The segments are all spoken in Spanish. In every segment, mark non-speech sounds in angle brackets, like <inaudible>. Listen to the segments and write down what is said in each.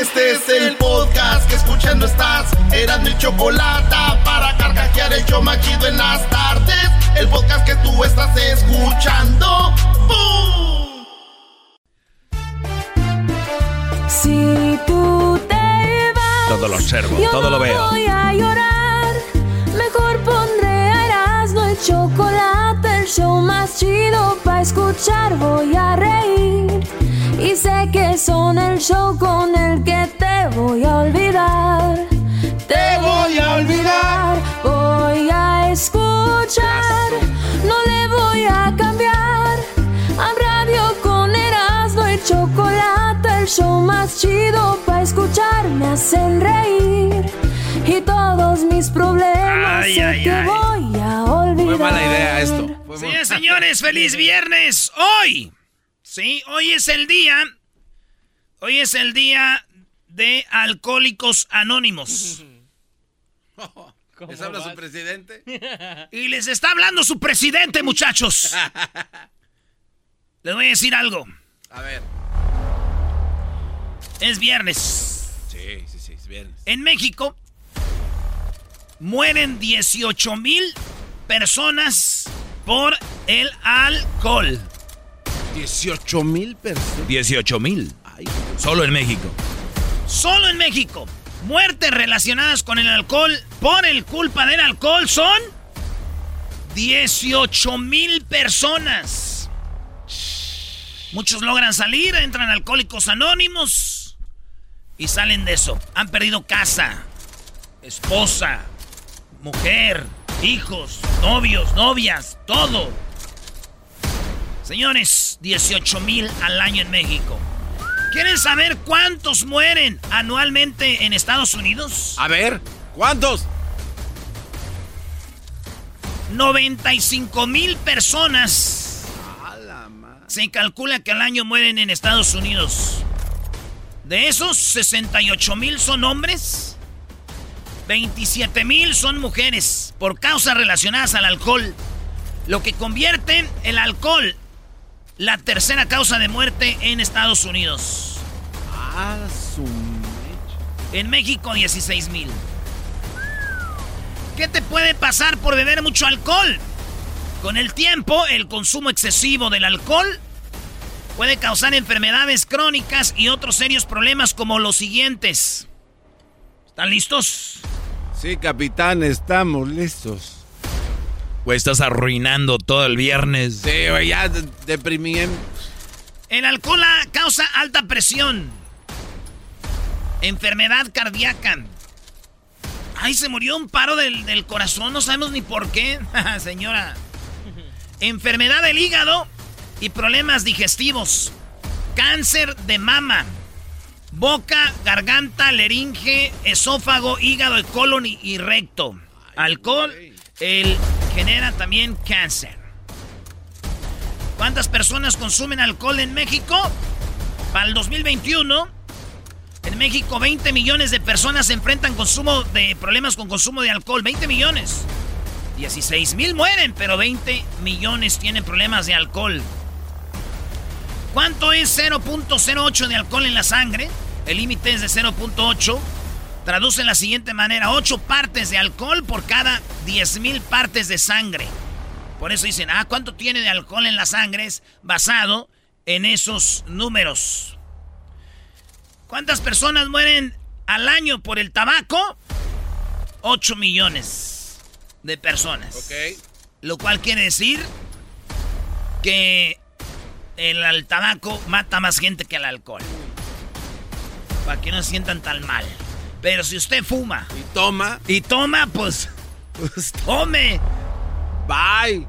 Este es el podcast que escuchando estás. Eran mi chocolate para carcajear el yo machido en las tardes. El podcast que tú estás escuchando. ¡Bum! Si tú te vas, Todo lo observo, yo todo no lo veo. Voy a llorar. Mejor pondré a Erasmo el chocolate, el show más chido para escuchar. Voy a reír. Y sé que son el show con el que te voy a olvidar. Te voy a olvidar. Voy a escuchar. No le voy a cambiar. A radio con Erasmo y chocolate, el show más chido para escuchar. Me hacen reír. Y todos mis problemas Ay, sé ay, que ay. voy a olvidar. Fue mala idea esto. Fue Sí, muy- señores, feliz viernes. Hoy, sí, hoy es el día. Hoy es el día de Alcohólicos Anónimos. <laughs> ¿Les habla su presidente? <laughs> Y les está hablando su presidente, muchachos. Les voy a decir algo. A ver. Es viernes. Sí, sí, sí, es viernes. En México mueren 18 mil personas por el alcohol. 18 mil personas. 18 mil. Solo en México. Solo en México. Muertes relacionadas con el alcohol por el culpa del alcohol son 18 mil personas. Muchos logran salir, entran alcohólicos anónimos y salen de eso. Han perdido casa, esposa, mujer, hijos, novios, novias, todo. Señores, 18 mil al año en México. ¿Quieren saber cuántos mueren anualmente en Estados Unidos? A ver, ¿cuántos? 95 mil personas. Se calcula que al año mueren en Estados Unidos. De esos, 68 mil son hombres. 27 mil son mujeres por causas relacionadas al alcohol. Lo que convierte el alcohol la tercera causa de muerte en Estados Unidos. A su. En México, 16 mil. ¿Qué te puede pasar por beber mucho alcohol? Con el tiempo, el consumo excesivo del alcohol puede causar enfermedades crónicas y otros serios problemas como los siguientes. ¿Están listos? Sí, capitán, estamos listos. Pues estás arruinando todo el viernes. Sí, güey, ya de- deprimien- El alcohol causa alta presión. Enfermedad cardíaca. Ay, se murió un paro del, del corazón, no sabemos ni por qué, <laughs> señora. Enfermedad del hígado y problemas digestivos. Cáncer de mama. Boca, garganta, laringe, esófago, hígado, colon y, y recto. Alcohol el, genera también cáncer. ¿Cuántas personas consumen alcohol en México? Para el 2021, en México 20 millones de personas se enfrentan consumo de problemas con consumo de alcohol. 20 millones. 16 mil mueren, pero 20 millones tienen problemas de alcohol. ¿Cuánto es 0.08 de alcohol en la sangre? El límite es de 0.8. Traduce en la siguiente manera, 8 partes de alcohol por cada 10 mil partes de sangre. Por eso dicen, ah, ¿cuánto tiene de alcohol en la sangre? Es basado en esos números. ¿Cuántas personas mueren al año por el tabaco 8 millones de personas. Lo cual quiere decir que el, tabaco mata más gente que el alcohol. Para que no se sientan tan mal. Pero si usted fuma. Y toma. Y toma, pues. Pues tome. Bye.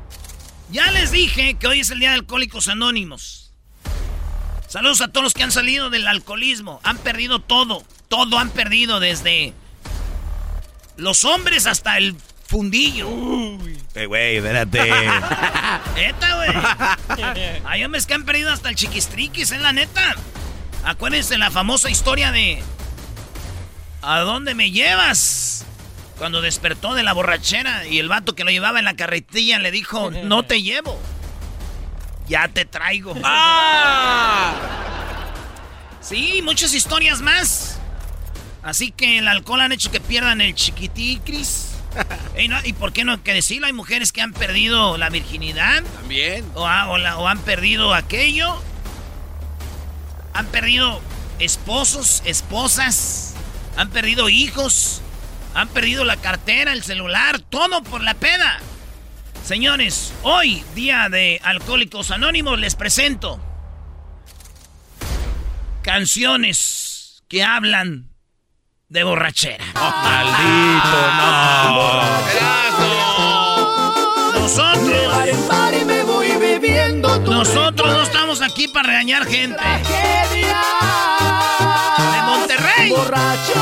Ya les dije que hoy es el día de Alcohólicos Anónimos. Saludos a todos los que han salido del alcoholismo. Han perdido todo. Todo han perdido desde los hombres hasta el fundillo. Uy. Eh, güey, espérate. <laughs> neta, güey. Hay hombres que han perdido hasta el chiquistriquis, es la neta. Acuérdense la famosa historia de. ¿A dónde me llevas? Cuando despertó de la borrachera y el vato que lo llevaba en la carretilla le dijo: No te llevo. Ya te traigo. <laughs> ¡Ah! Sí, muchas historias más. Así que el alcohol han hecho que pierdan el chiquiticris. <laughs> ¿Y por qué no que decirlo? Hay mujeres que han perdido la virginidad. También. O, o han perdido aquello. Han perdido esposos, esposas. Han perdido hijos. Han perdido la cartera, el celular. Todo por la peda. Señores, hoy, día de Alcohólicos Anónimos, les presento canciones que hablan de borrachera. maldito, no. Nosotros. me voy bebiendo Nosotros no estamos aquí para regañar gente. Borracho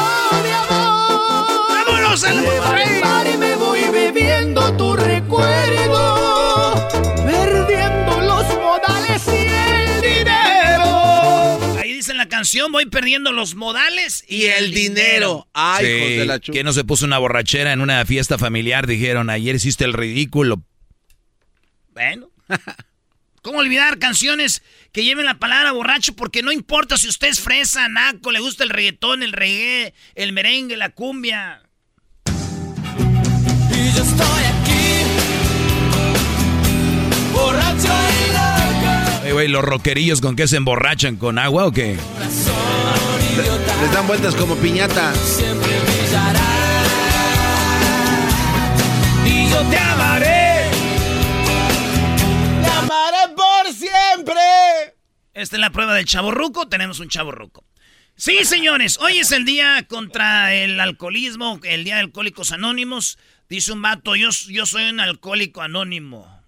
de amor. Vámonos al Monterrey. me voy bebiendo tu recuerdo. Perdiendo los modales y el dinero en la canción, voy perdiendo los modales y, el, dinero. Ay, de la Que no se puso una borrachera en una fiesta familiar, dijeron, ayer hiciste el ridículo. Bueno. <laughs> ¿Cómo olvidar canciones que lleven la palabra borracho? Porque no importa si usted es fresa, naco, le gusta el reggaetón, el reggae, el merengue, la cumbia. Y yo estoy aquí, borracho güey, los roquerillos con qué se emborrachan? ¿Con agua o qué? Les dan vueltas como piñata. Y yo te amaré. Siempre. Esta es la prueba del chaborruco. Tenemos un chaborruco. Sí, señores, hoy es el día contra el alcoholismo, el día de alcohólicos anónimos. Dice un vato, yo, yo soy un alcohólico anónimo.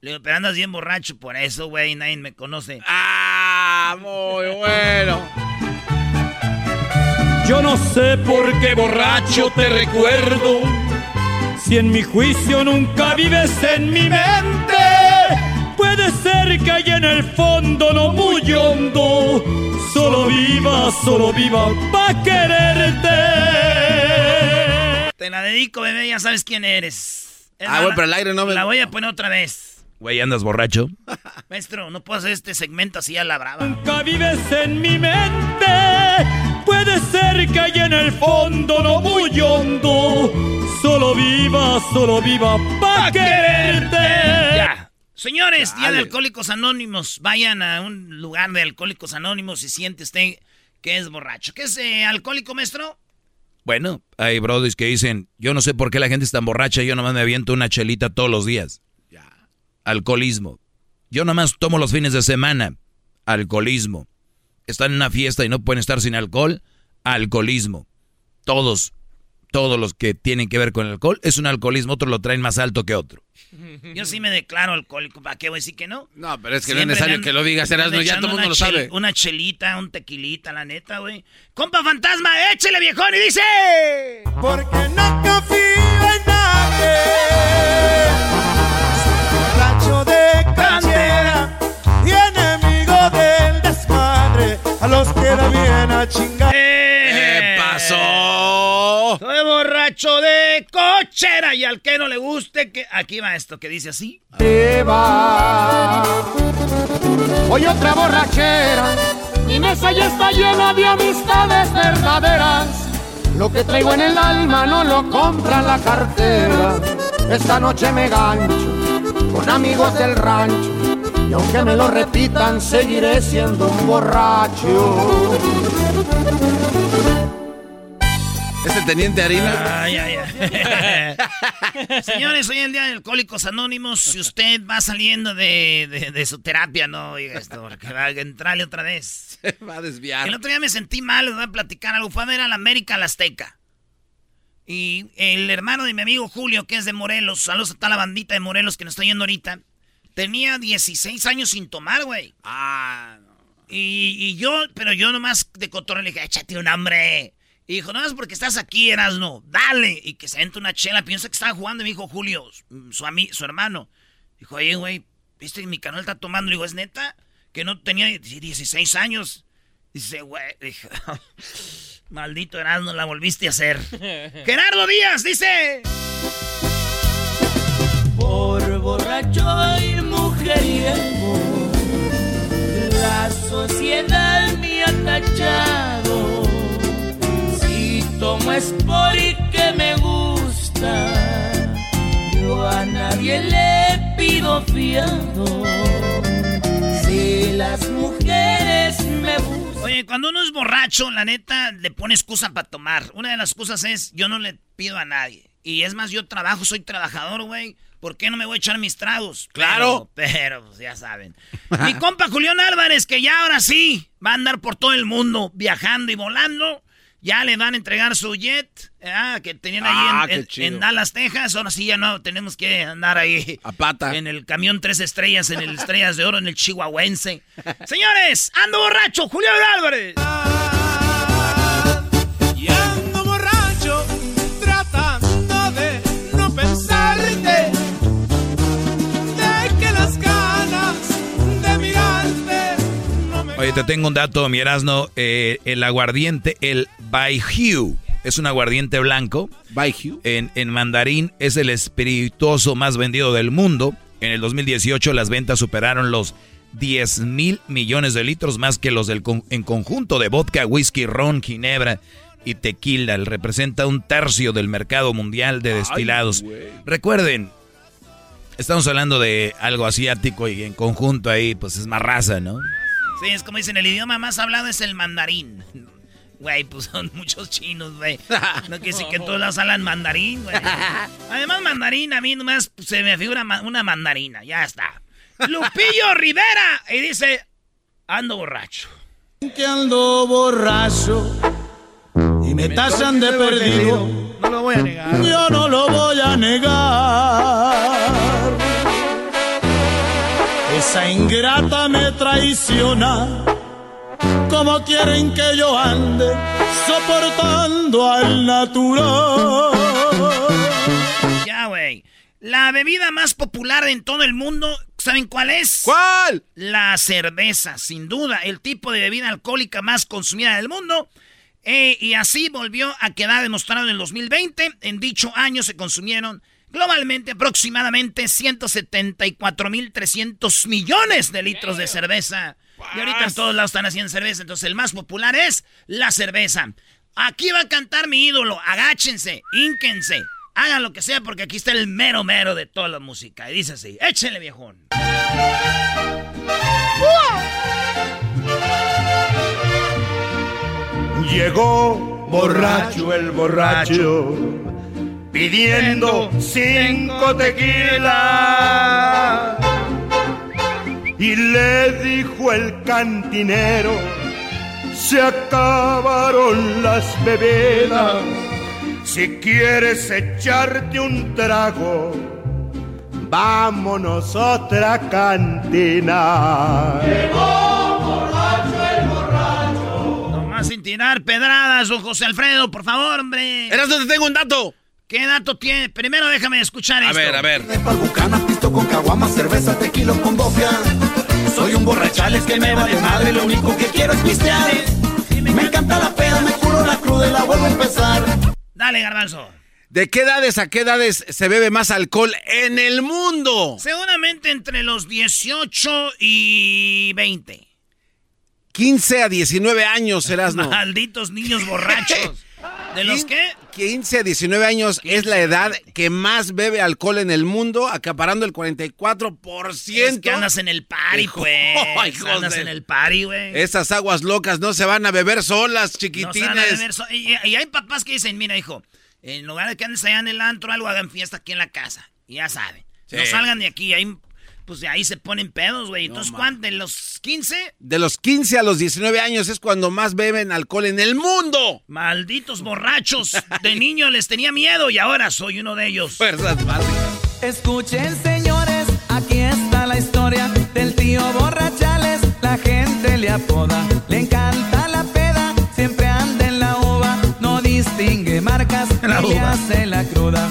Le digo, pero andas bien borracho por eso, güey, nadie me conoce. Ah, muy bueno. Yo no sé por qué borracho te recuerdo, si en mi juicio nunca vives en mi mente. Puede ser que allá en el fondo no muy hondo, solo viva, solo viva pa' quererte. Te la dedico, bebé, ya sabes quién eres. ah, güey, pero el aire no me... La voy a poner otra vez. Güey, ¿andas borracho? <laughs> Maestro, no puedo hacer este segmento así a la brava. Nunca vives en mi mente. Puede ser que allá en el fondo no muy hondo. Solo viva, solo viva pa' quererte. Ya. Señores, Día de Alcohólicos Anónimos. Vayan a un lugar de Alcohólicos Anónimos y siente usted que es borracho. ¿Qué es eh, alcohólico, maestro? Bueno, hay brodis que dicen, yo no sé por qué la gente es tan borracha, yo nomás me aviento una chelita todos los días alcoholismo. Yo nomás tomo los fines de semana, alcoholismo. Están en una fiesta y no pueden estar sin alcohol, alcoholismo. Todos, todos los que tienen que ver con el alcohol, es un alcoholismo, otros lo traen más alto que otro. <laughs> Yo sí me declaro alcohólico, ¿para qué voy a decir que no? No, pero es que no es necesario que lo digas, Erasmo, ya todo el mundo lo sabe. Una chelita, un tequilita, la neta, güey. Compa fantasma, échele viejón y dice... Porque no confío en nadie y enemigo del desmadre, a los que da bien a chingar. Cochera y al que no le guste, que aquí va esto que dice así. va. Hoy otra borrachera, mi mesa ya está llena de amistades verdaderas. Lo que traigo en el alma no lo compra la cartera. Esta noche me gancho con amigos del rancho. Y aunque me lo repitan, seguiré siendo un borracho. ¿Es el teniente Harina? Ay, ay, ay. <laughs> Señores, hoy en el Día de Alcohólicos Anónimos. Si usted va saliendo de, de, su terapia, no diga esto, porque va a entrarle otra vez. Se va a desviar. El otro día me sentí mal, les voy a platicar algo. Fue a ver a la América la Azteca. Y el hermano de mi amigo Julio, que es de Morelos, saludos a toda la bandita de Morelos que nos está yendo ahorita, tenía 16 años sin tomar, güey. Ah, no. Y, y, yo, pero yo nomás de cotorreo le dije, échate un hambre. Y dijo, no es porque estás aquí, Erasno, dale. Y que se entra una chela, piensa que estaba jugando. Y me dijo Julio, su, su hermano. Dijo, oye, güey, ¿viste que mi canal está tomando? Le digo, ¿es neta? Que no tenía 16 años. Dice, güey, <laughs> dije, maldito Erasno, la volviste a hacer. <laughs> Gerardo Díaz dice... Por borracho y mujeriego, la sociedad me ha tachado tomo es porque me gusta. Yo a nadie le pido fiado. Si las mujeres me buscan. Oye, cuando uno es borracho, la neta le pone excusa para tomar. Una de las excusas es: yo no le pido a nadie. Y es más, yo trabajo, soy trabajador, güey. ¿Por qué no me voy a echar mis tragos? Claro. Pero, pero pues, ya saben. Mi compa Julián Álvarez, que ya ahora sí va a andar por todo el mundo viajando y volando. Ya le van a entregar su jet ah, que tenían ahí Ah, en, en Dallas, Texas. Ahora sí ya no tenemos que andar ahí A pata. en el camión tres estrellas, en el Estrellas de Oro, en el Chihuahuense. Señores, ando borracho, Julián Álvarez. Y ando Oye, te tengo un dato, mi Erasno. Eh, el aguardiente, el Baijiu, es un aguardiente blanco. Baijiu. En, en mandarín es el espirituoso más vendido del mundo. En el 2018 las ventas superaron los 10 mil millones de litros más que los del con- en conjunto de vodka, whisky, ron, ginebra y tequila. Representa un tercio del mercado mundial de destilados. Recuerden, estamos hablando de algo asiático y en conjunto ahí pues es más raza, ¿no? Sí, es como dicen, el idioma más hablado es el mandarín. Güey, pues son muchos chinos, güey. No quiere decir que todos lados hablan mandarín, güey. Además, mandarín, a mí nomás se me figura una mandarina, ya está. Lupillo Rivera, y dice, ando borracho. que ando borracho y me tachan de perdido. No lo voy a negar. Yo no lo voy a negar. Esa ingrata me traiciona. Como quieren que yo ande soportando al natural. Ya, güey. La bebida más popular en todo el mundo, ¿saben cuál es? ¿Cuál? La cerveza, sin duda, el tipo de bebida alcohólica más consumida del mundo. Eh, y así volvió a quedar demostrado en el 2020. En dicho año se consumieron globalmente aproximadamente 174.300 millones de litros de cerveza. Y ahorita en todos lados están haciendo cerveza. Entonces el más popular es la cerveza. Aquí va a cantar mi ídolo. Agáchense, ínquense. Hagan lo que sea porque aquí está el mero mero de toda la música. Y dice así, échenle viejón. Llegó borracho el borracho pidiendo cinco tequilas y le dijo el cantinero se acabaron las bebidas si quieres echarte un trago vámonos a otra cantina Nomás sin tirar pedradas, don José Alfredo, por favor, hombre. Eras donde tengo un dato. ¿Qué dato tiene? Primero déjame escuchar A esto. ver, a ver. Bucana, pisto con caguama, cerveza, tequila con gofia. Soy un borrachales que me vale madre, lo único que quiero es pistear. Me encanta la peda, me curo la cruda y la vuelvo a empezar. Dale, garbanzo. ¿De qué edades a qué edades se bebe más alcohol en el mundo? Seguramente entre los 18 y 20. 15 a 19 años, Erasno. <laughs> Malditos niños borrachos. ¿De los qué? 15 a 19 años es la edad que más bebe alcohol en el mundo, acaparando el 44%. Es que andas en el party, pues. <laughs> andas en el party, güey. Esas aguas locas no se van a beber solas, No chiquitines. se van a beber so- y, y hay papás que dicen, mira, hijo, en lugar de que andes allá en el antro, algo hagan fiesta aquí en la casa. Y ya saben. No salgan de aquí, ahí, pues de ahí se ponen pedos, güey. Entonces, ¿cuánto? ¿De los 15? De los 15 a los 19 años es cuando más beben alcohol en el mundo. Malditos borrachos. De niño les tenía miedo y ahora soy uno de ellos. Fuerzas básicas. Escuchen señores, aquí está la historia del tío Borrachales. La gente le apoda, le encanta la peda, siempre anda en la uva, no distingue marcas, La hace la cruda.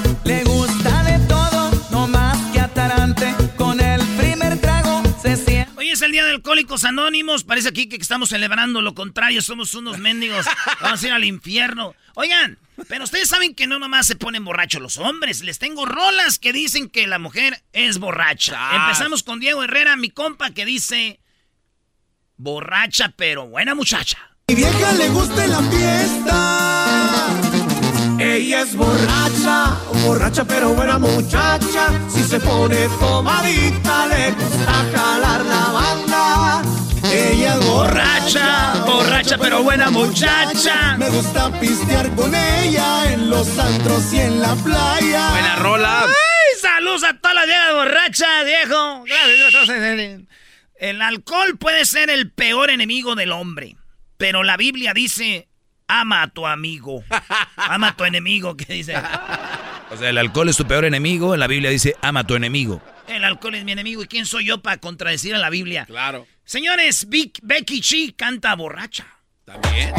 El día de Alcohólicos Anónimos. Parece aquí que estamos celebrando lo contrario. Somos unos mendigos. Vamos a ir al infierno. Oigan, pero ustedes saben que no nomás se ponen borrachos los hombres. Les tengo rolas que dicen que la mujer es borracha. Empezamos con Diego Herrera, mi compa, que dice... Borracha, pero buena muchacha. Mi vieja le gusta la fiesta. Ella es borracha, borracha pero buena muchacha. Si se pone tomadita, le gusta jalar la banda. Ella es Borracha, borracha, pero buena muchacha. Me gusta pistear con ella en los antros y en la playa. Buena rola. ¡Ay! Saludos a todas las viejas borrachas, viejo. Gracias. El alcohol puede ser el peor enemigo del hombre, pero la Biblia dice, ama a tu amigo. Ama a tu enemigo, ¿qué dice? O sea, el alcohol es tu peor enemigo. La Biblia dice, ama a tu enemigo. El alcohol es mi enemigo. ¿Y quién soy yo para contradecir a la Biblia? Claro. Señores, Vic- Becky G canta borracha. También.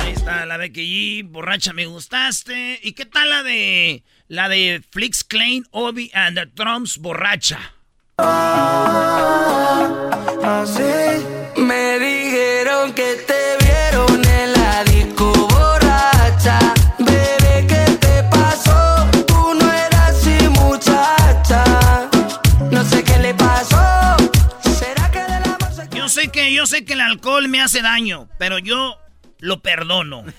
Ahí está la Becky G, borracha me gustaste. ¿Y qué tal la de la de Flix Klein, Obi and the Drums, borracha? Me dijeron que te vieron en la disco borracha. Bebé, ¿qué te pasó? Tú no eras así, muchacha. No sé qué le pasó. ¿Será que del amor se Yo sé que yo sé que el alcohol me hace daño, pero yo lo perdono. <laughs>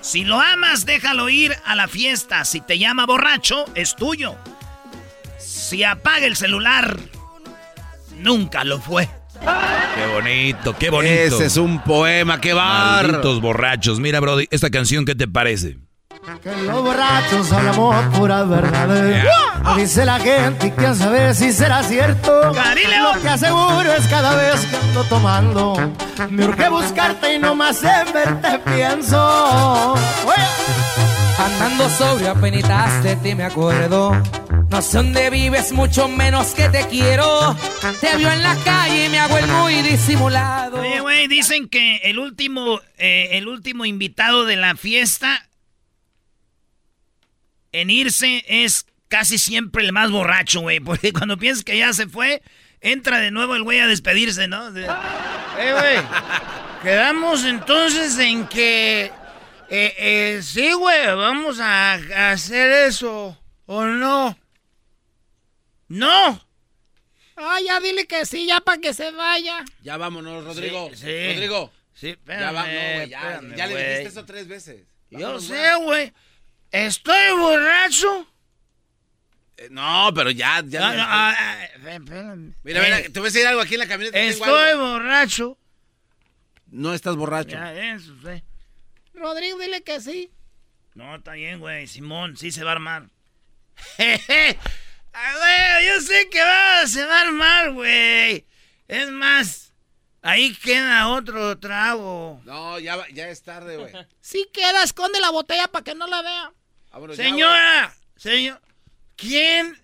Si lo amas, déjalo ir a la fiesta. Si te llama borracho, es tuyo. Si apaga el celular, nunca lo fue. Qué bonito, qué bonito. Ese es un poema, qué bar. Malditos borrachos. Mira, Brody, esta canción, ¿qué te parece? Que los borrachos hablamos puras verdades. Dice la gente y quién sabe si será cierto. Carileo. Lo que aseguro es cada vez que ando tomando. Me urge buscarte y no más en verte pienso. Andando sobrio apenas de ti me acuerdo. No sé dónde vives, mucho menos que te quiero. Te vio en la calle y me hago el muy disimulado. Oye, güey, dicen que el último, eh, el último invitado de la fiesta en irse es casi siempre el más borracho, güey. Porque cuando piensas que ya se fue, entra de nuevo el güey a despedirse, ¿no? De- eh, güey. Quedamos entonces en que. Eh, eh, sí, güey, vamos a, hacer eso. ¿O no? ¡No! Ah, ya dile que sí, ya para que se vaya. Ya vámonos, Rodrigo. Sí, sí. Rodrigo. Sí, Ya va, no, güey, ya, espérame, ya le dijiste eso tres veces. Yo Vámonos, sé, güey. Estoy borracho. Eh, No, pero ya, ya. No, no, ah, ah, espérame. Mira, Eh, mira, te voy a decir algo aquí en la camioneta. Estoy borracho. No estás borracho. Ya, eso, sí. Rodrigo, dile que sí. No, está bien, güey. Simón, sí se va a armar. <laughs> Jeje. Güey, yo sé que va, se va a armar, güey. Es más, ahí queda otro trago. No, ya, va- ya es tarde, güey. <laughs> Sí queda, esconde la botella para que no la vea. Vámonos ya, Señora, señor, ¿quién,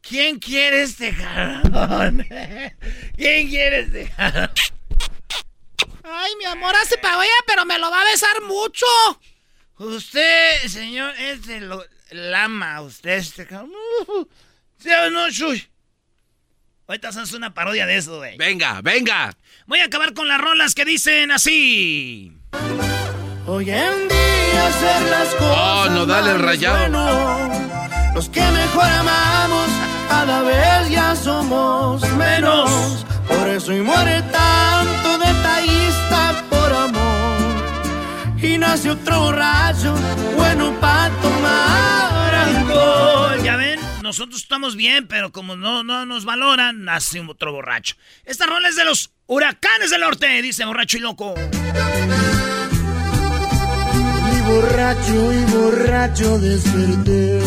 quién quiere este jarrón? <laughs> ¿Quién quiere este jarrón? Ay, mi amor, hace para pero me lo va a besar mucho. Usted, señor, este lo lama, usted este cabrón. ¿Sí o no, Chuy? Ahorita hacemos una parodia de eso, güey. Venga, venga. Voy a acabar con las rolas que dicen así. Hoy en día hacer las cosas. Oh, no, dale el rayado. bueno. Los que mejor amamos, cada vez ya somos menos. Eso y muere tanto detallista por amor. Y nace otro borracho, bueno para tomar alcohol. Ya ven, nosotros estamos bien, pero como no, no nos valoran, nace otro borracho. Esta rola es de los huracanes del norte, dice borracho y loco. Y borracho y borracho desperté.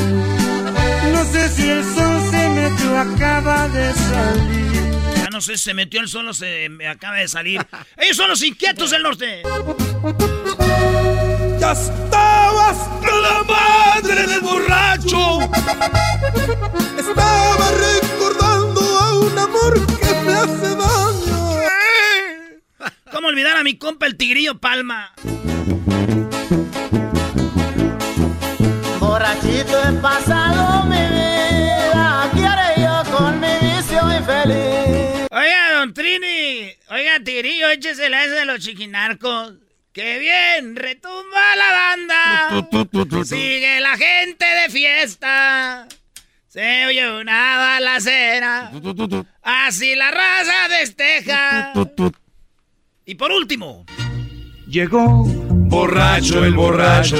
No sé si el sol se metió, acaba de salir. Ya no sé, se metió el sol o se me acaba de salir. <laughs> Ellos son los inquietos del norte. Ya estaba hasta la madre del borracho. Estaba recordando a un amor que me hace daño. ¿Cómo olvidar a mi compa el tigrillo Palma? Borrachito he pasado Trini, oiga, tigrillo, échese la esa de los chiquinarcos. ¡Qué bien! ¡Retumba la banda! ¡Sigue la gente de fiesta! Se oye una balacera. Así la raza desteja. Y por último. Llegó borracho el borracho.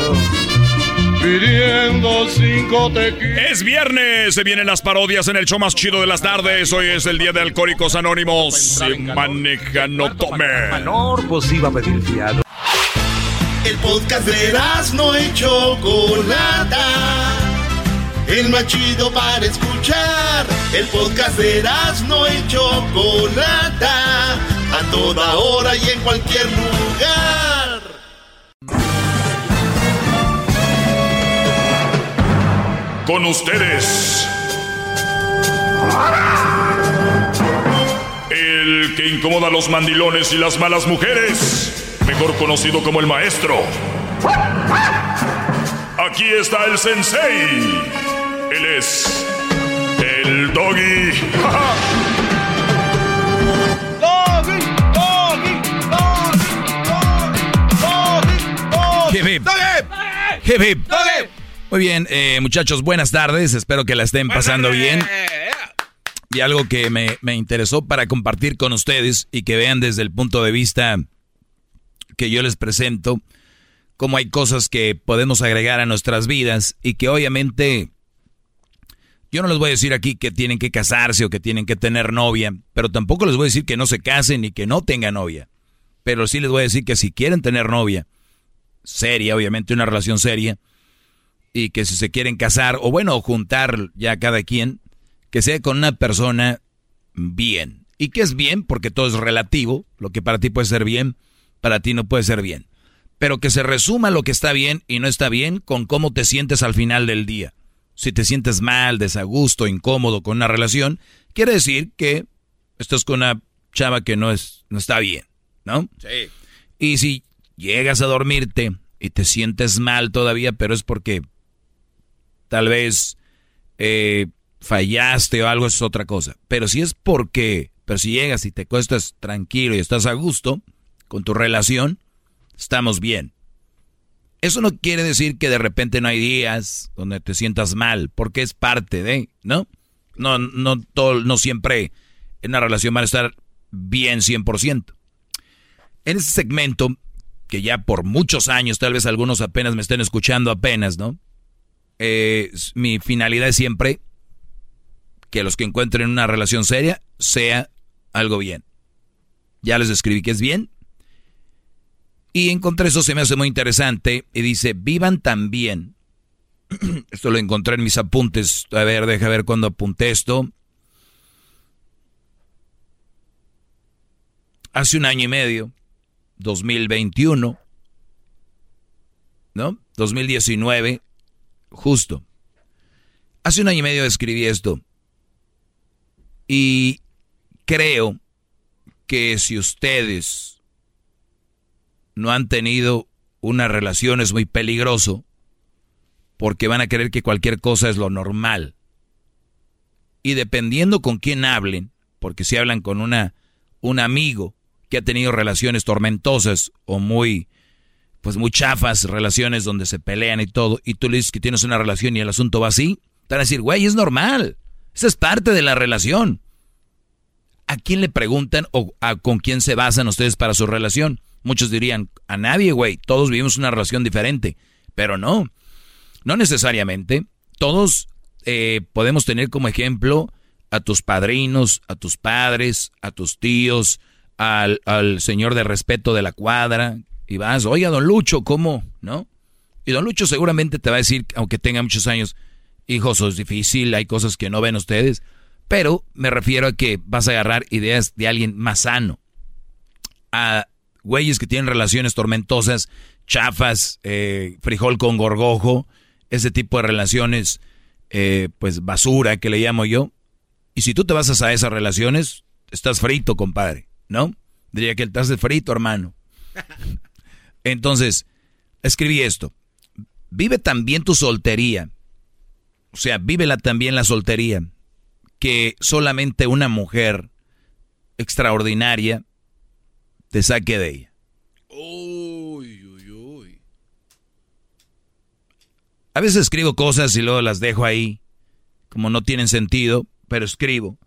Pidiendo cinco tequilas. Es viernes, se vienen las parodias en el show más chido de las tardes. Hoy es el día de Alcohólicos Anónimos. Si maneja, no tome. pues iba a pedir fiado. El podcast de no y Chocolata. El más chido para escuchar. El podcast de no y Chocolata. A toda hora y en cualquier lugar. Con ustedes. El que incomoda a los mandilones y las malas mujeres. Mejor conocido como el maestro. Aquí está el sensei. Él es. El doggy. Doggy, doggy, doggy, Hip, hip. Hip, hip. Muy bien, eh, muchachos, buenas tardes. Espero que la estén pasando bien. Y algo que me, me interesó para compartir con ustedes y que vean desde el punto de vista que yo les presento, cómo hay cosas que podemos agregar a nuestras vidas y que obviamente yo no les voy a decir aquí que tienen que casarse o que tienen que tener novia, pero tampoco les voy a decir que no se casen ni que no tengan novia. Pero sí les voy a decir que si quieren tener novia, seria, obviamente una relación seria, y que si se quieren casar o bueno, juntar ya cada quien, que sea con una persona bien. ¿Y que es bien? Porque todo es relativo, lo que para ti puede ser bien, para ti no puede ser bien. Pero que se resuma lo que está bien y no está bien con cómo te sientes al final del día. Si te sientes mal, desagusto, incómodo con una relación, quiere decir que estás con una chava que no, es, no está bien, ¿no? Sí. Y si llegas a dormirte y te sientes mal todavía, pero es porque tal vez eh, fallaste o algo, es otra cosa. Pero si es porque, pero si llegas y te cuestas tranquilo y estás a gusto con tu relación, estamos bien. Eso no quiere decir que de repente no hay días donde te sientas mal, porque es parte de, ¿no? No, no, todo, no siempre en una relación van a estar bien 100%. En este segmento, que ya por muchos años, tal vez algunos apenas me estén escuchando apenas, ¿no? Eh, mi finalidad es siempre que los que encuentren una relación seria sea algo bien. Ya les escribí que es bien. Y encontré eso, se me hace muy interesante. Y dice, vivan también. <clears throat> esto lo encontré en mis apuntes. A ver, deja ver cuándo apunté esto. Hace un año y medio, 2021, ¿no? 2019, justo. Hace un año y medio escribí esto. Y creo que si ustedes no han tenido una relación es muy peligroso porque van a creer que cualquier cosa es lo normal. Y dependiendo con quién hablen, porque si hablan con una un amigo que ha tenido relaciones tormentosas o muy pues muy chafas, relaciones donde se pelean y todo, y tú le dices que tienes una relación y el asunto va así, te van a decir, güey, es normal. Esa es parte de la relación. ¿a quién le preguntan o a, con quién se basan ustedes para su relación? Muchos dirían, a nadie, güey, todos vivimos una relación diferente. Pero no, no necesariamente. Todos eh, podemos tener como ejemplo a tus padrinos, a tus padres, a tus tíos, al, al señor de respeto de la cuadra, y vas, oiga, don Lucho, ¿cómo? ¿No? Y don Lucho seguramente te va a decir, aunque tenga muchos años, hijo, eso es difícil, hay cosas que no ven ustedes. Pero me refiero a que vas a agarrar ideas de alguien más sano. A güeyes que tienen relaciones tormentosas, chafas, eh, frijol con gorgojo, ese tipo de relaciones, eh, pues basura que le llamo yo. Y si tú te vas a esas relaciones, estás frito, compadre, ¿no? Diría que estás de frito, hermano. <laughs> Entonces, escribí esto. Vive también tu soltería. O sea, vívela también la soltería. Que solamente una mujer extraordinaria te saque de ella. Uy, uy, uy. A veces escribo cosas y luego las dejo ahí, como no tienen sentido, pero escribo.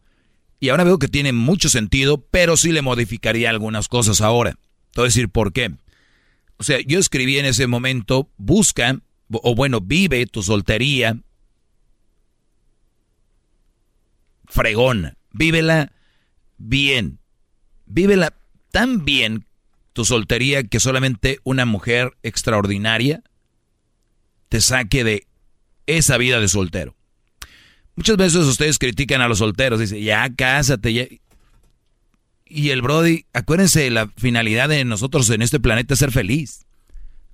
Y ahora veo que tiene mucho sentido, pero sí le modificaría algunas cosas ahora. Te voy a decir por qué. O sea, yo escribí en ese momento, busca, o bueno, vive tu soltería fregona, vívela bien, vívela tan bien tu soltería que solamente una mujer extraordinaria te saque de esa vida de soltero. Muchas veces ustedes critican a los solteros, dicen, ya cásate, ya. Y el Brody, acuérdense, la finalidad de nosotros en este planeta es ser feliz.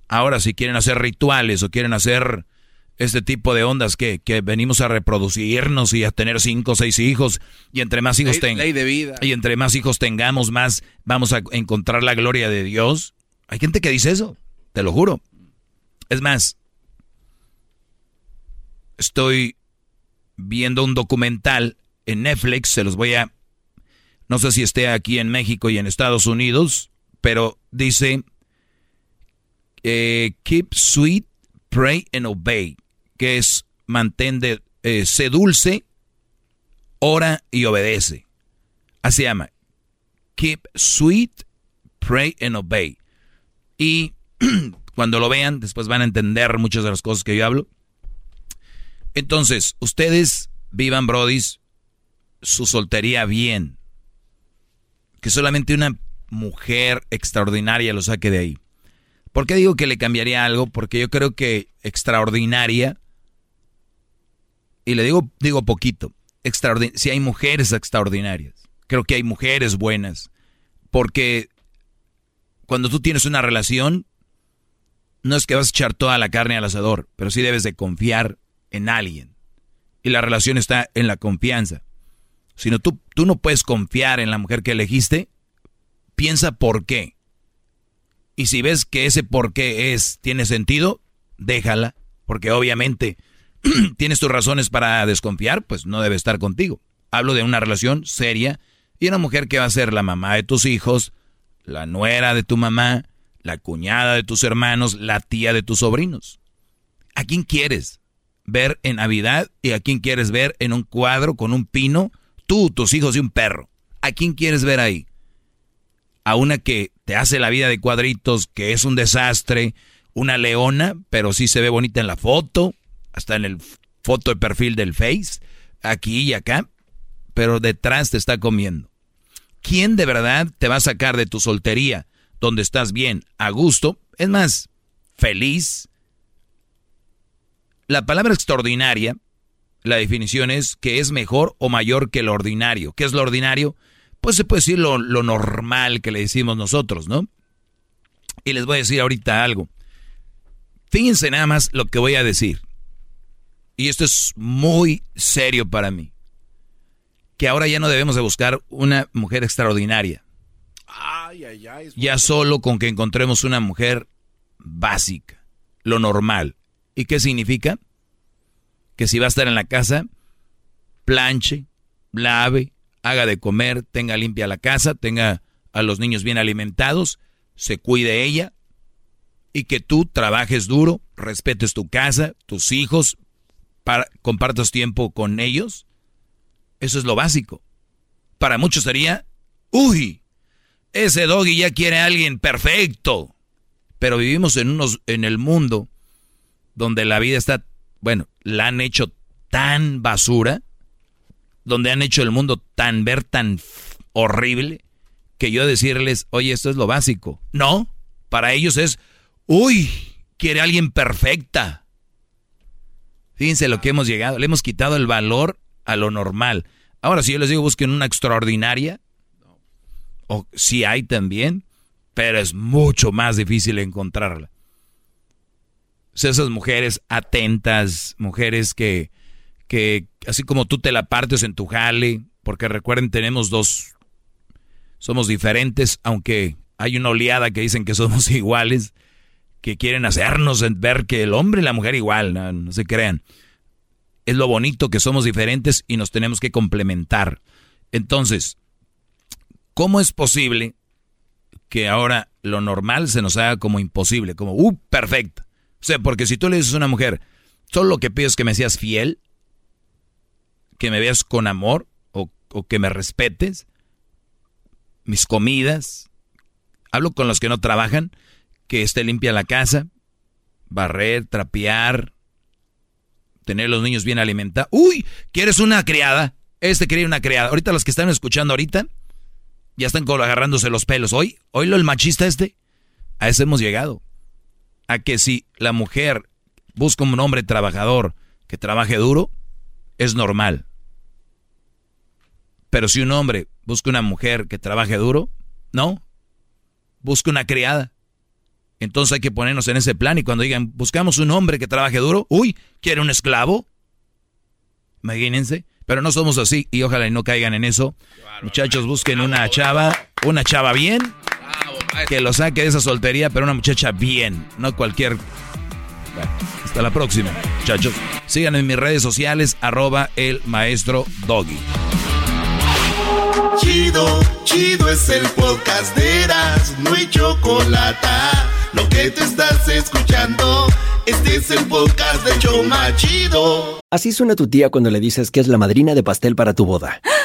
Ahora, si quieren hacer rituales o quieren hacer este tipo de ondas que, venimos a reproducirnos y a tener cinco o seis hijos, y entre más hijos tengamos. Y entre más hijos tengamos, más vamos a encontrar la gloria de Dios. Hay gente que dice eso, te lo juro. Es más, estoy viendo un documental en Netflix, se los voy a no sé si esté aquí en México y en Estados Unidos, pero dice, eh, keep sweet, pray and obey, que es mantén de, eh, sé dulce, ora y obedece. Así se llama. Keep sweet, pray and obey. Y <clears throat> cuando lo vean, después van a entender muchas de las cosas que yo hablo. Entonces, ustedes vivan, brodis, su soltería bien que solamente una mujer extraordinaria lo saque de ahí. ¿Por qué digo que le cambiaría algo? Porque yo creo que extraordinaria, y le digo, digo poquito, si hay mujeres extraordinarias, creo que hay mujeres buenas, porque cuando tú tienes una relación, no es que vas a echar toda la carne al asador, pero sí debes de confiar en alguien. Y la relación está en la confianza sino tú, tú no puedes confiar en la mujer que elegiste, piensa por qué. Y si ves que ese por qué es, tiene sentido, déjala, porque obviamente <clears throat> tienes tus razones para desconfiar, pues no debe estar contigo. Hablo de una relación seria y una mujer que va a ser la mamá de tus hijos, la nuera de tu mamá, la cuñada de tus hermanos, la tía de tus sobrinos. ¿A quién quieres ver en Navidad y a quién quieres ver en un cuadro con un pino Tú, tus hijos y un perro. ¿A quién quieres ver ahí? A una que te hace la vida de cuadritos, que es un desastre, una leona, pero sí se ve bonita en la foto, hasta en el foto de perfil del Face, aquí y acá, pero detrás te está comiendo. ¿Quién de verdad te va a sacar de tu soltería, donde estás bien, a gusto? Es más, feliz. La palabra extraordinaria la definición es que es mejor o mayor que lo ordinario. ¿Qué es lo ordinario? Pues se puede decir lo, normal que le decimos nosotros, ¿no? Y les voy a decir ahorita algo. Fíjense nada más lo que voy a decir. Y esto es muy serio para mí. Que ahora ya no debemos de buscar una mujer extraordinaria. Ay, ay, ay, ya solo con que encontremos una mujer básica, lo normal. ¿Y qué significa? Que si va a estar en la casa, planche, lave, haga de comer, tenga limpia la casa, tenga a los niños bien alimentados, se cuide ella y que tú trabajes duro, respetes tu casa, tus hijos, compartas tiempo con ellos. Eso es lo básico. para muchos sería, uy, ese doggy ya quiere a alguien perfecto. Pero vivimos en, unos, en el mundo donde la vida está, bueno, la han hecho tan basura, donde han hecho el mundo tan ver tan horrible, que yo decirles, oye, esto es lo básico. No, para ellos es, uy, quiere alguien perfecta. Fíjense lo que hemos llegado, le hemos quitado el valor a lo normal. Ahora, si yo les digo busquen una extraordinaria, o si hay también, pero es mucho más difícil encontrarla. Esas mujeres atentas, mujeres que, que así como tú te la partes en tu jale, porque recuerden, tenemos dos, somos diferentes, aunque hay una oleada que dicen que somos <laughs> iguales, que quieren hacernos ver que el hombre y la mujer igual, no se crean es lo bonito que somos diferentes y nos tenemos que complementar. Entonces, ¿cómo es posible que ahora lo normal se nos haga como imposible? Como, uh, perfecto. O sea, porque si tú le dices a una mujer, solo lo que pido es que me seas fiel, que me veas con amor o, o que me respetes, mis comidas, hablo con los que no trabajan, que esté limpia la casa, barrer, trapear, tener los niños bien alimentados. Uy, ¿quieres una criada? Este quería una criada. Ahorita los que están escuchando ahorita ya están agarrándose los pelos. Hoy, hoy lo el machista este, a eso hemos llegado. A que si la mujer busca un hombre trabajador que trabaje duro, es normal. Pero si un hombre busca una mujer que trabaje duro, no. Busca una criada. Entonces hay que ponernos en ese plan y cuando digan, buscamos un hombre que trabaje duro, uy, ¿quiere un esclavo? Imagínense, pero no somos así y ojalá y no caigan en eso. Muchachos, busquen una chava, una chava bien, que lo saque de esa soltería, pero una muchacha bien, no cualquier... hasta la próxima, muchachos. Síganme en mis redes sociales, arroba el maestro Doggy. Chido, chido es el podcast de Eras, no hay chocolate lo que te estás escuchando, este es el podcast de Choma Chido. Así suena tu tía cuando le dices que es la madrina de pastel para tu boda. <gasps> <gasps>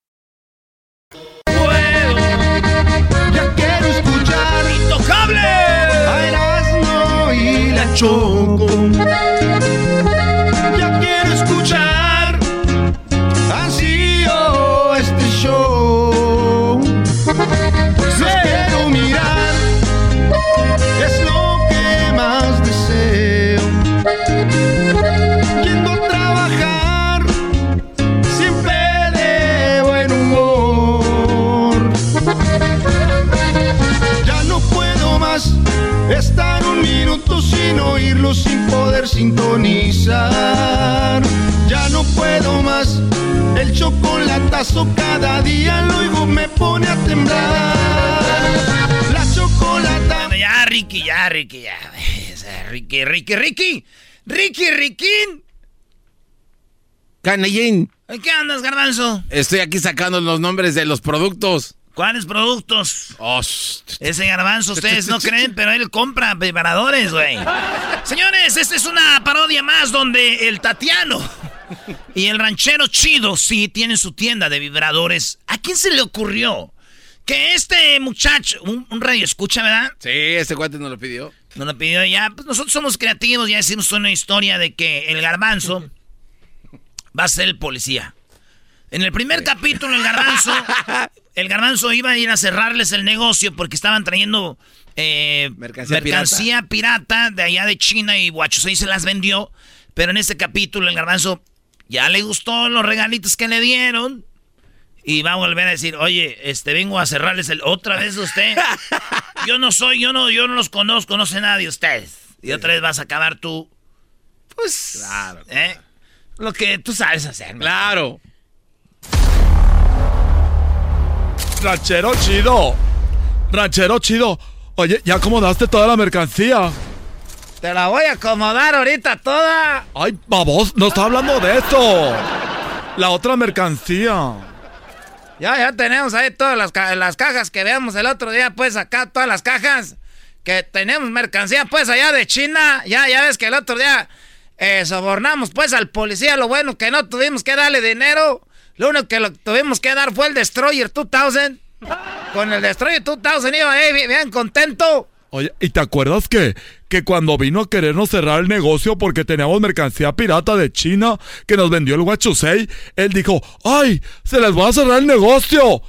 Choco. Oírlo, sin poder sintonizar. Ya no puedo más, el chocolatazo cada día lo oigo me pone a temblar. La chocolata. Ya, Ricky, ya, Ricky, ya. <laughs> Ricky, Ricky, Ricky. Ricky, Ricky. Canallín, ¿En qué andas, garbanzo? estoy aquí sacando los nombres de los productos. ¿Cuáles productos? Oh, Ese garbanzo, ustedes no creen, pero él compra vibradores, güey. Señores, esta es una parodia más donde el Tatiano y el ranchero chido sí tienen su tienda de vibradores. ¿A quién se le ocurrió? Que este muchacho, un, un radio escucha, ¿verdad? Sí, este cuate nos lo pidió. Nos lo pidió ya. Pues nosotros somos creativos, ya decimos una historia de que el garbanzo va a ser el policía. En el primer capítulo, el garbanzo, <laughs> el garbanzo iba a ir a cerrarles el negocio porque estaban trayendo eh, Mercancía mercancía, pirata. de allá de China y Guachos ahí se las vendió. Pero en este capítulo, el garbanzo ya le gustó los regalitos que le dieron. Y va a volver a decir, oye, este vengo a cerrarles el otra vez usted. <laughs> Yo no soy, yo no, yo no los conozco, no sé nada de ustedes. Y otra vez vas a acabar tú. Pues. Claro. ¿eh? Lo que tú sabes hacer. Claro. Ranchero chido. Ranchero chido. Oye, ¿ya acomodaste toda la mercancía? Te la voy a acomodar ahorita toda. Ay, babos, no está hablando de esto. La otra mercancía. Ya, ya tenemos ahí todas las, ca- las cajas que veamos el otro día, pues acá todas las cajas que tenemos mercancía, pues allá de China. Ya, ya ves que el otro día eh, sobornamos pues al policía. Lo bueno que no tuvimos que darle dinero. Lo único que lo tuvimos que dar fue el Destroyer 2000. Con el Destroyer 2000 iba bien, bien contento. Oye, ¿y te acuerdas que, que cuando vino a querernos cerrar el negocio porque teníamos mercancía pirata de China que nos vendió el Huachusei, él dijo, ¡ay! ¡Se les va a cerrar el negocio!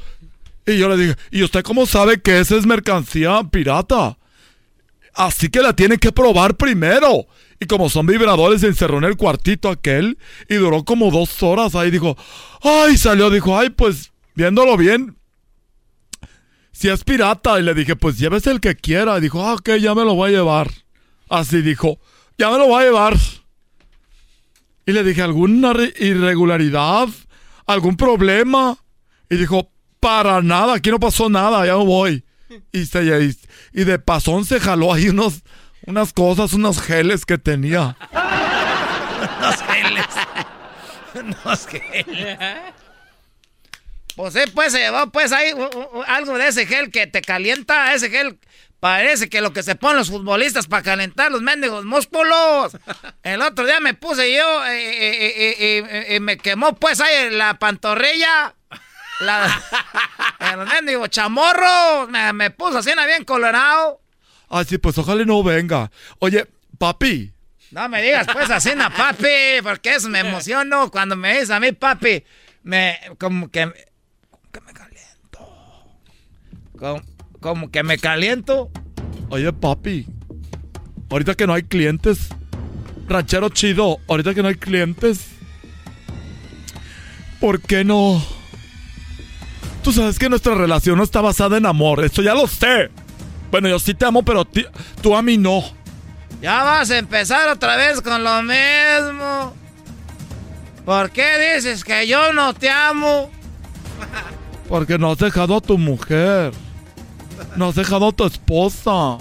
Y yo le dije, ¿y usted cómo sabe que esa es mercancía pirata? Así que la tiene que probar primero. Y como son vibradores, se encerró en el cuartito aquel y duró como dos horas. Ahí dijo, ¡ay! Salió, dijo, ¡ay! Pues viéndolo bien, si es pirata. Y le dije, pues llévese el que quiera. Y dijo, ah, ok, ya me lo voy a llevar. Así dijo, ya me lo voy a llevar. Y le dije, ¿alguna re- irregularidad? ¿Algún problema? Y dijo, para nada, aquí no pasó nada, ya me voy. Y, se, y de pasón se jaló ahí unos, unas cosas, unos geles que tenía. Unos geles. Unos geles. Pues sí, pues se llevó pues ahí algo de ese gel que te calienta, ese gel parece que lo que se ponen los futbolistas para calentar los mendigos músculos. El otro día me puse yo eh, eh, eh, eh, y me quemó pues ahí la pantorrilla. La, el mendigo chamorro, me, me puso así bien colorado. Ay, sí, pues ojalá no venga. Oye, papi, No me digas pues así, na papi, porque eso me emociono cuando me dices a mí, papi, me, como que, como que me caliento. Como, como que me caliento. Oye, papi, ahorita que no hay clientes, ranchero chido, ahorita que no hay clientes, ¿por qué no? Tú sabes que nuestra relación no está basada en amor, esto ya lo sé. Bueno, yo sí te amo, pero ti- tú a mí no. Ya vas a empezar otra vez con lo mismo. ¿Por qué dices que yo no te amo? <laughs> Porque no has dejado a tu mujer. No has dejado a tu esposa.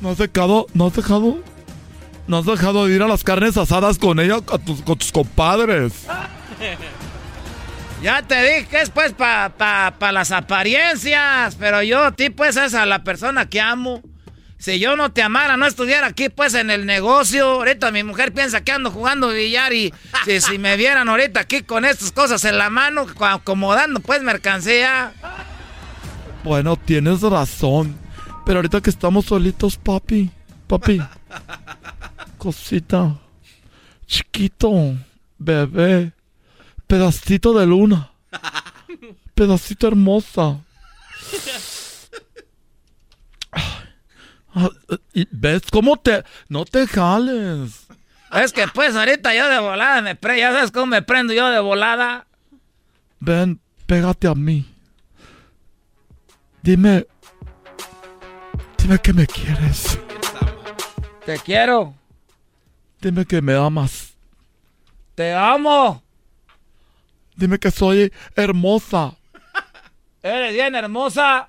No has dejado, no has dejado, no has dejado de ir a las carnes asadas con ella, a tus- con tus compadres. <laughs> Ya te dije que es pues para pa, pa las apariencias, pero yo a ti pues es a la persona que amo. Si yo no te amara, no estuviera aquí pues en el negocio. Ahorita mi mujer piensa que ando jugando billar y si, si me vieran ahorita aquí con estas cosas en la mano, co- acomodando pues mercancía. Bueno, tienes razón. Pero ahorita que estamos solitos, papi, papi, <laughs> cosita, chiquito, bebé, pedacito de luna, pedacito hermosa. ¿Ves cómo te... No te jales. Es que pues ahorita yo de volada me pre, ya sabes cómo me prendo yo de volada. Ven, pégate a mí. Dime... Dime que me quieres. Te quiero, Dime que me amas. te amo. Dime que soy hermosa. Eres bien hermosa.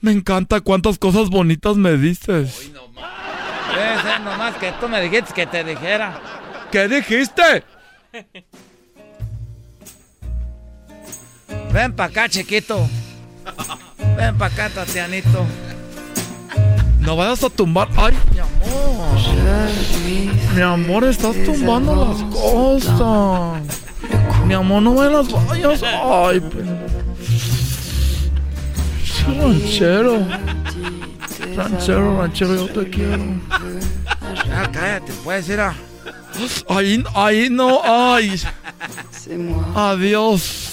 Me encanta cuántas cosas bonitas me dices. Debe ser nomás que tú me dijiste que te dijera. ¿Qué dijiste? Ven para acá, chiquito. Ven para acá, Tatianito. No vayas a tumbar. Ay, mi amor. Mi amor, estás tumbando las cosas. Mi amor, no me las vayas. Ay, ranchero. Ranchero, ranchero, yo te quiero. Ya, cállate, puedes ir a. Ahí, ahí no, ay. Adiós.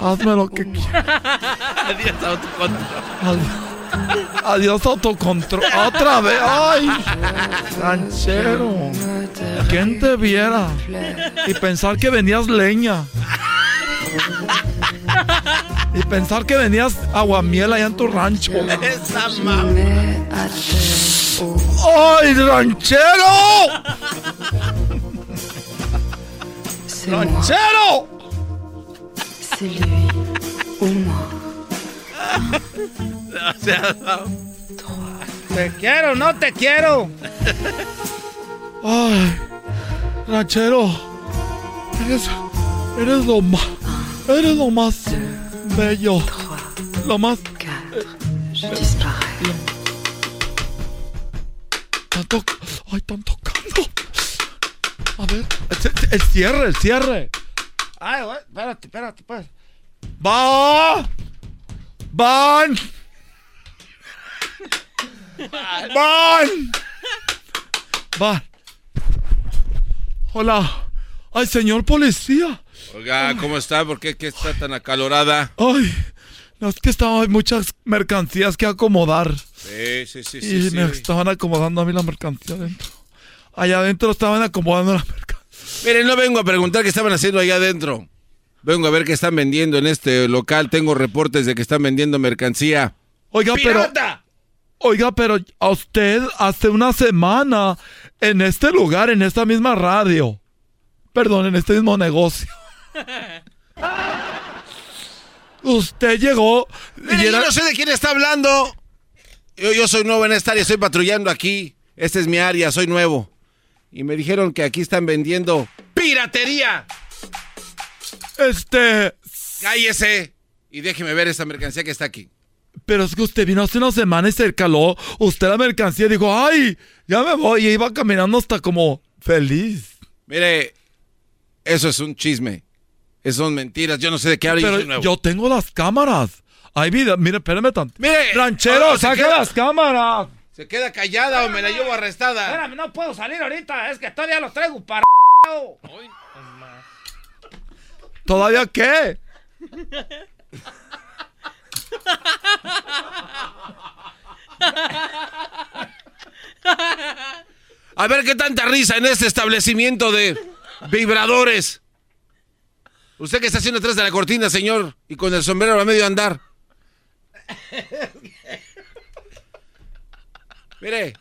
Hazme lo que quieras. <laughs> Adiós, autocontrol. Adiós, adiós autocontrol. Otra vez. Ay, ranchero. ¿Quién te viera? Y pensar que venías leña. Y pensar que venías aguamiel allá en tu rancho. Esa mamá. ¡Ay, ranchero! ¡Ranchero! <laughs> Te quiero, no te quiero. Ay, ranchero. Eres, eres lo más, eres lo más bello. Lo más. Tanto, ay, están tocando. A ver, el, el cierre, el cierre. Ay, espérate, espérate, pues. ¡Va! ¡Van! ¡Van! ¡Van! Hola. Ay, señor policía. Oiga, ¿cómo está? ¿Por qué, qué está tan acalorada? Ay, no es que estaba, hay muchas mercancías que acomodar. Sí, sí, sí, y sí. me sí. estaban acomodando a mí la mercancía adentro. Allá adentro estaban acomodando la mercancía. Mire, no vengo a preguntar qué estaban haciendo allá adentro. Vengo a ver qué están vendiendo en este local. Tengo reportes de que están vendiendo mercancía. Oiga, pero. Oiga, pero a usted hace una semana en este lugar, en esta misma radio. Perdón, en este mismo negocio. <laughs> Usted llegó. Yo no sé de quién está hablando. Yo, yo soy nuevo en esta área, estoy patrullando aquí. Esta es mi área, soy nuevo. Y me dijeron que aquí están vendiendo piratería. Este. Cállese y déjeme ver esta mercancía que está aquí. Pero es que usted vino hace una semana y se caló. Usted la mercancía dijo, ¡ay! Ya me voy. Y iba caminando hasta como feliz. Mire, eso es un chisme. Eso son mentiras. Yo no sé de qué habla. Pero yo nuevo. yo tengo las cámaras. Hay vida. Mire, espérame tanto. Mire, Ranchero, oh, queda- las cámaras. ¿Se queda callada o me la llevo arrestada? Espérame, no puedo salir ahorita. Es que todavía los traigo para. ¿Todavía qué? A ver qué tanta risa en este establecimiento de vibradores. Usted que está haciendo atrás de la cortina, señor, y con el sombrero a medio andar. Mire,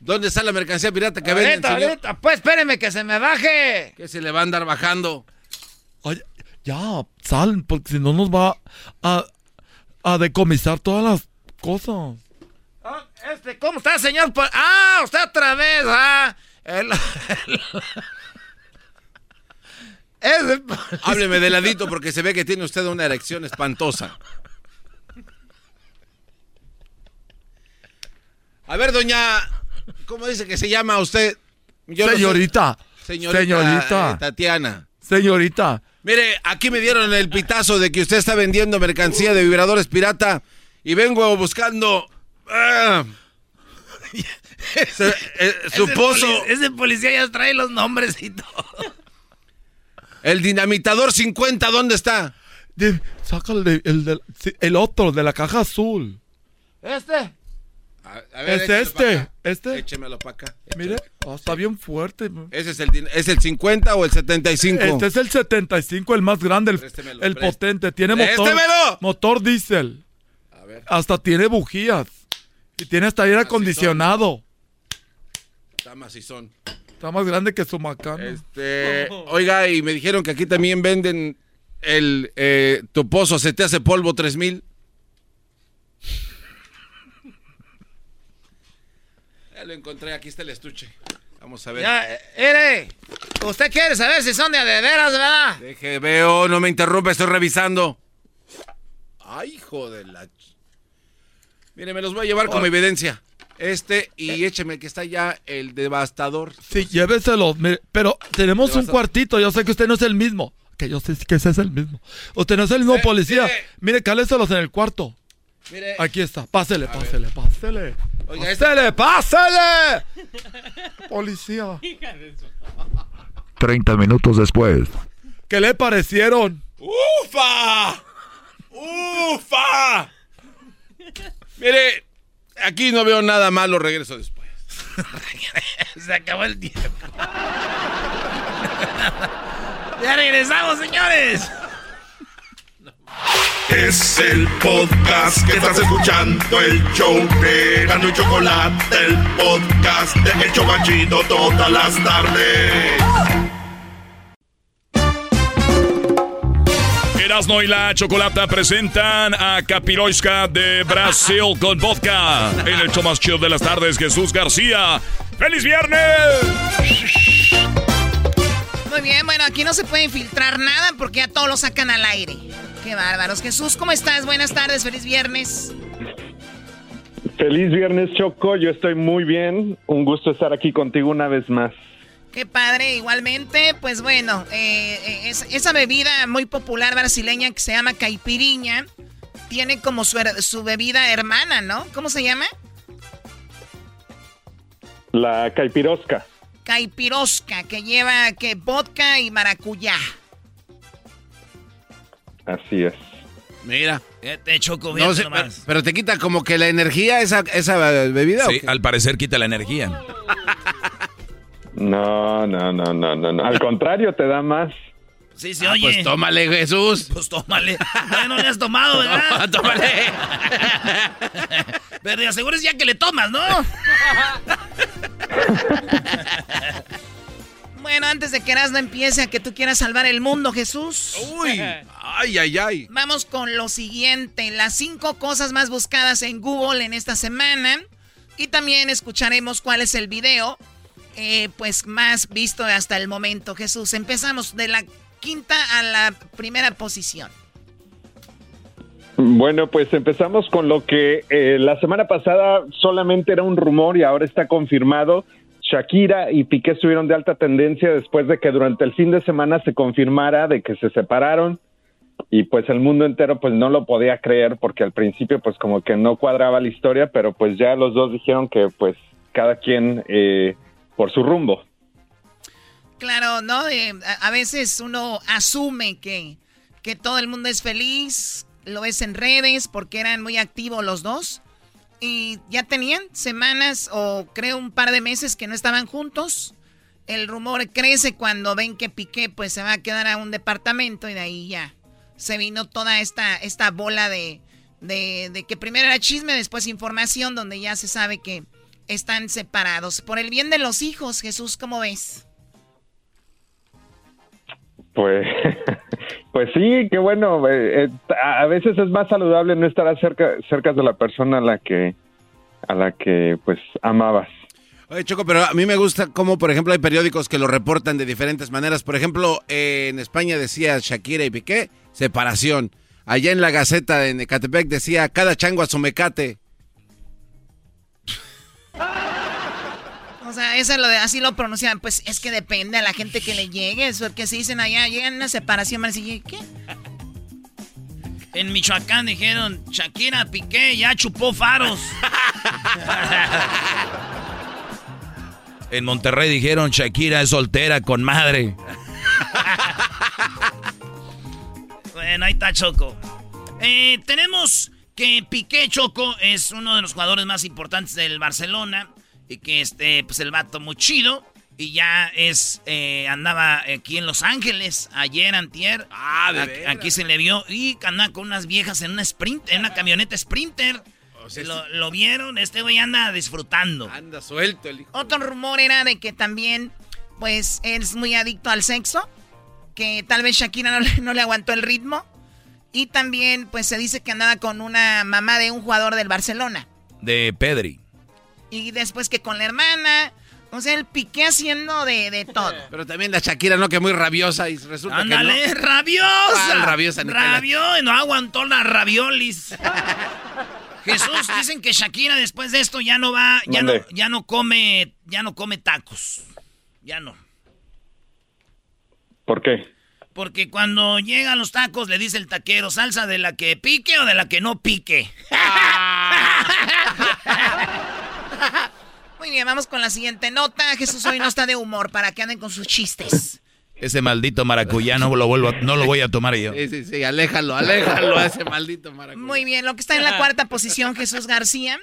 ¿dónde está la mercancía pirata que venden, Ahorita, señor? ahorita. Pues espéreme que se me baje. Que se le va a andar bajando. Ay, ya, sal, porque si no nos va a, a decomisar todas las cosas. Ah, Este, ¿cómo está, señor? Pol- Ah, usted otra vez, ah. El- el- Ese policía- Hábleme de ladito porque se ve que tiene usted una erección espantosa. A ver, doña, ¿cómo dice que se llama usted? Yo no sé. señorita, Señorita, señorita, eh, Tatiana. señorita. Mire, aquí me dieron el pitazo de que usted está vendiendo mercancía de vibradores pirata y vengo buscando ah, se- eh, su <laughs> Ese pozo, poli- Ese policía ya trae los nombres y todo. el dinamitador 50, ¿dónde está? De- saca el, de- el otro, de la caja azul. Este. A Es este, este. Échemelo para acá. Mire, oh, está bien fuerte. Ese es el, ¿Es el 50 o el 75? Este es el 75, el más grande, el, Préstemelo, el prést- potente. Tiene motor, ¡Préstemelo! motor diésel. Hasta tiene bujías. Y tiene hasta aire acondicionado. Está macizón. Está más grande que su macano. Este, oiga, y me dijeron que aquí también venden el eh, tu pozo se te hace polvo 3000. Ya lo encontré, aquí está el estuche. Vamos a ver. Ya, eh, ere. Usted quiere saber si son de, veras, ¿verdad? Deje, veo, no me interrumpa, estoy revisando. Ay, hijo de la... ch- Mire, me los voy a llevar como evidencia. Este y écheme que está ya el devastador. Sí, lléveselos. mire, pero tenemos un cuartito. Yo sé que usted no es el mismo. Que yo sé que ese es el mismo. Usted no es el mismo policía. mire. Mire, cáleselos en el cuarto. Mire. Aquí está. Pásele, pásele, pásele. Oiga, ¡Pásele, pásele! Policía. 30 minutos después. ¿Qué le parecieron? ¡Ufa! ¡Ufa! Mire, aquí no veo nada malo, regreso después. <laughs> Se acabó el tiempo. ya regresamos, señores. Es el podcast que estás escuchando, el show de Gano y Chocolate, el podcast de El Chocachito todas las tardes. Erasmo y la Chocolata presentan a Capiroiska de Brasil con vodka. En el show más chido de las tardes, Jesús García. ¡Feliz viernes! Muy bien, bueno, aquí no se puede filtrar nada porque ya todo lo sacan al aire. Qué bárbaros. Jesús, ¿cómo estás? Buenas tardes, feliz viernes. Feliz viernes, Choco. Yo estoy muy bien. Un gusto estar aquí contigo una vez más. Qué padre, igualmente. Pues bueno, eh, eh, es- esa bebida muy popular brasileña que se llama caipiriña tiene como su, su bebida hermana, ¿no? ¿Cómo se llama? La caipirosca. Caipirosca, que lleva que vodka y maracuyá. Así es. Mira. Te choco No sé, pero, pero te quita como que la energía esa, esa bebida. ¿o Sí, al parecer quita la energía. No, no, no, no, no, no. Al contrario, te da más. Sí, sí, Ah, oye. Pues tómale, Jesús. Pues tómale. Todavía no le has tomado, <laughs> ¿verdad? <laughs> tómale. <laughs> Pero de aseguro es ya que le tomas, ¿no? Bueno, antes de que Erasmo empiece a que tú quieras salvar el mundo, Jesús. Uy, ay, ay, ay. Vamos con lo siguiente, las cinco cosas más buscadas en Google en esta semana. Y también escucharemos cuál es el video, eh, pues más visto hasta el momento. Jesús, empezamos de la quinta a la primera posición. Bueno, pues empezamos con lo que eh, la semana pasada solamente era un rumor y ahora está confirmado. Shakira y Piqué estuvieron de alta tendencia después de que durante el fin de semana se confirmara de que se separaron y pues el mundo entero pues no lo podía creer porque al principio pues como que no cuadraba la historia, pero pues ya los dos dijeron que pues cada quien eh, por su rumbo. Claro, ¿no? Eh, a, veces uno asume que, que todo el mundo es feliz, lo ves en redes porque eran muy activos los dos y ya tenían semanas o creo un par de meses que no estaban juntos. El rumor crece cuando ven que Piqué pues se va a quedar a un departamento y de ahí ya se vino toda esta, esta bola de, de, de que primero era chisme, después información donde ya se sabe que están separados. Por el bien de los hijos, Jesús, ¿cómo ves? Pues, <laughs> pues sí, qué bueno. eh, eh, a veces es más saludable no estar cerca, de la persona a la que, a la que, pues, amabas. Oye, Choco, pero a mí me gusta cómo, por ejemplo, hay periódicos que lo reportan de diferentes maneras. Por ejemplo, eh, en España decía Shakira y Piqué, separación. Allá en la Gaceta de Ecatepec decía, cada chango a su mecate. O sea, eso es lo de, así lo pronuncian. Pues es que depende a la gente que le llegue. Es porque si dicen allá, llegan a una separación, van a decir, ¿qué? En Michoacán dijeron, Shakira Piqué ya chupó faros. <laughs> En Monterrey dijeron Shakira es soltera con madre. <laughs> bueno, ahí está Choco. Eh, tenemos que Piqué Choco es uno de los jugadores más importantes del Barcelona. Y que este, pues el vato muy chido. Y ya es, eh, andaba aquí en Los Ángeles, ayer, antier. Ah, de. Aquí se le vio y andaba con unas viejas en una sprint, en una camioneta sprinter. lo, lo vieron, este güey anda disfrutando. Anda suelto el hijo. Otro rumor era de que también, pues, es muy adicto al sexo. Que tal vez Shakira no le aguantó el ritmo. Y también, pues, se dice que andaba con una mamá de un jugador del Barcelona. De Pedri. Y después que con la hermana. O sea, el Piqué haciendo de, de todo. <laughs> Pero también la Shakira, ¿no? Que muy rabiosa y resulta Ándale, que no. rabiosa. ¿Cuál rabiosa, Nicolás? Rabió, no aguantó las raviolis. <laughs> Jesús, dicen que Shakira después de esto ya no va, ya no, ya no come, ya no come tacos. Ya no. ¿Por qué? Porque cuando llegan los tacos le dice el taquero, salsa de la que pique o de la que no pique. <laughs> <laughs> Muy bien, vamos con la siguiente nota. Jesús hoy no está de humor para que anden con sus chistes. Ese maldito maracuyá no lo, vuelvo, a- no lo voy a tomar yo. Sí, sí, sí, aléjalo, aléjalo a ese maldito maracuyá. Muy bien, lo que está en la cuarta posición, Jesús García.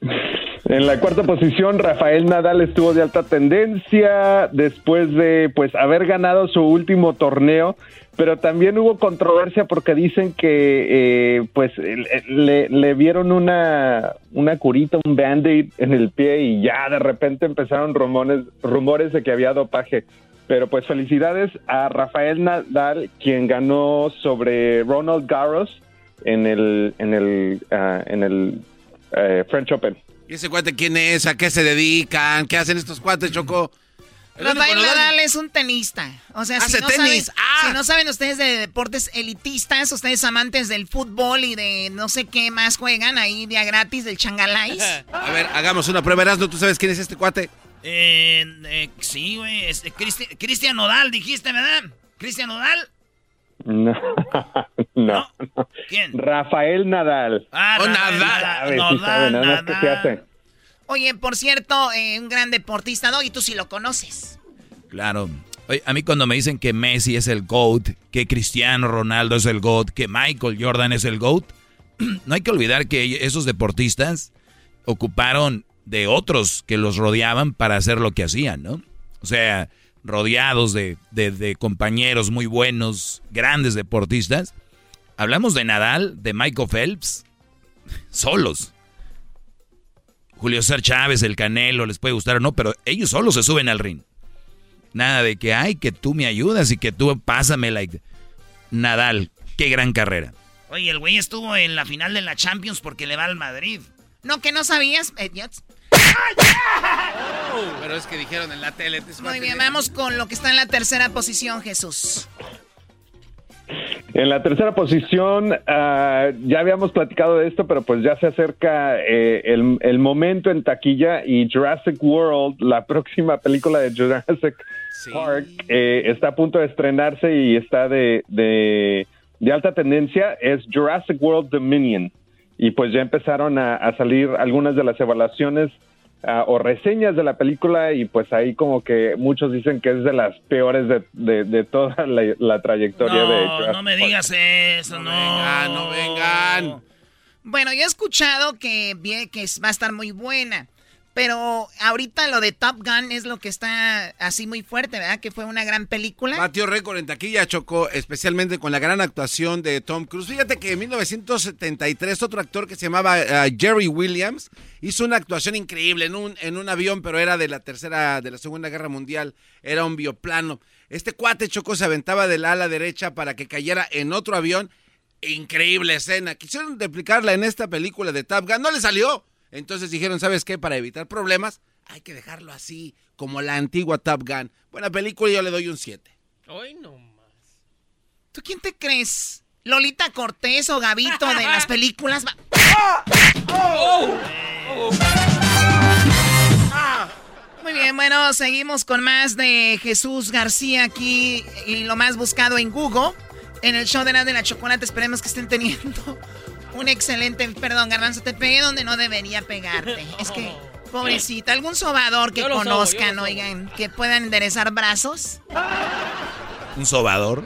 En la cuarta posición, Rafael Nadal estuvo de alta tendencia después de pues haber ganado su último torneo, pero también hubo controversia porque dicen que eh, pues le, vieron una, una curita, un band-aid en el pie y ya de repente empezaron rumores, rumores de que había dopaje. Pero pues felicidades a Rafael Nadal, quien ganó sobre Ronald Garros en el, en el, ah, en el eh, French Open. ¿Y ese cuate quién es? ¿A qué se dedican? ¿Qué hacen estos cuates, Choco? Rafael Nadal- Nadal es un tenista. O sea, si Hace no, tenis. Saben, si no saben ustedes de deportes elitistas, ustedes amantes del fútbol y de no sé qué más juegan ahí día gratis del changalais. <laughs> A ver, hagamos una prueba. Erasmo, ¿tú sabes quién es este cuate? Eh, eh, sí, güey. es- Cristi- Cristian Nodal, dijiste, ¿verdad? Cristian Nodal. No, <laughs> no, no. ¿Quién? Rafael Nadal. Ah, Oh, Rafael Nadal. Sabe, sí Nodal, sabe, nada más que se Nadal. hace. Oye, por cierto, eh, un gran deportista, ¿no? Y tú sí lo conoces. Claro. Oye, a mí cuando me dicen que Messi es el GOAT, que Cristiano Ronaldo es el GOAT, que Michael Jordan es el GOAT, <clears throat> no hay que olvidar que esos deportistas ocuparon de otros que los rodeaban para hacer lo que hacían, ¿no? O sea, rodeados de, de- de compañeros muy buenos, grandes deportistas. Hablamos de Nadal, de Michael Phelps, <laughs> solos. Julio César Chávez, el Canelo, les puede gustar o no, pero ellos solos se suben al ring. Nada de que, ay, que tú me ayudas y que tú pásame like. Nadal, qué gran carrera. Oye, el güey estuvo en la final de la Champions porque le va al Madrid. No, que no sabías, eh, idiots. Pero es que dijeron en la tele. Muy bien, vamos con lo que está en la tercera posición, Jesús. En la tercera posición, ah, ya habíamos platicado de esto, pero pues ya se acerca eh, el, el momento en taquilla y Jurassic World, la próxima película de Jurassic Park, eh, está a punto de estrenarse y está de, de, de alta tendencia. Es Jurassic World Dominion. Y pues ya empezaron a, a salir algunas de las evaluaciones ah, o reseñas de la película y pues ahí como que muchos dicen que es de las peores de, de- de toda la, la trayectoria de No, Jurassic no me digas eso, no. Vengan, no vengan. Bueno, yo he escuchado que, bien, que va a estar muy buena. Pero ahorita lo de Top Gun es lo que está así muy fuerte, ¿verdad? Que fue una gran película. Batió récord en taquilla, Choco, especialmente con la gran actuación de Tom Cruise. Fíjate que en 1973 otro actor que se llamaba eh, Jerry Williams hizo una actuación increíble en un, en un avión, pero era de la tercera, de la Segunda Guerra Mundial, era un bioplano. Este cuate, Choco, se aventaba del ala derecha para que cayera en otro avión. Increíble escena. Quisieron replicarla en esta película de Top Gun, no le salió. Entonces dijeron, ¿sabes qué? Para evitar problemas, hay que dejarlo así, como la antigua Top Gun. Buena película, yo le doy un 7. Hoy no ¿Tú quién te crees? ¿Lolita Cortés o Gavito de las <laughs> películas? Va- Muy bien, bueno, seguimos con más de Jesús García aquí y lo más buscado en Google. En el show de la de la chocolate esperemos que estén teniendo un excelente... Perdón, Garbanzo, te pegué donde no debería pegarte. <laughs> Es que, pobrecita, algún sobador que conozcan, sobo. oigan, que puedan enderezar brazos. <laughs> ¿Un sobador?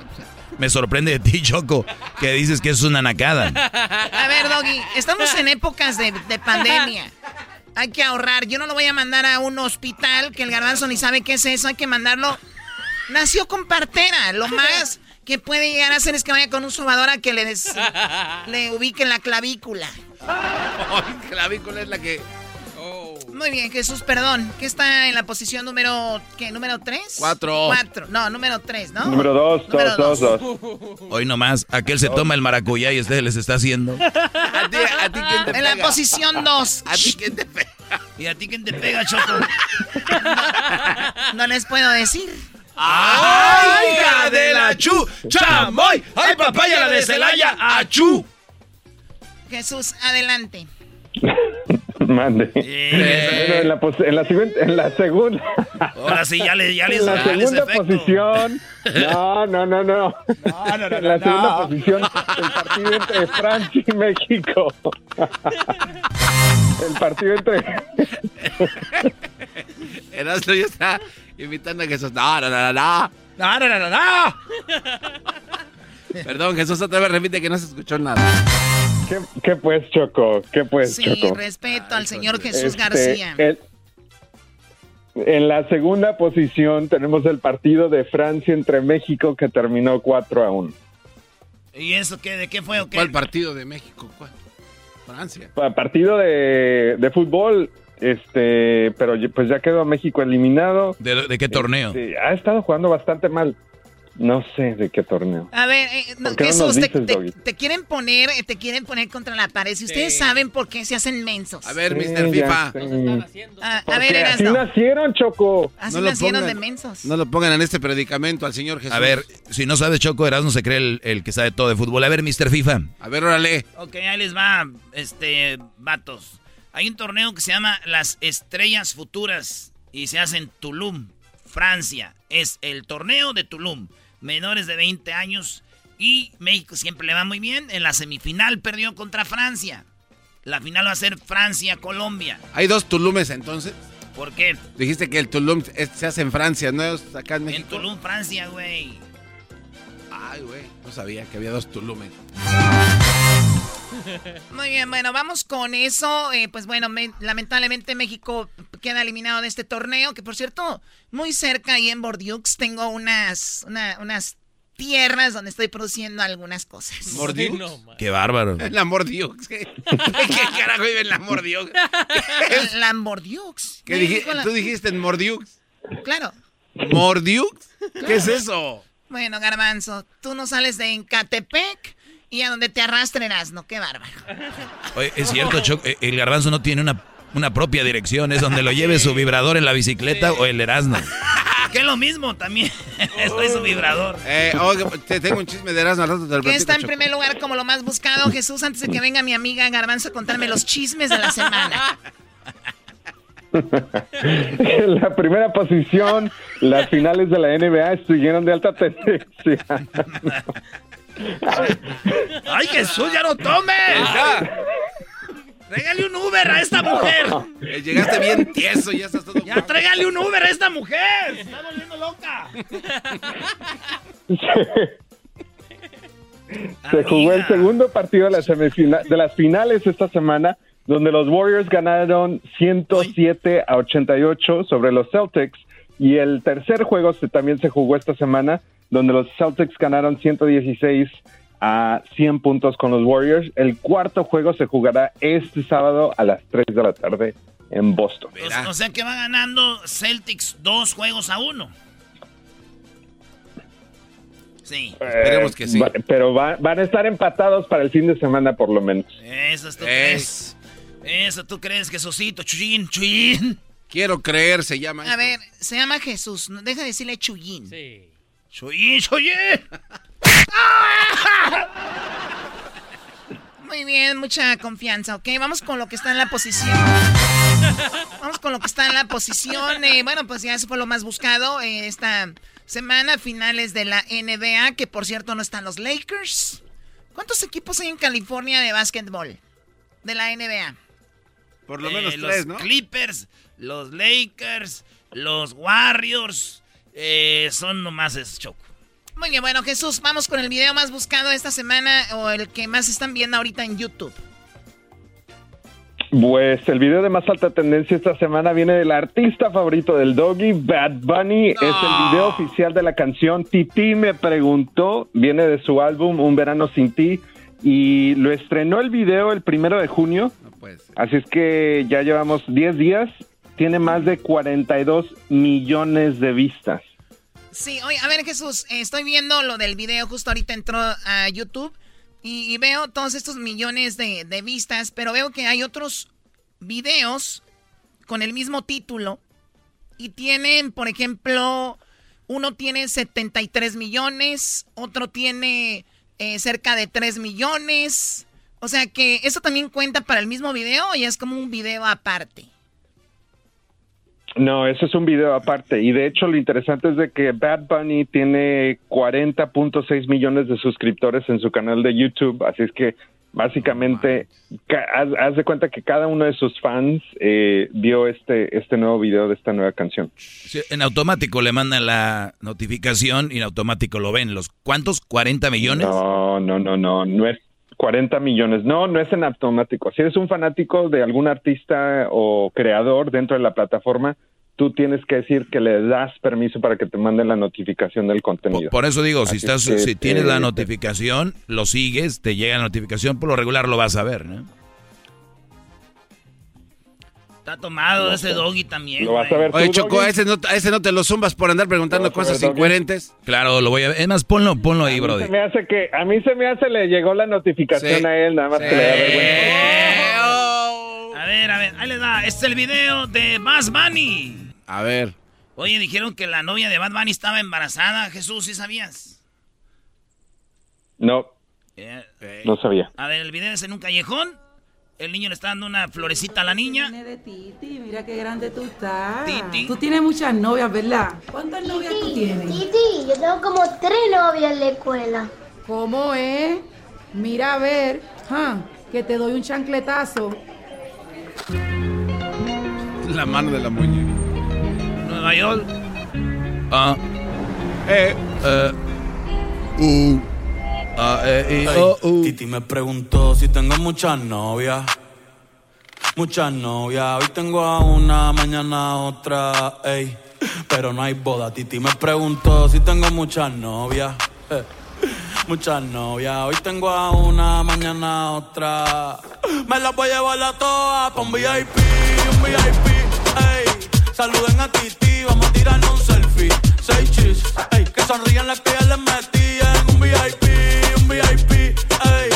Me sorprende de ti, Choco, que dices que es una nacada. A ver, Doggy, estamos en épocas de, de pandemia. Hay que ahorrar. Yo no lo voy a mandar a un hospital que el garbanzo ni sabe qué es eso. Hay que mandarlo. Nació con partera. Lo <laughs> más que puede llegar a hacer es que vaya con un sobador a que le, des- <laughs> le ubique la clavícula. Ay, clavícula es la que. Muy bien, Jesús, perdón. ¿Qué está en la posición número, qué, número 3? Cuatro. Cuatro. No, número 3, ¿no? Número dos, Número dos, dos, dos. dos. Hoy nomás, aquel se toma el maracuyá y usted les está haciendo. <laughs> ¿A ti, a ti quién te En la pega? posición 2. ¿A ti quién te pega? ¿Y a ti quién te pega, Choco? <laughs> No les puedo decir. ¡Ay, hija de la chu! ¡Chamoy! ¡Ay, papaya la de Celaya! ¡Achú! Jesús, adelante. <laughs> Mande. Bueno, en la, en la siguiente, en la segunda. Ahora sí, ya le, ya le En la ya les segunda efecto. posición. No, no, no, no. en la segunda posición, el partido entre Francia y México. el partido entre. <laughs> Erasmo ya está invitando a Jesús. No, no, no, no, no. ¡No, no, no! <laughs> Perdón, Jesús, otra vez repite que no se escuchó nada. ¿Qué, qué pues, Choco? ¿Qué pues, Sí, Choco? respeto al señor Jesús Este, García. el- en la segunda posición tenemos el partido de Francia entre México que terminó 4 a 1. ¿Y eso qué? ¿De qué fue o qué? ¿Cuál partido de México? ¿Cuál? Francia. Pa- Partido de, de fútbol, este, pero ya- pues ya quedó México eliminado. ¿De, de qué torneo? Este, ha estado jugando bastante mal. No sé de qué torneo. A ver, eh, no, ¿Por qué no Jesús, nos te, dices, te- Doggy? te quieren poner, eh, te quieren poner contra la pared. Si ustedes saben por qué se hacen mensos. A ver, Sí, Mr. FIFA. Ah, a Porque ver, así Erasno. nacieron, Choco. Así No lo nacieron pongan. de mensos. No lo pongan en este predicamento al señor Jesús. A ver, si no sabe Choco, Erasmo se cree el, el que sabe todo de fútbol. A ver, Mr. FIFA. A ver, órale. Ok, ahí les va, este, vatos. Hay un torneo que se llama Las Estrellas Futuras y se hace en Tulum, Francia. Es el torneo de Tulum. Menores de 20 años y México siempre le va muy bien. En la semifinal perdió contra Francia. La final va a ser Francia-Colombia. Hay dos Tulumes entonces. ¿Por qué? Dijiste que el Tulum es- se hace en Francia, ¿no? Es acá en En México. Tulum, Francia, güey. Ay, güey. No sabía que había dos Tulumes. Muy bien, bueno, vamos con eso. Eh, pues bueno, me- lamentablemente México queda eliminado de este torneo, que por cierto, muy cerca ahí en Bordeaux tengo unas, una- unas tierras donde estoy produciendo algunas cosas. ¿Mordiux? Qué bárbaro. La Mordiux. ¿Qué, <laughs> ¿Qué carajo vive en la Mordiux? <laughs> La Bordeaux. ¿Qué México, dije- la- ¿Tú dijiste en Mordiux? Claro. ¿Mordiux? ¿Qué es eso? Bueno, Garbanzo, tú no sales de Encatepec y a donde te arrastreras, ¿no? Qué bárbaro. Oye, es cierto, Choco, eh, el garbanzo no tiene una, una propia dirección. Es donde lo lleve su vibrador en la bicicleta o el Erasmo. Que es lo mismo también. <laughs> Soy su vibrador. Eh, oiga, te tengo un chisme de Erasmo al rato te lo platico, está en Choco. primer lugar como lo más buscado, Jesús, antes de que venga mi amiga Garbanzo a contarme los chismes de la semana. En la primera posición, las finales de la NBA estuvieron de alta tendencia. <laughs> ¡Ay, Jesús, ya no tome! Tráigale un Uber a esta mujer. Eh, Llegaste bien tieso, ya estás todo... Ya tráigale un Uber a esta mujer. Se está volviendo loca. <laughs> Se jugó el segundo partido de, la semifina- de las finales esta semana, donde los Warriors ganaron 107 a 88 sobre los Celtics. Y el tercer juego se- también se jugó esta semana, donde los Celtics ganaron 116 a 100 puntos con los Warriors. El cuarto juego se jugará este sábado a las 3 de la tarde en Boston. O, o sea que va ganando Celtics dos juegos a uno. Sí. Eh, va- Pero va- van a estar empatados para el fin de semana por lo menos. Eso tú crees. Eso tú crees, Jesucito. Chuyín, chuyín. Quiero creer, se llama. A ver, se llama Jesús, no- deja de decirle Chuyín. Sí. Chuyín, chuyín. Muy bien, mucha confianza, ¿ok? Vamos con lo que está en la posición. Vamos con lo que está en la posición. eh, bueno, pues ya eso fue lo más buscado eh, esta semana, finales de la NBA, que por cierto no están los Lakers. ¿Cuántos equipos hay en California de básquetbol? De la NBA. Por lo Eh, menos los tres, ¿no? Clippers, los Lakers, los Warriors. Eh, son nomás esos choco. Muy bien, bueno, Jesús, vamos con el video más buscado esta semana o el que más están viendo ahorita en YouTube. Pues el video de más alta tendencia esta semana viene del artista favorito del Doggy, Bad Bunny. Es el video oficial de la canción Titi me preguntó. Viene de su álbum Un verano sin ti. Y lo estrenó el video el primero de junio. Así es que ya llevamos 10 días tiene más de 42 millones de vistas. Sí, oye, a ver Jesús, estoy viendo lo del video, justo ahorita entró a YouTube y, veo todos estos millones de, de vistas, pero veo que hay otros videos con el mismo título y tienen, por ejemplo, uno tiene 73 millones, otro tiene eh, cerca de 3 millones. O sea que eso también cuenta para el mismo video y es como un video aparte. No, eso es un video aparte. Y de hecho lo interesante es de que Bad Bunny tiene 40.6 millones de suscriptores en su canal de YouTube. Así es que básicamente haz, de cuenta que cada uno de sus fans eh, vio este, este nuevo video de esta nueva canción. en automático le mandan la notificación y en automático lo ven. ¿Los cuántos? ¿40 millones? No, no, no, no. No es 40 millones. No, no es en automático. Si eres un fanático de algún artista o creador dentro de la plataforma, tú tienes que decir que le das permiso para que te manden la notificación del contenido. Por, eso digo, si estás, si tienes la notificación, lo sigues, te llega la notificación, por lo regular lo vas a ver, ¿no? Está tomado ese doggy también. Lo vas a ver Oye, Choco, ese no, ese no te lo zumbas por andar preguntando cosas incoherentes. Claro, lo voy a ver. Es más, ponlo, ponlo ahí, bro. Se me hace que, a mí se me hace, le llegó la notificación a él, nada más que le da vergüenza. A ver, a ver, ahí le da. Este es el video de Bass Bunny. A ver. Oye, dijeron que la novia de Bad Bunny estaba embarazada. Jesús, ¿sí sabías? No. No sabía. A ver, el video es en un callejón el niño le está dando una florecita a la niña. de Titi, mira qué grande tú estás. Titi. Tú tienes muchas novias, ¿verdad? ¿Cuántas novias tú tienes? Titi, yo tengo como tres novias en la escuela. ¿Cómo es? Mira a ver, que te doy un chancletazo. La mano de la muñeca. Nueva York. Ah. Eh. Eh. Uh. Uh. Titi me preguntó si tengo muchas novias. Muchas novias. Hoy tengo a una, mañana a otra. Ey. Pero no hay boda. Titi me preguntó si tengo muchas novias. Eh, <laughs> muchas novias. Hoy tengo a una, mañana a otra. Me las voy a llevar a todas pa' un VIP, un VIP. Saluden a Titi, vamos a tirarnos un selfie. Seis chis, ey. Que sonrían las que les metí en un VIP. VIP, ey.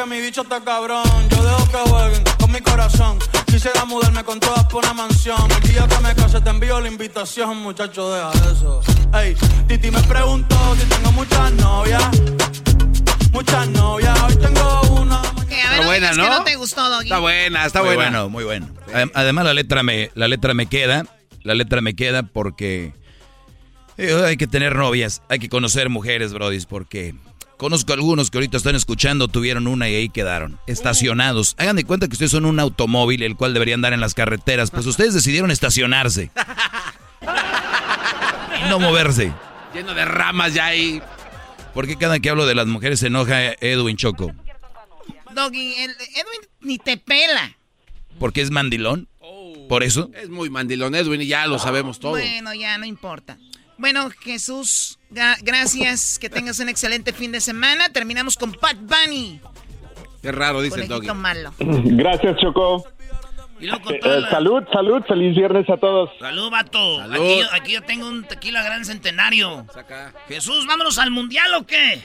que mi bicho está cabrón. Yo dejo que jueguen con mi corazón. Quisiera mudarme con todas por una mansión. El día que me case te envío la invitación, muchacho, deja eso. Ey, Titi me preguntó si tengo muchas novias. Muchas novias, hoy tengo una. está buena, ¿no? no te gustó, Está buena, está muy bueno, muy bueno. Además la letra me, la letra me queda, la letra me queda porque eh, hay que tener novias, hay que conocer mujeres, brodis, porque Conozco algunos que ahorita están escuchando, tuvieron una y ahí quedaron, estacionados. Hagan de cuenta que ustedes son un automóvil, el cual deberían andar en las carreteras. Pues ustedes decidieron estacionarse. y no moverse. Lleno de ramas ya ahí. ¿Por qué cada que hablo de las mujeres se enoja Edwin Choco? Doggy, Edwin ni te pela. ¿Porque es mandilón? ¿Por eso? Es muy mandilón Edwin y ya lo sabemos todo. Bueno, ya no importa. Bueno, Jesús, gracias. Que tengas un excelente fin de semana. Terminamos con Pat Bunny. Qué raro, dice el doggy. malo. <laughs> Gracias, Choco. Eh, eh, salud, salud, feliz viernes a todos. Salud, vato. Aquí, yo tengo un tequila gran centenario. Jesús, vámonos al mundial o qué?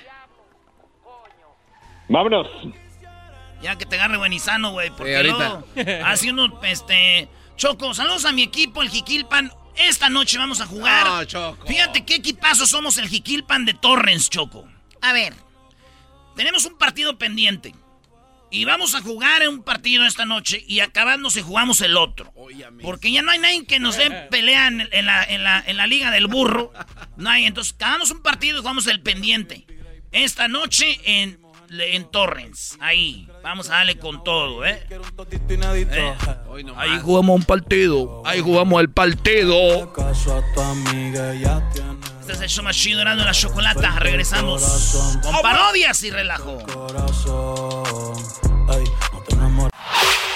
Vámonos. Ya que te agarre buenizano, güey. Porque ahorita. <laughs> hace uno, este. Choco, saludos a mi equipo, el Jiquilpan. Esta noche vamos a jugar. Fíjate qué equipazo somos el Jiquilpan de Torrens, Choco. A ver, tenemos un partido pendiente. Y vamos a jugar en un partido esta noche y acabándose jugamos el otro. Porque ya no hay nadie que nos dé <laughs> pelea en, la, en, la, en la liga del burro. No hay. Entonces, acabamos un partido y jugamos el pendiente. Esta noche en en Torrens. Ahí. Vamos a darle con todo, ¿eh? ¿Eh? Ahí jugamos un partido. Ahí jugamos el partido. Este es el show más chido de la chocolata. Regresamos con parodias y relajo.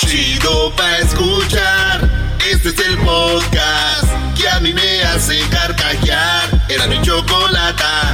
Chido pa' escuchar. Este es el podcast que a mí me hace carcajear. Era mi chocolata.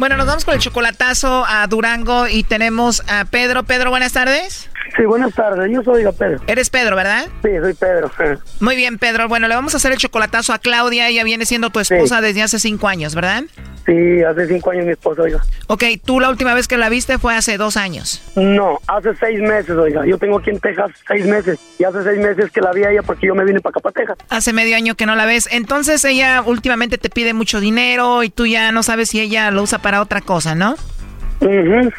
Bueno, nos vamos con el chocolatazo a Durango y tenemos a Pedro. Pedro, buenas tardes. Sí, buenas tardes. Yo soy Pedro. Eres Pedro, ¿verdad? Sí, soy Pedro. Muy bien, Pedro. Bueno, le vamos a hacer el chocolatazo a Claudia. Ella viene siendo tu esposa desde hace cinco años, ¿verdad? Sí, hace cinco años mi esposa, oiga. Ok, tú la última vez que la viste fue hace dos años. No, hace seis meses, oiga. Yo tengo aquí en Texas seis meses. Y hace seis meses que la vi a ella porque yo me vine para acá, para Texas. Hace medio año que no la ves. Entonces ella últimamente te pide mucho dinero y tú ya no sabes si ella lo usa para otra cosa, ¿no? Mhm.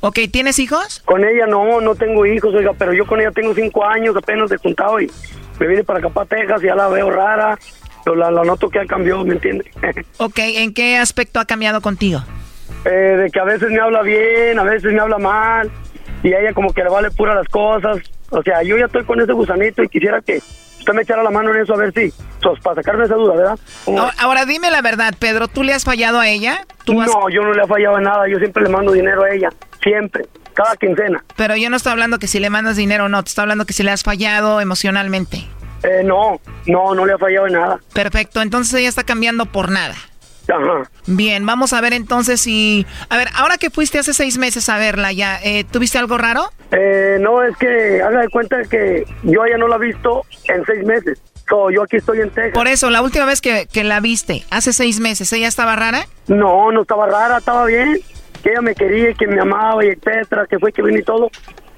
Ok, ¿tienes hijos? Con ella no, no tengo hijos, oiga, pero yo con ella tengo cinco años apenas de juntado y me vine para acá, para Texas y ya la veo rara. Pero la, la noto que ha cambiado, ¿me entiende? <laughs> Ok, ¿en qué aspecto ha cambiado contigo? Eh, de que a veces me habla bien, a veces me habla mal, y a ella como que le vale pura las cosas. O sea, yo ya estoy con ese gusanito y quisiera que usted me echara la mano en eso a ver si, para sacarme esa duda, ¿verdad? ¿Cómo Ahora, ahora dime la verdad, Pedro, ¿tú le has fallado a ella? ¿Tú has- No, yo no le he fallado en nada, yo siempre le mando dinero a ella, siempre, cada quincena. Pero yo no estoy hablando que si le mandas dinero o no, te estoy hablando que si le has fallado emocionalmente. Eh, no, no, no le ha fallado en nada. Perfecto, entonces ella está cambiando por nada. Ajá. Bien, vamos a ver entonces si... A ver, ahora que fuiste hace seis meses a verla ya, eh, ¿tuviste algo raro? Eh, no, es que haga de cuenta que yo a ella no la he visto en seis meses. So, yo aquí estoy en Texas. Por eso, la última vez que, que la viste, hace seis meses, ¿ella estaba rara? No, no estaba rara, estaba bien. Que ella me quería, que me amaba y etcétera, que fue que vino y todo.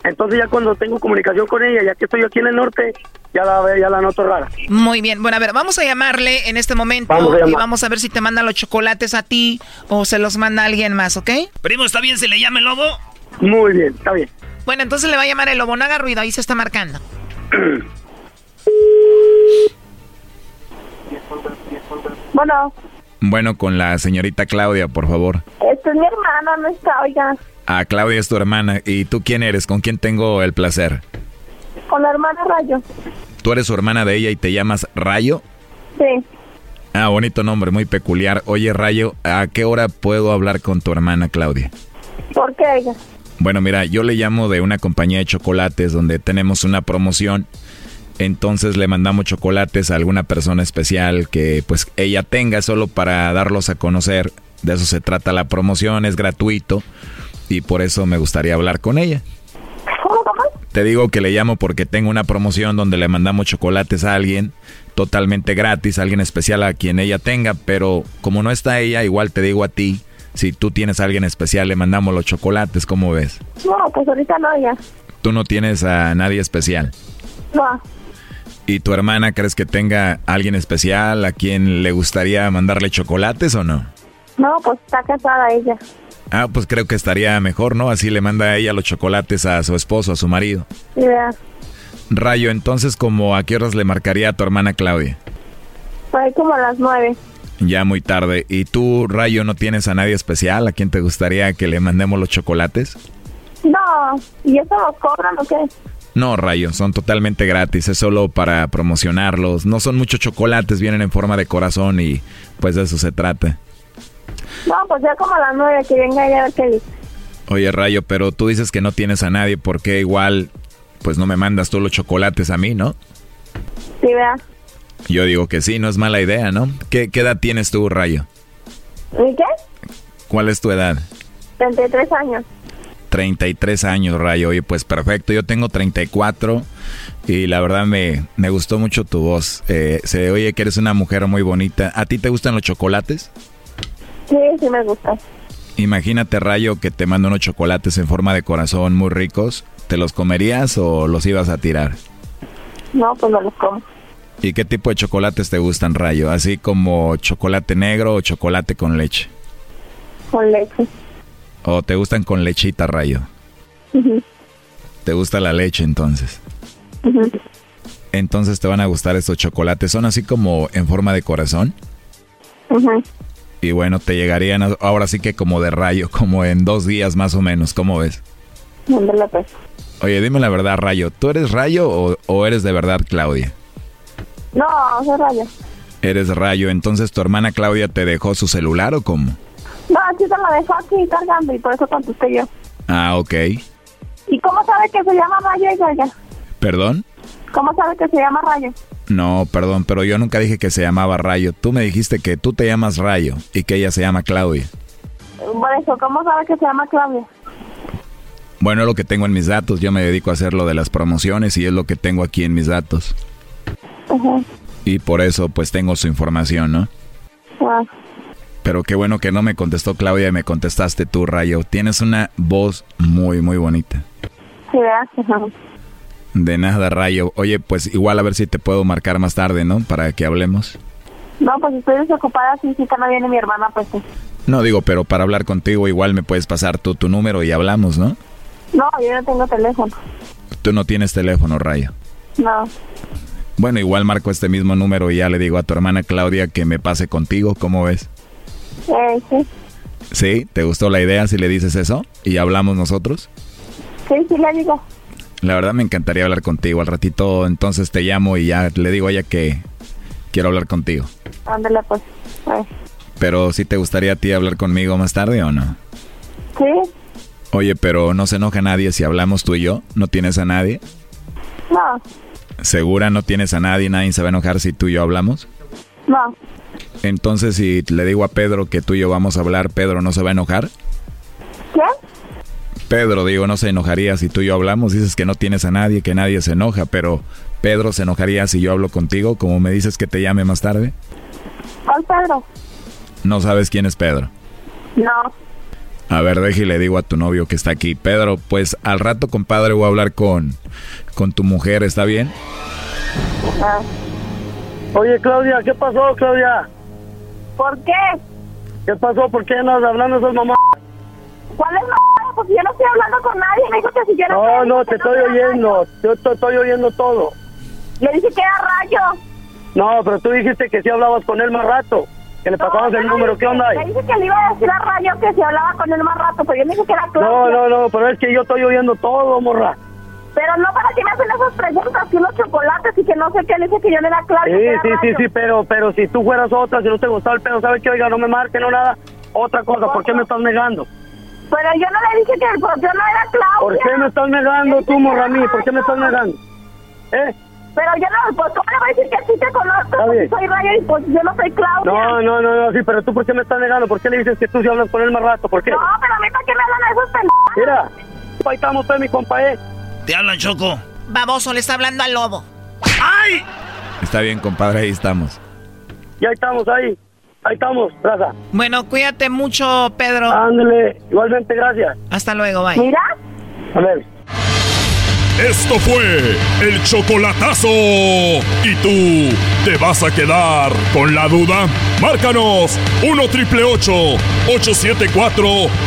Entonces ya cuando tengo comunicación con ella, ya que estoy aquí en el norte, ya la ve- ya la noto rara. Muy bien, bueno, a ver, vamos a llamarle en este momento Vamos a llamar. y vamos a ver si te manda los chocolates a ti o se los manda alguien más, ¿ok? Primo, ¿está bien si le llama el lobo? Muy bien, está bien. Bueno, entonces le va a llamar el lobo, no haga ruido, ahí se está marcando. <clears throat> Bueno, Bueno, con la señorita Claudia, por favor. este es mi hermana, no está, oiga. Ah, Claudia es tu hermana. ¿Y tú quién eres? ¿Con quién tengo el placer? Con la hermana Rayo. ¿Tú eres su hermana de ella y te llamas Rayo? Sí. Ah, bonito nombre, muy peculiar. Oye, Rayo, ¿a qué hora puedo hablar con tu hermana Claudia? ¿Por qué, oiga? Bueno, mira, yo le llamo de una compañía de chocolates donde tenemos una promoción. Entonces le mandamos chocolates a alguna persona especial que pues ella tenga solo para darlos a conocer. De eso se trata la promoción, es gratuito y por eso me gustaría hablar con ella. Te digo que le llamo porque tengo una promoción donde le mandamos chocolates a alguien totalmente gratis, a alguien especial a quien ella tenga, pero como no está ella, igual te digo a ti, si tú tienes a alguien especial, le mandamos los chocolates, ¿cómo ves? No, pues ahorita no, ya. Tú no tienes a nadie especial. No. ¿Y tu hermana crees que tenga a alguien especial a quien le gustaría mandarle chocolates o no? No, pues está casada ella. Ah, pues creo que estaría mejor, ¿no? Así le manda a ella los chocolates a su esposo, a su marido. Vea. Rayo, entonces, como a qué horas le marcaría a tu hermana Claudia? Fue como a las nueve. Ya muy tarde. ¿Y tú, Rayo, no tienes a nadie especial a quien te gustaría que le mandemos los chocolates? No, ¿y eso los cobran o qué? No, Rayo, son totalmente gratis, es solo para promocionarlos. No son muchos chocolates, vienen en forma de corazón y pues de eso se trata. No, pues ya como a las nueve, que venga ella a ver qué. Oye, Rayo, pero tú dices que no tienes a nadie, ¿por qué igual pues no me mandas tú los chocolates a mí, no? Sí, vea. Yo digo que sí, no es mala idea, ¿no? ¿Qué, qué edad tienes tú, Rayo? ¿Y qué? ¿Cuál es tu edad? 33 años. 33 años, Rayo. Oye, pues perfecto. Yo tengo 34 y la verdad me, me gustó mucho tu voz. Eh, se oye que eres una mujer muy bonita. ¿A ti te gustan los chocolates? Sí, sí me gusta. Imagínate, Rayo, que te mando unos chocolates en forma de corazón muy ricos. ¿Te los comerías o los ibas a tirar? No, pues no los como. ¿Y qué tipo de chocolates te gustan, Rayo? ¿Así como chocolate negro o chocolate con leche? Con leche. ¿O te gustan con lechita, Rayo? ¿Te gusta la leche entonces? Entonces te van a gustar estos chocolates. ¿Son así como en forma de corazón? Y bueno, te llegarían a- ahora sí que como de rayo, <laughs> como en dos días más o menos. ¿Cómo ves? Mándala pues. Oye, dime la verdad, Rayo. ¿Tú eres Rayo o, o eres de verdad Claudia? No, soy rayo. Eres Rayo. Entonces, ¿tu hermana Claudia te dejó su celular o cómo? No, aquí se la dejó aquí cargando y por eso contesté yo. Ah, ok. ¿Y cómo sabe que se llama Rayo ella? oiga? ¿Perdón? ¿Cómo sabe que se llama Rayo? No, perdón, pero yo nunca dije que se llamaba Rayo. Tú me dijiste que tú te llamas Rayo y que ella se llama Claudia. Por eso, ¿cómo sabe que se llama Claudia? Bueno, es lo que tengo en mis datos. Yo me dedico a hacer lo de las promociones y es lo que tengo aquí en mis datos. Ajá. Y por eso pues tengo su información, ¿no? Ah, Pero qué bueno que no me contestó Claudia y me contestaste tú, Rayo. Tienes una voz muy, muy bonita. sí. De nada, Rayo. Oye, pues igual a ver si te puedo marcar más tarde, ¿no? Para que hablemos. No, pues estoy desocupada, sí, sí, que no viene mi hermana, pues sí. No digo, pero para hablar contigo igual me puedes pasar tú tu número y hablamos, ¿no? No, yo no tengo teléfono. Tú no tienes teléfono, Rayo. No. Bueno, igual marco este mismo número y ya le digo a tu hermana Claudia que me pase contigo, ¿cómo ves? Eh, sí. ¿Sí? ¿Te gustó la idea si le dices eso? ¿Y hablamos nosotros? Sí, sí, le digo. La verdad me encantaría hablar contigo. Al ratito entonces te llamo y ya le digo a ella que quiero hablar contigo. Ándale, pues. Ay. Pero si te gustaría a ti hablar conmigo más tarde o no? Sí, Oye, pero no se enoja nadie si hablamos tú y yo. ¿No tienes a nadie? no, ¿Segura no tienes a nadie? ¿Nadie se va a enojar si tú y yo hablamos? no. Entonces si le digo a Pedro que tú y yo vamos a hablar, ¿Pedro no se va a enojar? Pedro, digo, no se enojaría si tú y yo hablamos. Dices que no tienes a nadie, que nadie se enoja, pero Pedro se enojaría si yo hablo contigo, como me dices que te llame más tarde. ¿Cuál Pedro? No sabes quién es Pedro. No. A ver, deje y le digo a tu novio que está aquí. Pedro, pues al rato, compadre, voy a hablar con, con tu mujer, ¿está bien? Ah. Oye, Claudia, ¿qué pasó, Claudia? ¿Por qué? ¿Qué pasó? ¿Por qué andas hablando esas mamás? ¿Cuál es la Pues yo no estoy hablando con nadie. Me dijo que si yo no No, estoy- no, te estoy oyendo. Yo te estoy oyendo todo. Le dije que era rayo. No, pero tú dijiste que sí hablabas con él más rato. Que le pasabas el número. ¿Qué onda Le dije que le iba a decir a Rayo que se hablaba con él más rato, pero yo le dije que era No, Claudia. no, no, pero es que yo estoy oyendo todo, morra. Pero no para que me hacen esas preguntas, que unos chocolates y que no sé qué, le dije que yo no era Claudia. Sí, sí, sí, sí, pero, pero si tú fueras otra, si no te gustaba el pedo, ¿sabes qué? Oiga, no me marque, no nada. Otra cosa, ¿por qué me estás negando? Pero yo no le dije que el yo no era Claudia. ¿Por qué me estás negando tú, morra, a mí? ¿Por qué me estás negando? ¿Eh? Pero yo no, pues ¿cómo le voy a decir que sí te conozco? Bien. soy Rayo y pues yo no soy Claudia. No, no, no, no, sí, pero tú, ¿por qué me estás negando? ¿Por qué le dices que tú sí hablas con él más rato? ¿Por qué? No, pero a mí para qué me hablan esos pendejos. Mira, ahí estamos, pues, mi compa, ¿eh? Te hablan, Choco. Baboso, le está hablando al lobo. ¡Ay! Está bien, compadre, ahí estamos. Ya estamos ahí. Ahí estamos, raza. Bueno, cuídate mucho, Pedro. Ándale, igualmente, gracias. Hasta luego, bye. Mira. A ver. Esto fue el chocolatazo. ¿Y tú te vas a quedar con la duda? Márcanos 1 triple 874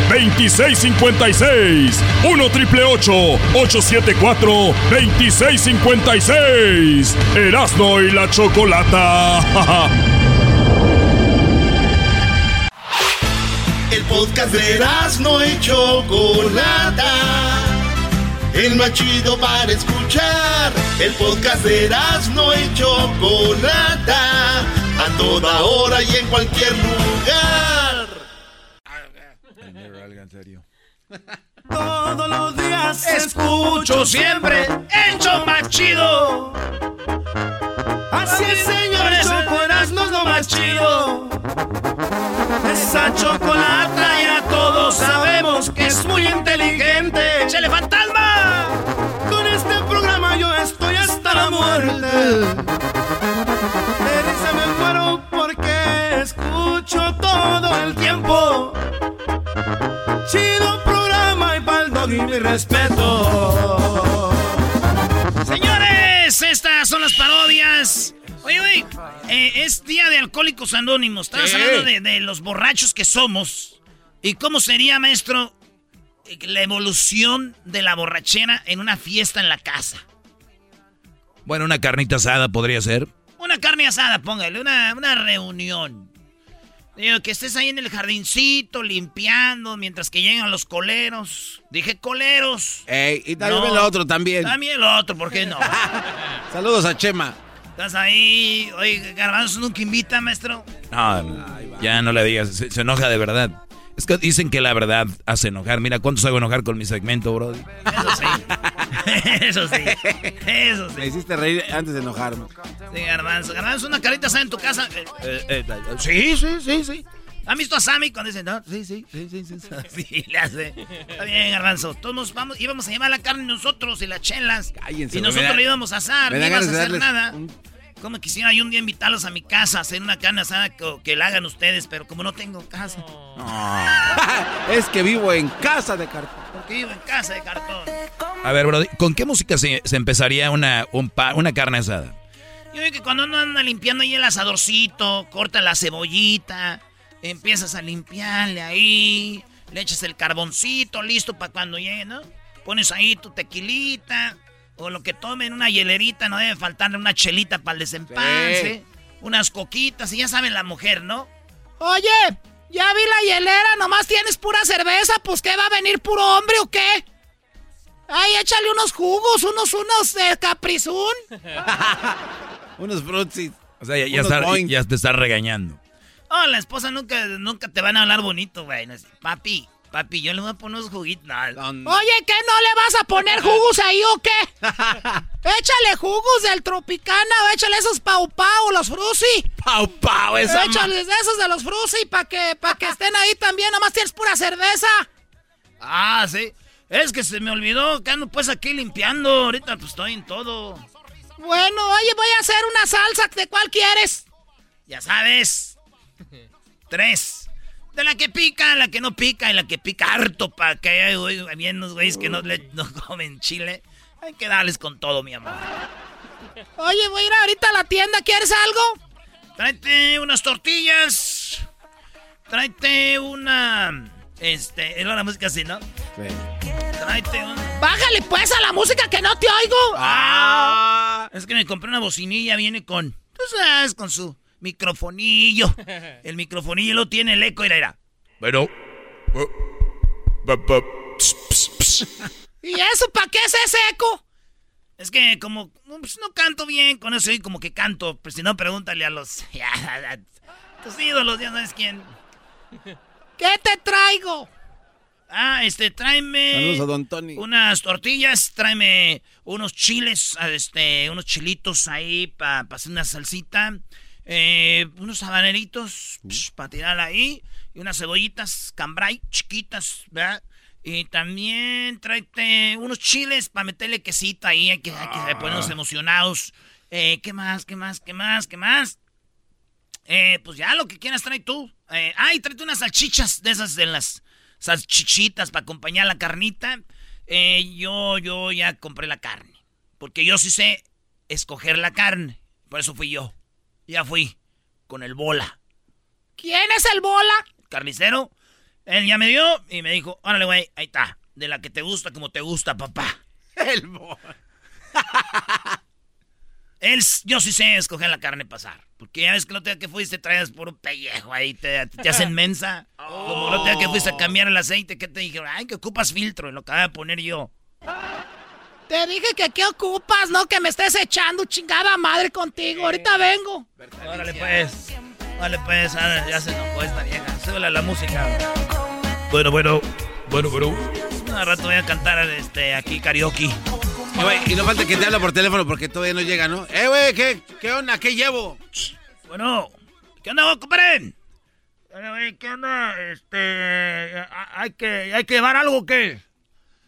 2656. 1 triple 874 2656. Erasno y la chocolata. <laughs> El podcast de Erasno y chocolata el más chido para escuchar. El podcast de no y Chocolata, a toda hora y en cualquier lugar. Todos los días escucho siempre el show más chido. Así es, señores, el no es lo más chido. Esa chocolata ya todos sabemos que es muy inteligente. ¡Chele fantasma! Con este programa yo estoy hasta la muerte. Se me muero porque escucho todo el tiempo. Chido programa y pa'l y mi respeto. Oye, oye, eh, es día de Alcohólicos Anónimos. Estamos hablando de, los borrachos que somos. ¿Y cómo sería, maestro, la evolución de la borrachera en una fiesta en la casa? Bueno, una carnita asada podría ser. Una carne asada, póngale, una, una reunión. Digo, que estés ahí en el jardincito limpiando mientras que llegan los coleros. Dije coleros. Ey, y también el otro también. También el otro, ¿por qué no? <laughs> Saludos a Chema. Estás ahí. Oye, Garbanzo nunca invita, maestro. No, ya no le digas. Se, enoja de verdad. Es que dicen que la verdad hace enojar. Mira, ¿cuántos hago enojar con mi segmento, Brody? Eso sí. <laughs> Eso sí. Eso sí. Me hiciste reír antes de enojarme. Sí, Garbanzo. Garbanzo, una carita asada en tu casa. Eh, eh, eh, sí, sí, sí, sí. ¿Han visto a Sammy cuando dicen, no? Sí, sí, sí, sí, sí. Sí, le hace. Está bien, Garbanzo. Todos vamos, íbamos a llevar la carne nosotros y las chelas. Cállense. Y nosotros le íbamos a asar. No íbamos a hacer nada. Como quisiera yo un día invitarlos a mi casa a hacer una carne asada que, la hagan ustedes, pero como no tengo casa. <laughs> es que vivo en casa de cartón. Porque vivo en casa de cartón. A ver, bro, ¿con qué música se, empezaría una, una carne asada? Yo veo que cuando uno anda limpiando ahí el asadorcito, corta la cebollita, empiezas a limpiarle ahí, le echas el carboncito listo para cuando llegue, ¿no? Pones ahí tu tequilita o lo que tomen, una hielerita, no debe faltarle una chelita para el desempance, unas coquitas y ya saben la mujer, ¿no? Oye, ya vi la hielera, nomás tienes pura cerveza, pues ¿qué va a venir puro hombre o qué? Ay, échale unos jugos, unos, unos de caprizún. <laughs> unos frutsis. O sea, ya, ya te está regañando. Oh, la esposa nunca, nunca te van a hablar bonito, güey. Papi, papi, yo le voy a poner unos juguitos. Oye, ¿qué no le vas a poner <laughs> jugos ahí o qué? <laughs> échale jugos del Tropicana o échale esos Pau Pau, los Frusi. Pau Pau, esa Échale esos de los Frusi para que, pa que estén ahí también. Nomás tienes pura cerveza. Ah, sí. Es que se me olvidó que ando pues aquí limpiando. Ahorita pues estoy en todo. Bueno, oye, voy a hacer una salsa. ¿De cuál quieres? Ya sabes. <laughs> Tres. De la que pica, la que no pica y la que pica harto para que haya bien unos güeyes que no, le, no comen chile. Hay que darles con todo, mi amor. Oye, voy a ir ahorita a la tienda. ¿Quieres algo? Tráete unas tortillas. Tráete una... Este, es la música así, ¿no? Sí. Tráete una... Bájale pues a la música que no te oigo. Ah. Es que me compré una bocinilla, viene con... Tú sabes, con su microfonillo. <laughs> El microfonillo lo tiene el eco, era, era. Bueno. ¿Y eso para qué es ese eco? Es que como pues, no canto bien con eso y como que canto, pues si no pregúntale a los <laughs> tus ídolos, ya sabes quién. ¿Qué te traigo? Ah, este, tráeme unas tortillas, tráeme unos chiles, este, unos chilitos ahí para hacer una salsita. Eh, unos habaneritos para tirar ahí. Y unas cebollitas cambray chiquitas, ¿verdad? Y también tráete unos chiles para meterle quesito ahí. Hay que, hay que ponernos ah. emocionados. Eh, ¿Qué más? ¿Qué más? ¿Qué más? ¿Qué más? Eh, pues ya lo que quieras trae tú. Eh, ay, tráete unas salchichas de esas de las salchichitas para acompañar la carnita. Eh, yo, yo ya compré la carne. Porque yo sí sé escoger la carne. Por eso fui yo. Ya fui con el bola. ¿Quién es el bola? Carnicero. Él ya me dio y me dijo, órale, güey, ahí está. De la que te gusta como te gusta, papá. <laughs> El bola. <laughs> Él, yo sí sé escoger la carne pasar. Porque ya ves que no te que fuiste, traes por un pellejo ahí, te, te hacen <laughs> mensa. Como no te que fuiste a cambiar el aceite, que te dijeron, ay, que ocupas filtro, en lo que voy a poner yo. Te dije que qué ocupas, no que me estés echando chingada madre contigo. Ahorita vengo. Órale pues. Vale pues, ya se enojó esta vieja. Súbele la música. Bueno, bueno. Bueno, bueno. Un rato voy a cantar este, aquí karaoke. y no falta que te hable por teléfono porque todavía no llega, ¿no? Eh, güey, ¿qué, ¿qué onda? ¿Qué llevo? Bueno, ¿qué onda, compadre? ¿Qué onda? Este. ¿Hay que, ¿Hay que llevar algo o qué?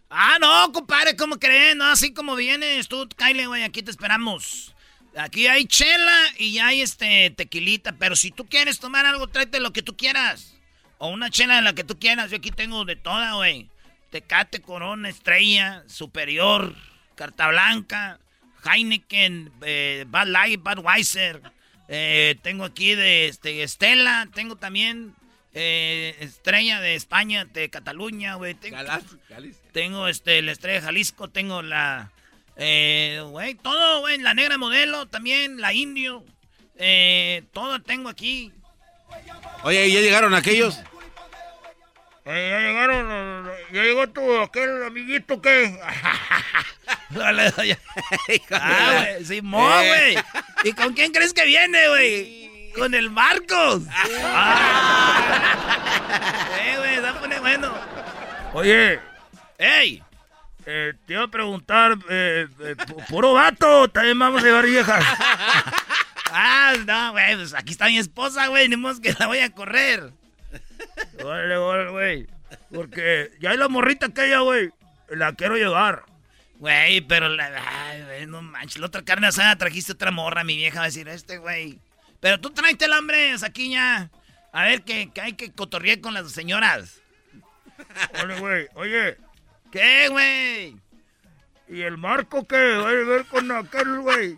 Ah, no, compadre, ¿cómo creen? No, así como vienes tú, Kyle, güey, aquí te esperamos. Aquí hay chela y hay este tequilita, pero si tú quieres tomar algo, tráete lo que tú quieras. O una chela de la que tú quieras. Yo aquí tengo de toda, güey. Tecate, Corona, Estrella, Superior, Carta Blanca, Heineken, eh, Bad Light, Budweiser. Eh, tengo aquí de este, Estela, tengo también eh, Estrella de España, de Cataluña, güey. Tengo, tengo este, la Estrella de Jalisco, tengo la... Eh, güey, todo, güey, la negra modelo también, la indio. Eh, todo tengo aquí. Oye, ¿y ya llegaron aquellos? Eh, ya llegaron, ya llegó tu aquel amiguito que. <laughs> <laughs> Ah, güey, Simón, güey. ¿Y con quién crees que viene, güey? Con el Marcos. Ah. <laughs> eh, güey, se pone bueno. Oye, ey, eh, te iba a preguntar, eh, eh, puro vato, también vamos a llevar viejas. <laughs> ah, no, güey, pues aquí está mi esposa, güey, ni modo que la voy a correr. Órale, güey. Porque ya hay la morrita aquella, güey. La quiero llevar. Güey, pero la. Ay, güey, no manches. La otra carne asada trajiste otra morra. Mi vieja va a decir, este, güey. Pero tú tráete el hambre, ya. A ver, que, hay que cotorrear con las señoras. Oye, güey, oye. ¿Qué, güey? ¿Y el Marco qué? ¿Va a ver con aquel, güey?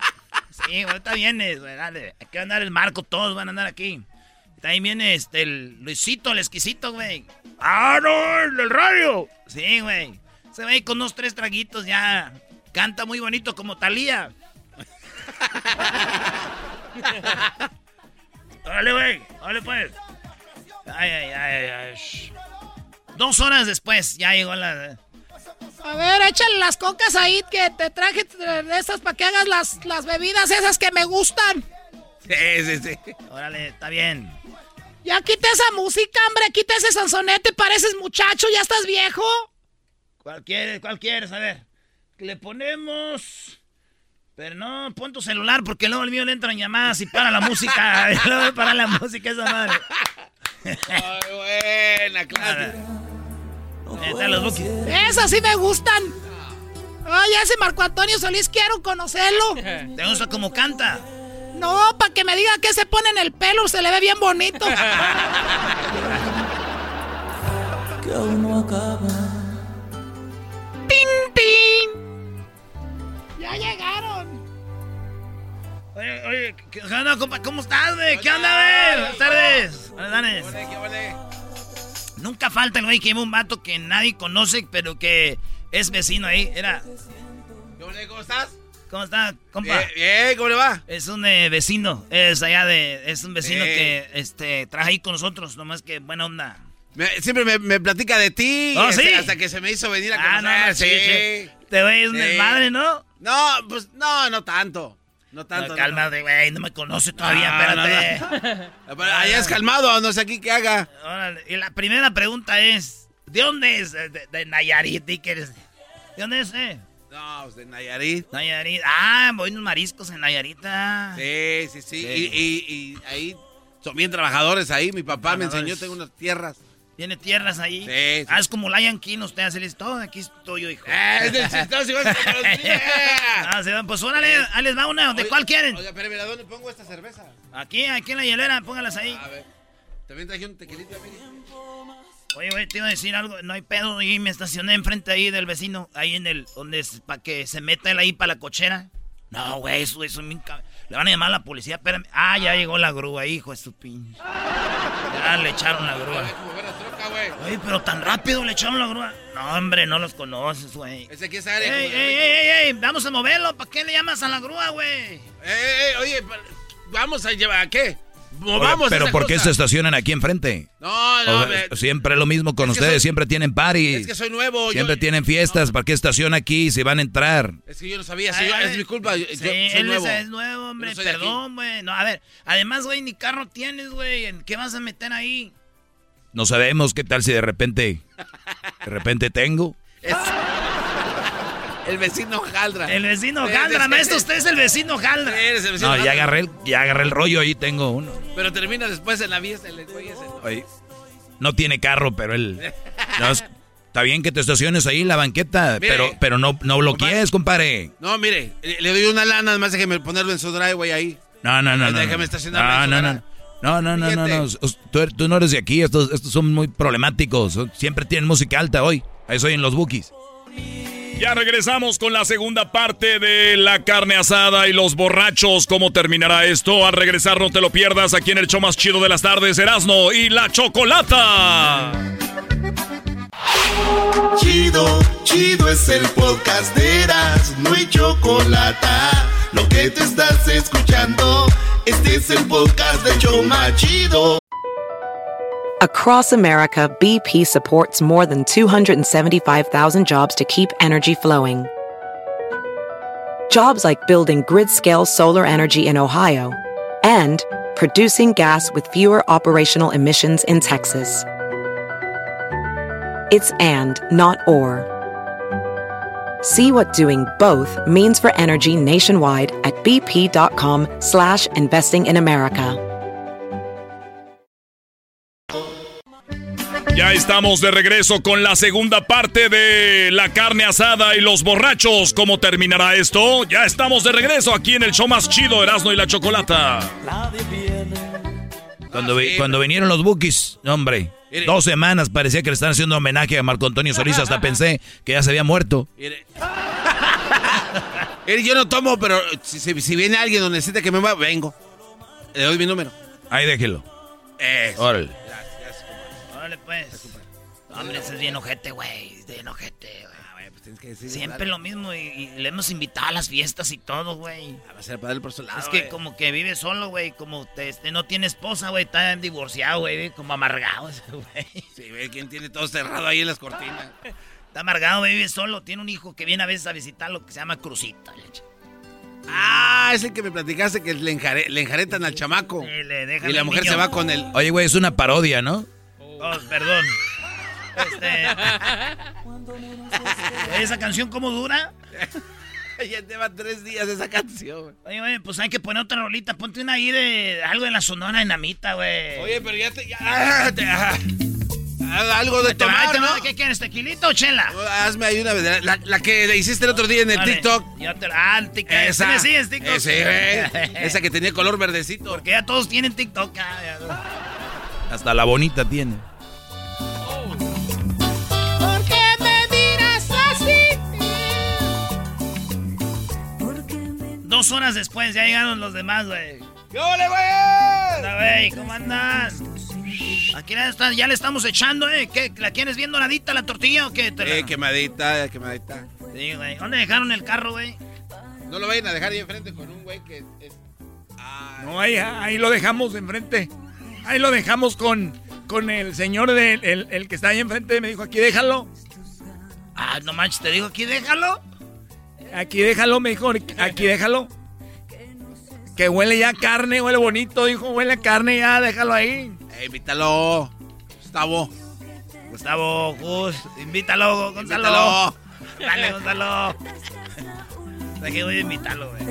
Sí, ahorita vienes, güey, dale. Aquí va a andar el Marco, todos van a andar aquí. También viene este, el Luisito, el exquisito, güey. ¡Ah, no! ¡El del radio! Sí, güey. Se ve con unos tres traguitos ya. Canta muy bonito como Talía. <laughs> Dale, güey. Dale, pues. Ay, ay, ay, ay. Dos horas después ya llegó la... A ver, échale las cocas ahí que te traje de estas para que hagas las, las bebidas esas que me gustan. Sí, sí, sí. Órale, está bien. Ya quita esa música, hombre, quita ese sansonete, pareces muchacho, ya estás viejo. ¿Cuál quieres? ¿Cuál quieres? A ver. Le ponemos. Pero no, pon tu celular porque luego el mío le entran llamadas y para la música. <laughs> luego para la música esa madre. Ay, buena, <laughs> clase. Esas sí me gustan. Ay, ese Marco Antonio Solís quiero conocerlo. <laughs> ¿Te gusta cómo canta? No, para que me diga qué se pone en el pelo, se le ve bien bonito. que aún no acaba. ¡Tin, tin! Ya llegaron. Oye, oye, ¿qué onda, compa? ¿Cómo estás, güey? ¿Qué onda, güey? Buenas tardes. Buenas tardes. Nunca falta el güey que lleva un vato que nadie conoce, pero que es vecino ahí. Era. ¿Cómo estás? ¿Cómo está, compa? Bien, ¿cómo le va? Es un eh, vecino, es allá de, es un vecino que, este, traje ahí con nosotros, nomás que buena onda. siempre me, platica de ti, ¿Oh, este, hasta que se me hizo venir a conocer. Ah, no, sí, sí. Te ves un desmadre, ¿no? No, pues, no, no tanto. No tanto. No, güey, no me conoce todavía, ah, espérate. Allá <laughs> es calmado, no sé aquí qué haga. Órale, y la primera pregunta es, ¿de dónde es? De, Nayarit, ¿de ¿De dónde es, eh? No, pues de Nayarit. Nayarit. Ah, voy unos mariscos en Nayarita. Sí, sí, sí. Y, ahí son bien trabajadores ahí. Mi papá me enseñó, tengo unas tierras. ¿Tiene tierras ahí? Sí. Ah, es como Lion King, usted hace todo. Aquí estoy yo, hijo. Eh, es del chistoso, <laughs> a Ah, se van. Pues órale, ahí les va una. ¿De cuál quieren? Oiga, pero mira, ¿dónde pongo esta cerveza? Aquí, aquí en la hielera, póngalas ahí. A ver. También traje un tequilito, Oye, güey, te iba a decir algo. No hay pedo. Y me estacioné enfrente ahí del vecino. Ahí en el. Donde es para que se meta él ahí para la cochera. No, güey, eso, eso. Mi, le van a llamar a la policía. Espérame. Ah, ya llegó la grúa, hijo de su pinche. Ya le echaron la grúa. Oye, pero tan rápido le echaron la grúa. No, hombre, no los conoces, güey. Ese aquí es ¡Ey, ey, ey, ey! Vamos a moverlo. ¿Para qué le llamas a la grúa, güey? ¡Ey, ey! Oye, vamos a llevar. ¿A qué? Oye, pero ¿por qué se estacionan aquí enfrente? No, no, O- me- siempre lo mismo con Es que ustedes, soy- siempre tienen party. Es que soy nuevo. Siempre yo, tienen fiestas, ¿para qué estaciona aquí si van a entrar? Es que yo no sabía. yo- es mi culpa. Sí, yo soy él nuevo. Es, nuevo, hombre. No. Perdón, güey. No, a ver, además, güey, ni carro tienes, güey. ¿En qué vas a meter ahí? No sabemos qué tal si de repente, de repente tengo. El vecino Jaldra. El vecino Jaldra, maestro. Usted es el vecino Jaldra. Eres el vecino No, ya Jaldra. agarré, el, ya agarré el rollo, ahí tengo uno. Pero termina después en la fiesta el güey ese. Oye, no tiene carro, pero él... no, es- está bien que te estaciones ahí en la banqueta, Mire. pero, pero no, no bloquees, compadre. No, mire, le doy una lana, nada más déjeme ponerlo en su driveway ahí. No, no, no, no. Déjame no. No, en su no, no. No, no, no, no, no. Tú, er- tú no eres de aquí, estos, estos son muy problemáticos. Siempre tienen música alta hoy. Ahí soy en los bookies. Ya regresamos con la segunda parte de la carne asada y los borrachos. ¿Cómo terminará esto? Al regresar no te lo pierdas aquí en el show más chido de las tardes, Erasmo y la Chocolata. Chido, chido es el podcast de Eras, no hay chocolate. Lo que te estás escuchando, este es el podcast de Choma Chido. Across America, BP supports more than 275,000 jobs to keep energy flowing. Jobs like building grid scale solar energy in Ohio and producing gas with fewer operational emissions in Texas. It's and, not or. See what doing both means for energy nationwide at bp.com slash investing in America. Ya estamos de regreso con la segunda parte de la carne asada y los borrachos. ¿Cómo terminará esto? Ya estamos de regreso aquí en el show más chido, Erasmo y la Chocolata. Cuando, vi- cuando vinieron los bookies, hombre, dos semanas parecía que le estaban haciendo homenaje a Marco Antonio Solís. Hasta <laughs> pensé que ya se había muerto. <laughs> Yo no tomo, pero si, si- si viene alguien o necesita que me mueva, vengo. Le doy mi número. Ahí déjelo. Eso. Órale. Órale, pues. Hombre, ese es bien ojete, güey. Bien ojete, güey. Siempre lo mismo y, y le hemos invitado a las fiestas y todo, güey. Va a ser para él por su lado. Es que güey. como que vive solo, güey. Como te- este, no tiene esposa, güey. Está divorciado, güey. Como amargado <laughs> ese, güey. Sí, ve quién tiene todo cerrado ahí en las cortinas. Está amargado, güey. Vive solo. Tiene un hijo que viene a veces a visitar lo que se llama Crucita. leche. Ah, es el que me platicaste que le, enjare- le enjaretan al chamaco. Y le dejan Y la mujer niño. se va con él. Oye, güey, es una parodia, ¿no? Oh, perdón. Este. ¿Esa canción cómo dura? <laughs> ya lleva tres días esa canción. Oye, güey, pues hay que poner otra rolita. Ponte una ahí de algo de la Sonora Dinamita, güey. Oye, pero ya te. ya- ah, te- ah. Algo de tomar, va. ¿no? ¿Qué quieres, tequilita o chela? Hazme ahí una vez. La, la que le hiciste el otro día en el Vale, TikTok. Ya te la. Ah, el TikTok. Esa. ¿Sí TikTok? Ese, güey. Esa que tenía color verdecito. Porque ya todos tienen TikTok. ah, ya. Hasta la bonita tiene. Dos horas después ya llegaron los demás, güey. ¡Qué ole, güey! Hola, güey, ¿cómo andas? Aquí está- ya le estamos echando, ¿eh? ¿Qué? ¿La quieres bien doradita la tortilla o qué? Eh, quemadita, quemadita. Sí, güey. ¿Dónde dejaron el carro, güey? No lo vayan a dejar ahí enfrente con un güey que es. No, ahí, ahí lo dejamos enfrente. Ahí lo dejamos con, con el señor del el, el que está ahí enfrente. Me dijo, aquí déjalo. Ah, no manches, te digo aquí, déjalo. Aquí déjalo, me dijo, aquí déjalo. Que huele ya carne, huele bonito, dijo, huele a carne ya, déjalo ahí. Eh, invítalo. Gustavo. Gustavo, Gus, invítalo, Gonzalo. Invítalo. Dale, Gonzalo. Aquí voy a invitarlo, güey.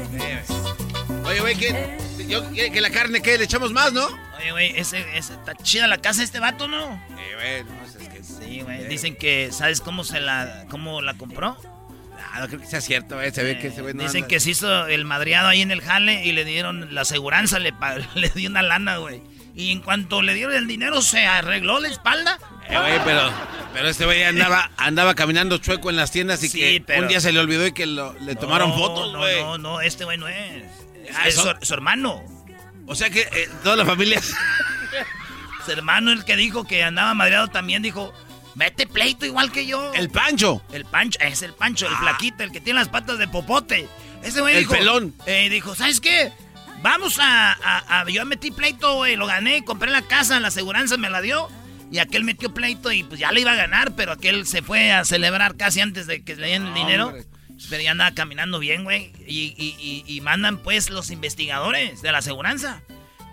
Oye, güey, que, yo, que, que la carne, ¿qué? Le echamos más, ¿no? Oye, güey, ese, ese, está chida la casa de este vato, ¿no? Eh, güey, no, es que. Sí, güey. Dicen que, ¿sabes cómo se la, cómo la compró? No creo que sea cierto, güey. Se ve que ese güey no. Dicen anda- que se hizo el madreado ahí en el jale y le dieron la aseguranza, le, <laughs> le dio una lana, güey. Y en cuanto le dieron el dinero, se arregló la espalda Eh, pero, pero este güey andaba, andaba caminando chueco en las tiendas y que un día se le olvidó y que le tomaron fotos, güey. No, no, no, este güey no es. Ah, es su, hermano. O sea que eh, toda la familia... <laughs> su hermano, el que dijo que andaba madreado también, dijo... Mete pleito igual que yo. El Pancho. El Pancho, es el Pancho, el ah. flaquito, el que tiene las patas de popote. Ese güey el dijo. El pelón. Eh, dijo, ¿sabes qué? Vamos a, Yo metí pleito, güey, lo gané, compré la casa, la aseguranza me la dio. Y aquel metió pleito y pues ya le iba a ganar, pero aquel se fue a celebrar casi antes de que le dieran el dinero. Pero ya andaba caminando bien, güey. Y, y, mandan pues los investigadores de la aseguranza.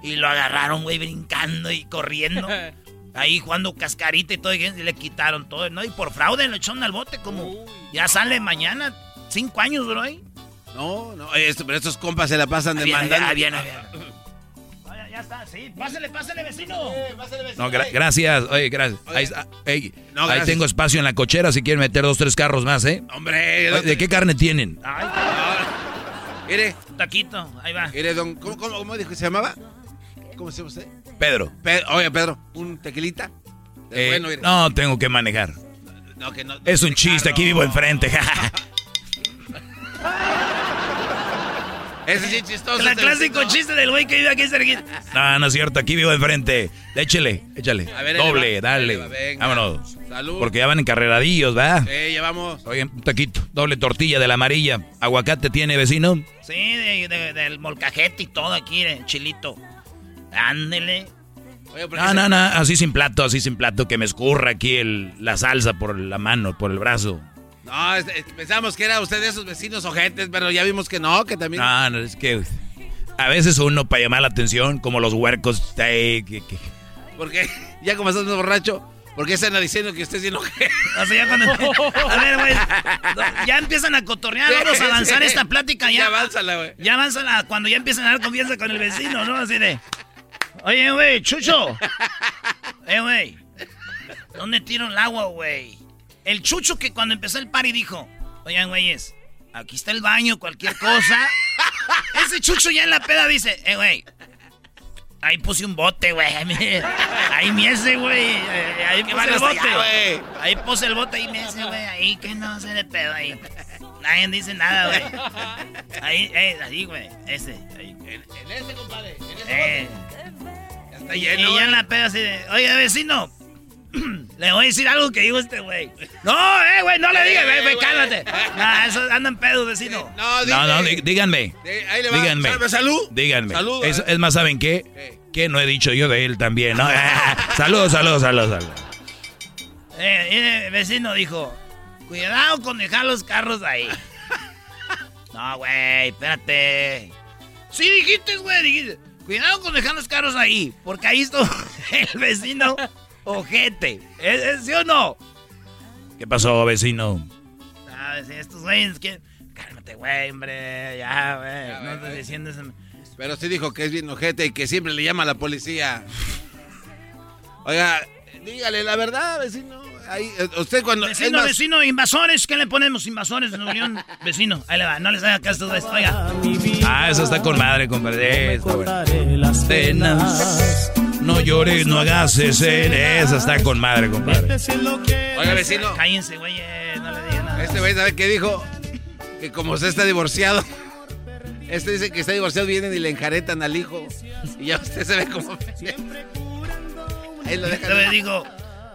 Y lo agarraron, güey, brincando y corriendo. <laughs> Ahí jugando cascarita y todo, y le quitaron todo, ¿no? Y por fraude lo echaron al bote, como ya sale mañana. Cinco años, bro, ahí. No, no, pero estos compas se la pasan demandando. Bien, bien. Ya está, sí. Pásale, pásale, vecino. pásale, vecino. No, gracias. Oye, gracias. ahí, ahí tengo espacio en la cochera si quieren meter dos, tres carros más, ¿eh? Hombre. ¿De qué carne tienen? Ay, Mire. Taquito, ahí va. Mire, don, ¿cómo, cómo, cómo dijo que se llamaba? ¿Cómo se llama usted? Pedro. oye, Pedro, ¿un tequilita? Eh, bueno, no, tengo que manejar. No, que no, es un chiste, aquí vivo enfrente. <laughs> Ese sí chistoso. El clásico chiste del güey que vive aquí cerquita. No, no es cierto, aquí vivo enfrente. Échele, échale. doble, dale. Vámonos. Salud. Porque ya van encarreradillos, ¿verdad? Sí, llevamos. Oye, un taquito, doble tortilla de la amarilla. ¿Aguacate tiene, vecino? Sí, del molcajete y todo aquí, de chilito. Ándele. no, no, no, así sin plato, así sin plato, que me escurra aquí el, la salsa por la mano, por el brazo. No, pensamos que era usted de esos vecinos ojetes, pero ya vimos que no, que también... No, no, es que a veces uno para llamar la atención, como los huercos... Eh, que, ¿Por qué? ¿Ya como estás borracho? ¿Por qué están diciendo que usted es bien ojete? O sea, ya cuando... <laughs> A ver, güey, ya empiezan a cotorrear, vamos a avanzar esta plática ya. Ya avánzala, güey. Ya avánzala cuando ya empiezan a dar confianza con el vecino, ¿no? Así de... Oye, güey, Chucho. Eh, güey. ¿Dónde tiro el agua, güey? El Chucho que cuando empezó el party dijo, oigan, güeyes, aquí está el baño, cualquier cosa. Ese Chucho ya en la peda dice, eh, güey, ahí puse un bote, güey. Ahí me ese, güey. Ahí puse el bote. ahí puse el bote y me ese, güey. Ahí que no se de pedo ahí. Nadie dice nada, güey. Ahí, eh, ahí, güey. Ese. Ahí. En, ese, compadre. En ese eh. Está lleno. Y ya en la peda así de, oye, vecino, <clears throat> le voy a decir algo que dijo este güey. No, eh, güey, no le digas, güey, cálmate. <laughs> Nah, eso andan pedos, vecino. No, no, no, díganme. Ahí le va. Díganme. Salud. Díganme. Salud. Es, es, más, ¿saben qué? Que no he dicho yo de él también, ¿no? <laughs> saludos, saludos, saludos, saludos. Eh, eh, vecino dijo, cuidado con dejar los carros ahí. <laughs> No, güey, espérate. Sí dijiste, güey, dijiste. Cuidado con dejar los carros ahí, porque ahí está <laughs> el vecino ojete. ¿Es, sí o no? ¿Qué pasó, vecino? Ah, estos güeyes que... Cálmate, güey, hombre. Ya, güey. No estoy diciendo eso. Pero sí dijo que es bien ojete y que siempre le llama a la policía. <laughs> Oiga, dígale la verdad, vecino. Ahí, eh, usted cuando. Vecino, vecino, invasores. ¿Qué le ponemos? Invasores de Unión. <laughs> vecino, ahí le va. No les haga caso de esto. Oiga. Ah, eso está con madre, compadre. Las penas. No llores, no hagas ese. Esa está con madre, compadre. Oiga, vecino. Cállense, güey. Eh, no le digan nada. Este güey, ¿sabe qué dijo? Que como usted está divorciado. Este dice que está divorciado, vienen y le enjaretan al hijo. Y ya usted se ve como. <laughs> Ahí lo dejan. Este dijo,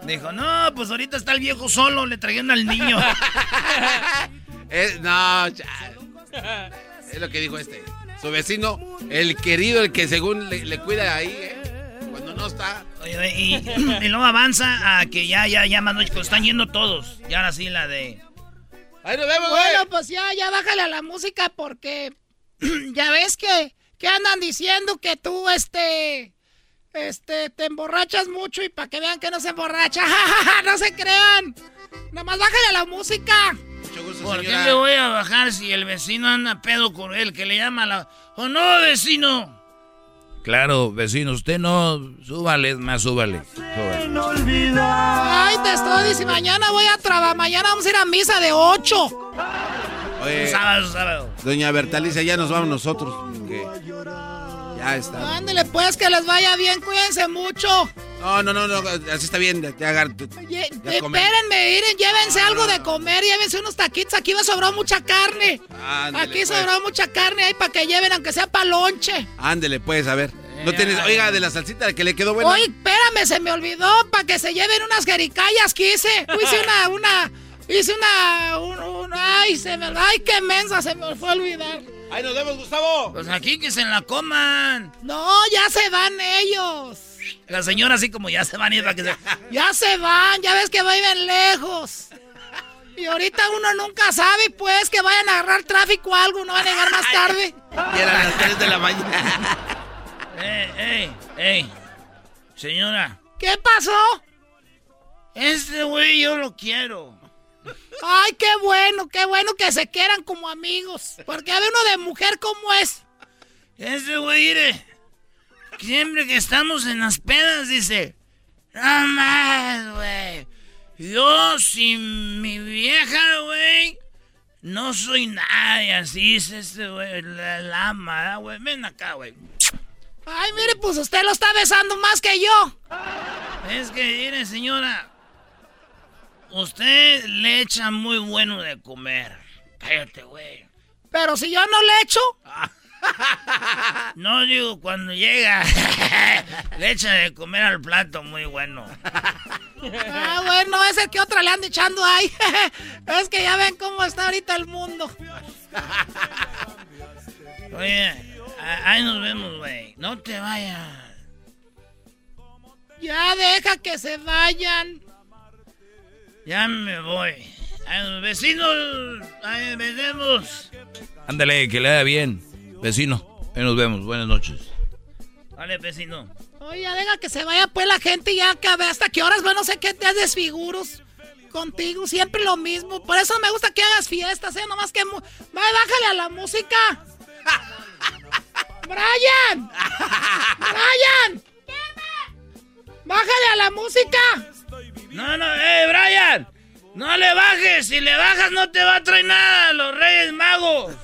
dijo, no, pues ahorita está el viejo solo, le trajeron al niño. <laughs> no, ya. Es lo que dijo este. Su vecino, el querido, el que según le, cuida ahí, ¿eh? Cuando no está. Oye, y, y, luego avanza a que ya, ya, ya, Manuel, están yendo todos. Y ahora sí la de. Ahí nos vemos, Bueno, pues ya, ya bájale a la música porque <clears throat> ya ves que, que andan diciendo que tú, este, este, te emborrachas mucho y para que vean que no se emborracha, <laughs> no se crean. Nada más bájale a la música. ¿Por qué le voy a bajar si el vecino anda pedo con él, que le llama la... ¿O no, vecino? Claro, vecino, usted no... Súbale, más súbale. súbale. Ay, te estoy diciendo, mañana voy a trabajar, mañana vamos a ir a misa de 8. Oye, sábado, sábado. Doña Bertalicia, ya nos vamos nosotros. Ya está. Ándele pues, que les vaya bien, cuídense mucho. No, no, no, no, así está bien. Ya, ya, ya espérenme, miren, llévense algo de comer, llévense unos taquitos. Aquí me sobró mucha carne. Ándele, Aquí sobró pues. mucha carne ahí para que lleven, aunque sea palonche. Ándele, pues, a ver. No tienes, oiga, de la salsita que le quedó buena. Oye, espérame, se me olvidó para que se lleven unas jericayas que hice. Hice una, una, hice una, ay, se me, ay, qué mensa, se me fue a olvidar. ¡Ahí nos vemos, Gustavo! Pues aquí que se la coman. No, ya se van ellos. La señora así como ya se van ir para que se... <laughs> Ya se van, ya ves que viven lejos. Y ahorita uno nunca sabe, pues, que vayan a agarrar tráfico o algo, no van a llegar más tarde. Y eran las 3 de la <laughs> mañana. ¡Ey, ey, ey! Señora. ¿Qué pasó? Este güey yo lo quiero. Ay, qué bueno, qué bueno que se quieran como amigos. Porque ver uno de mujer como es. Ese güey, siempre que estamos en las pedas, dice: No más, güey. Yo sin mi vieja, güey, no soy nadie. Así dice este güey, la lama, güey. Ven acá, güey. Ay, mire, pues usted lo está besando más que yo. Es que, mire, señora. Usted le echa muy bueno de comer. Cállate, güey. Pero si yo no le echo. No digo cuando llega. <laughs> le echa de comer al plato muy bueno. Ah, bueno, ese que otra le anda echando ahí. <laughs> es que ya ven cómo está ahorita el mundo. Oye, ahí nos vemos, güey. No te vayas. Ya deja que se vayan. Ya me voy. vecinos, ahí vemos. Ándale, que le haga bien. Vecino, ahí nos vemos. Buenas noches. Vale, vecino. Oye, deja que se vaya pues la gente ya que hasta qué horas, bueno, no sé qué te haces figuros contigo, siempre lo mismo. Por eso me gusta que hagas fiestas, ¿eh? Nomás que... bájale a la música. <laughs> ¡Brian! ¡Brian! <laughs> ¡Bájale a la música! No, no, eh, Brian. No le bajes. Si le bajas no te va a traer nada los Reyes Magos.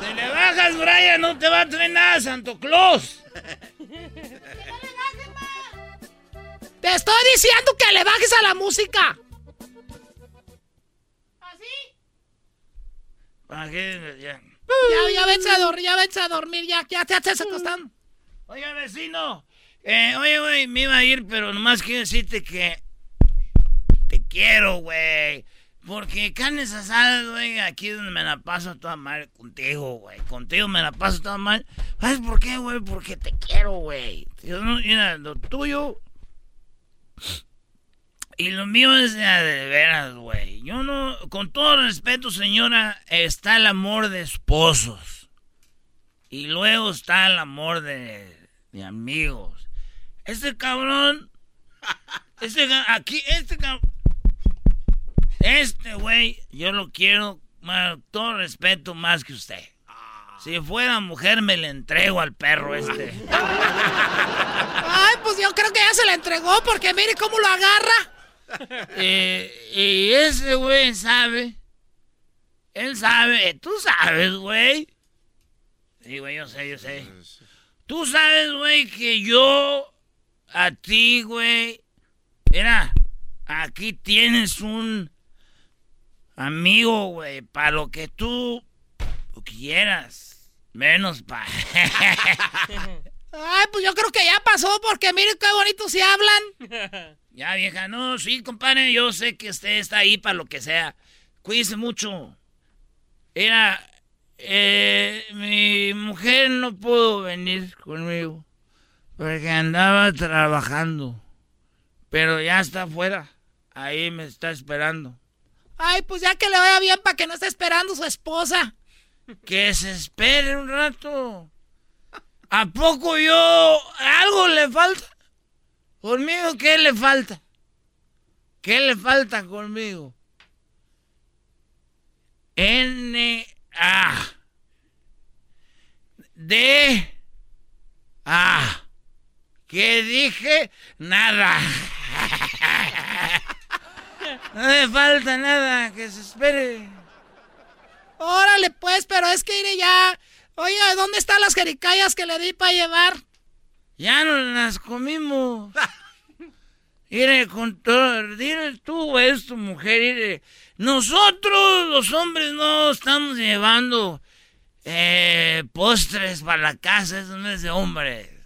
si le bajas, Brian, no te va a traer nada Santo Claus. Te estoy diciendo que le bajes a la música. ¿Así? ¿Para qué? Ya. Ya, ya vete a dormir, ya vete a dormir, ya, ya te estás acostando. Oiga, vecino, eh, oye, güey, me iba a ir, pero nomás quiero decirte que te quiero, güey. Porque carnes asadas, güey, aquí es donde me la paso toda mal contigo, güey. Contigo me la paso toda mal. ¿Sabes por qué, güey? Porque te quiero, güey. Mira, lo tuyo y lo mío es de, de veras, güey. Yo no, con todo respeto, señora, está el amor de esposos. Y luego está el amor de, de amigos. Este cabrón. Este aquí, este cabrón. Este güey, yo lo quiero, con todo respeto, más que usted. Si fuera mujer, me le entrego al perro este. Ay, pues yo creo que ya se le entregó, porque mire cómo lo agarra. Eh, y ese güey sabe. Él sabe, tú sabes, güey. Sí, güey, yo sé, yo sé. Tú sabes, güey, que yo a ti, güey. Mira, aquí tienes un amigo, güey, para lo que tú quieras. Menos para... <laughs> Ay, pues yo creo que ya pasó porque miren qué bonito se hablan. <laughs> Ya, vieja, no, sí, compadre, yo sé que usted está ahí para lo que sea. Cuídese mucho. Era, eh, mi mujer no pudo venir conmigo. Porque andaba trabajando. Pero ya está afuera. Ahí me está esperando. Ay, pues ya que le vaya bien para que no esté esperando su esposa. Que se espere un rato. ¿A poco yo algo le falta? ¿Conmigo qué le falta? ¿Qué le falta conmigo? N A D A ¿Qué dije? Nada. No me falta nada, que se espere. Órale, pues, pero es que iré ya. Oye, ¿dónde están las jericayas que le di para llevar? Ya nos las comimos. Mire, con todo, dile tú a tu mujer, mire, nosotros los hombres no estamos llevando eh, postres para la casa, eso no es de hombres.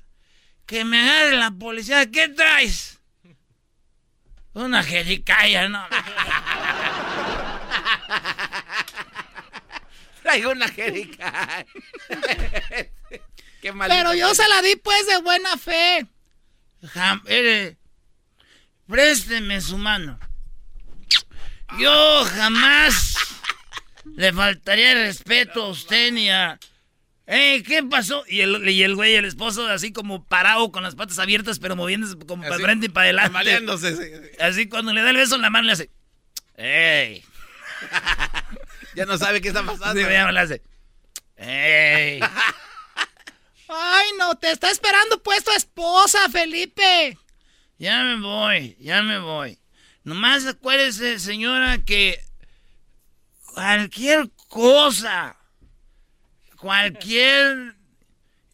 Que me agarre la policía, ¿qué traes? Una jericaya, ¿no? <laughs> Traigo una jericaya. <laughs> Pero yo se la di pues de buena fe. présteme su mano. Yo jamás le faltaría el respeto a usted ni a... Eh, ¿qué pasó? Y el, y el güey, el esposo, así como parado con las patas abiertas, pero moviéndose como para frente y para adelante. Así cuando le da el beso en la mano le hace... ¡Ey! <laughs> ya no sabe qué está pasando. Sí, ya le hace... ¡Ey! Ay, no, te está esperando pues tu esposa, Felipe. Ya me voy, ya me voy. Nomás acuérdese, señora, que cualquier cosa, cualquier...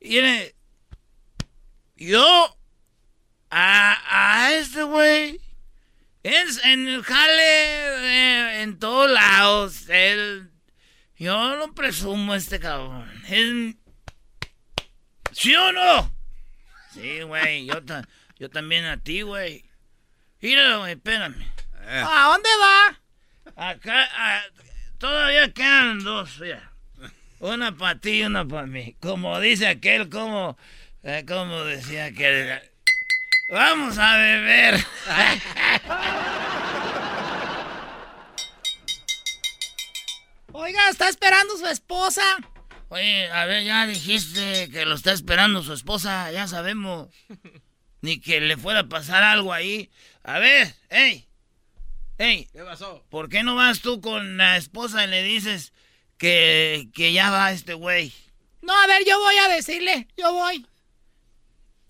Mire, yo a, a este güey, en el jale, eh, en todos lados, él, yo lo presumo este cabrón. Es, ¿Sí o no? Sí, güey, yo, yo también a ti, güey. Mira, güey, espérame. Eh. ¿A dónde va? Acá, todavía quedan dos, mira. Una para ti y una para mí. Como dice aquel, como, eh, como decía aquel. Vamos a beber. <laughs> Oiga, está esperando su esposa. Oye, a ver, ya dijiste que lo está esperando su esposa, ya sabemos. <laughs> Ni que le fuera a pasar algo ahí. A ver, hey, hey. ¿Qué pasó? ¿Por qué no vas tú con la esposa y le dices que, que ya va este güey? No, a ver, yo voy a decirle, yo voy.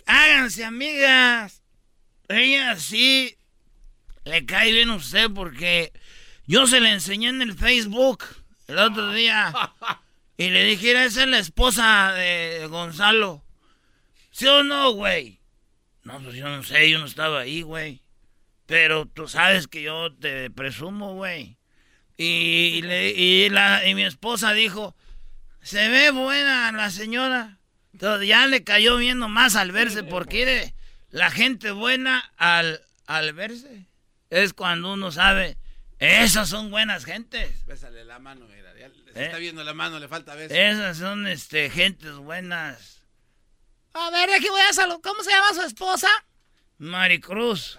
Háganse amigas. Ella sí le cae bien a usted porque yo se le enseñé en el Facebook el otro día. Y le dije, esa es la esposa de Gonzalo. ¿Sí o no, güey? No, pues yo no sé, yo no estaba ahí, güey. Pero tú sabes que yo te presumo, güey. Y, la, y mi esposa dijo, se ve buena la señora. Entonces ya le cayó viendo más al verse, porque la gente buena al, al verse es cuando uno sabe, esas son buenas gentes. Bésale la mano, mira. Se está viendo la mano, le falta beso. Esas son este, gentes buenas. A ver, aquí voy a saludar. ¿Cómo se llama su esposa? Maricruz.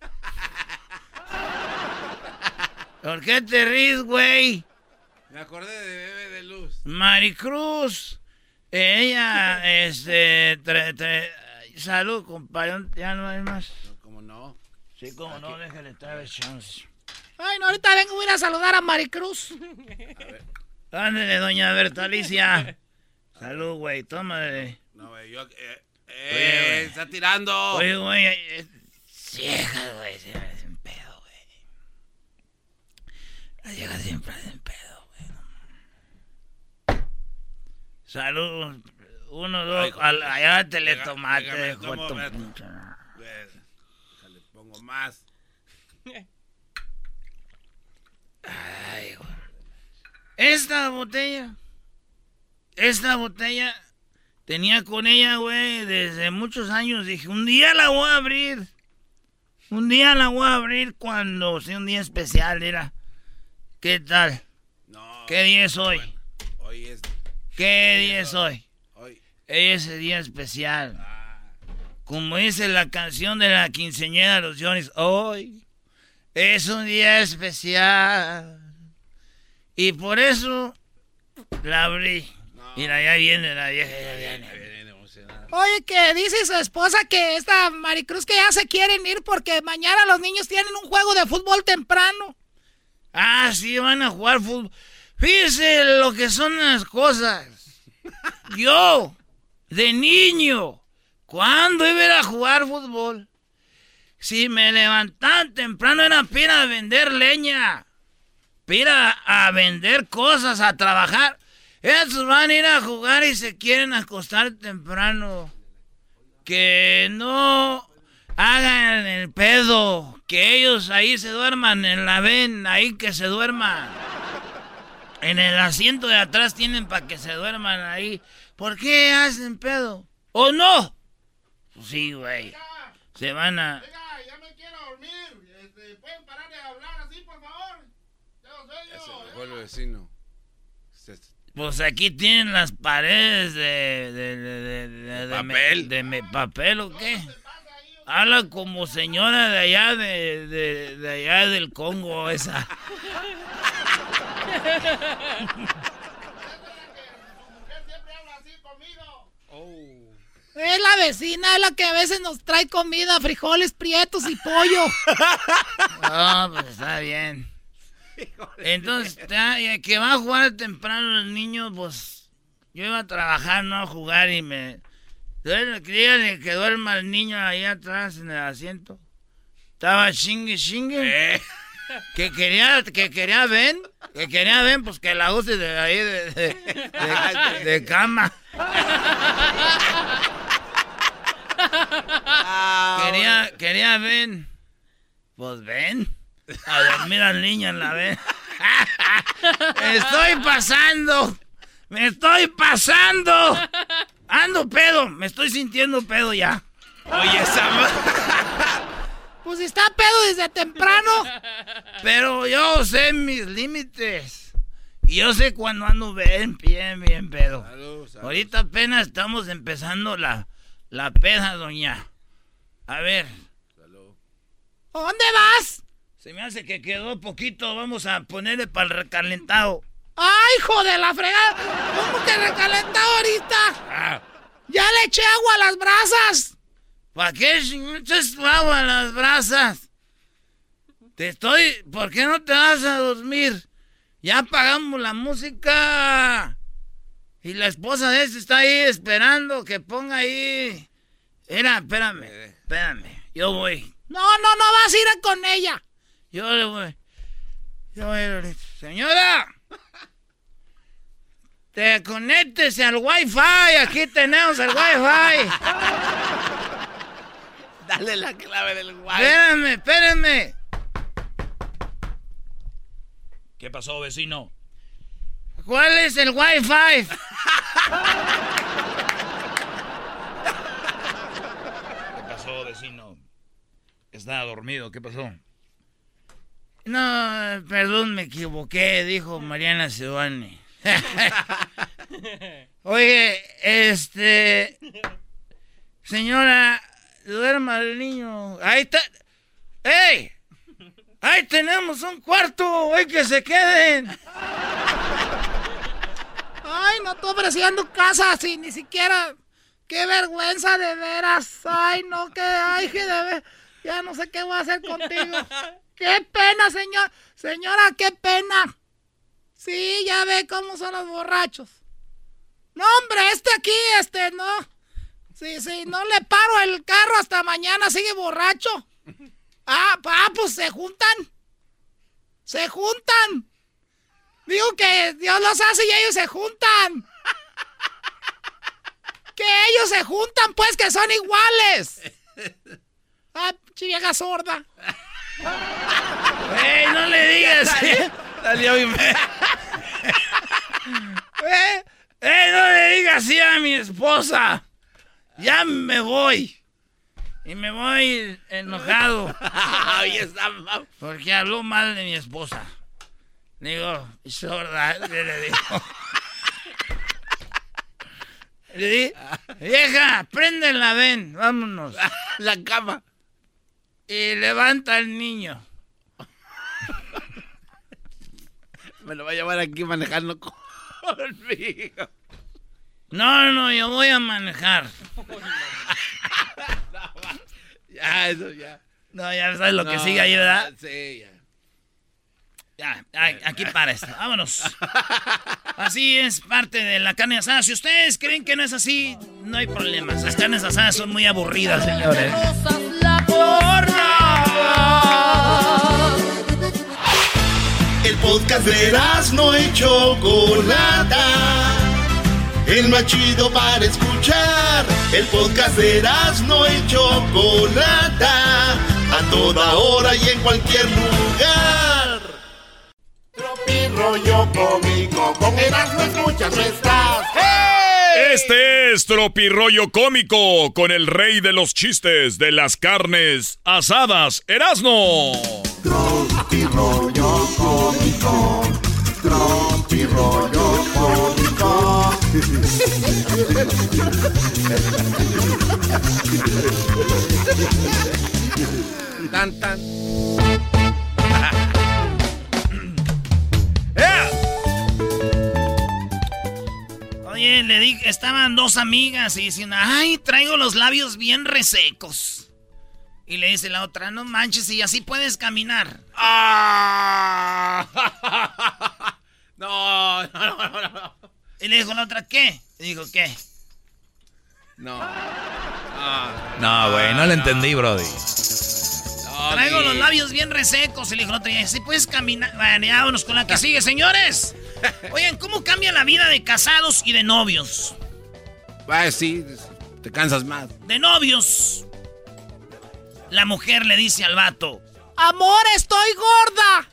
<laughs> ¿Por qué te ríes, güey? Me acordé de Bebé de Luz. Maricruz. Ella, este. salud, compadre. Ya no hay más. No, ¿Cómo no? Sí, como no, déjale traer chance. Ay, no, ahorita vengo a ir a saludar a Maricruz. A ver. Ándale, doña Bertalicia. Salud, güey, tómale. No, güey, yo... Eh, eh está tirando. Oye, güey, vieja, güey, hacen pedo, güey. Viejas siempre hacen pedo, güey. Salud. Uno, dos, allá te le tomaste, de Le pongo más. Ay, güey. Esta botella, esta botella tenía con ella, güey, desde muchos años. Dije, un día la voy a abrir. Un día la voy a abrir cuando sea un día especial, era. ¿Qué tal? ¿Qué día es hoy? hoy es. ¿Qué día es hoy? Hoy. Es el día especial. Ah. Como dice la canción de la quinceñera de los Johnny's, hoy es un día especial. Y por eso la abrí. Mira, ya viene la vieja, ya viene. Oye, que dice su esposa que esta Maricruz que ya se quieren ir porque mañana los niños tienen un juego de fútbol temprano. Ah, sí, van a jugar fútbol. Fíjese lo que son las cosas. Yo, de niño, ¿cuándo iba a, a jugar fútbol? Si me levantaba temprano era pena de vender leña para a vender cosas, a trabajar. Estos van a ir a jugar y se quieren acostar temprano. que no hagan el pedo, que ellos ahí se duerman en la ven, ahí que se duerman. En el asiento de atrás tienen para que se duerman ahí. ¿Por qué hacen pedo? ¿O no? Pues sí, güey. Se van a... ya me quiero dormir. Este, ¿Pueden parar de hablar así, por favor? Tengo sueño. el vecino. Pues aquí tienen las paredes de... ¿De, de, de, de papel? ¿De papel o qué? Habla como señora de allá, de, de allá del Congo, esa. <laughs> Es la vecina, es la que a veces nos trae comida, frijoles prietos y pollo. <laughs> No, pues está bien. Entonces, que va a jugar temprano el niño, pues yo iba a trabajar, no a jugar y me... Díganle que duerma el niño ahí atrás en el asiento. Estaba chingue chingue. Eh. Que quería, que quería ven, que quería ven, pues que la use de ahí de, de, de, cama. quería, quería ven. Pues ven. A dormir al niño en la ven. <laughs> estoy pasando. Me estoy pasando. <laughs> Ando pedo. Me estoy sintiendo pedo ya. Oye, esa... <laughs> Pues está pedo desde temprano. Pero yo sé mis límites. Y yo sé cuando ando bien, bien, bien pedo. Ahorita apenas estamos empezando la, la peda, doña. A ver. ¿Dónde vas? Se me hace que quedó poquito. Vamos a ponerle para el recalentado. ¡Ay, hijo de la fregada! ¿Cómo que recalentado ahorita? Ah. ¡Ya le eché agua a las brasas! ¿Para qué echas agua a las brasas? Te estoy... ¿Por qué no te vas a dormir? Ya apagamos la música. Y la esposa de ese está ahí esperando que ponga ahí... Mira, espérame, espérame. Yo voy. No, no, no vas a ir con ella. Yo le voy. Yo voy Señora. Te conectes al wifi. Aquí tenemos el wifi. Dale la clave del wifi. Espérenme, espérenme. ¿Qué pasó, vecino? ¿Cuál es el wifi? ¿Qué pasó, vecino? Estaba dormido, ¿qué pasó? No, perdón, me equivoqué, dijo Mariana Sebane. <laughs> Oye, este... Señora, duerma el niño. Ahí está. ¡Ey! Ahí tenemos un cuarto. ¡Ay, que se queden! Ay, no estoy ofreciendo casa así, ni siquiera. ¡Qué vergüenza de veras! ¡Ay, no, que ay, que de Ya no sé qué voy a hacer contigo. <laughs> ¡Qué pena, señor! Señora, qué pena. Sí, ya ve cómo son los borrachos. No, hombre, este aquí, este, no. Sí, sí, no le paro el carro hasta mañana, sigue borracho. Ah, pa, pues se juntan. Se juntan. Digo que Dios los hace y ellos se juntan. Que ellos se juntan, pues, que son iguales. Ah, sorda. ¡Ey, no le digas! Salió mi ¡Eh! ¡Eh, no le digas así a mi esposa! ya me voy. Y me voy enojado. porque habló mal de mi esposa. Digo, sorda, le digo. Le di, vieja, la ven, vámonos. La cama. Y levanta al niño. Me lo va a llevar aquí manejando <laughs> conmigo. No, no, yo voy a manejar. <laughs> ya, eso ya. No, ya sabes lo que sigue ahí, ¿verdad? Sí, ya. Ya, aquí para esto. Vámonos. <laughs> Así es parte de la carne asada. Si ustedes creen que no es así, no hay problemas. Las carnes asadas son muy aburridas, señores. El podcast de no hecho Chocolata el más chido para escuchar. El podcast de no y Chocolata. A toda hora y en cualquier lugar. Tropi rollo cómico. Con Erasmo escuchas no estás. Este es Tropirollo Cómico con el rey de los chistes de las carnes asadas, Erasmo. Tropirollo Cómico. Tropirollo Cómico. Tan, tan. Oye, le dije, estaban dos amigas y dicen, ay, traigo los labios bien resecos. Y le dice la otra, no manches, y así puedes caminar. Ah. <laughs> No, no, no, no. Y le dijo la otra, ¿qué? Y dijo, ¿qué? No. No, güey, no lo entendí, Brody. Traigo los labios bien resecos. Y le dijo y así puedes caminar. Bueno, ya vámonos con la que sigue, señores. <laughs> Oigan, ¿cómo cambia la vida de casados y de novios? Ah, sí, te cansas más. De novios. La mujer le dice al vato, Amor, estoy gorda.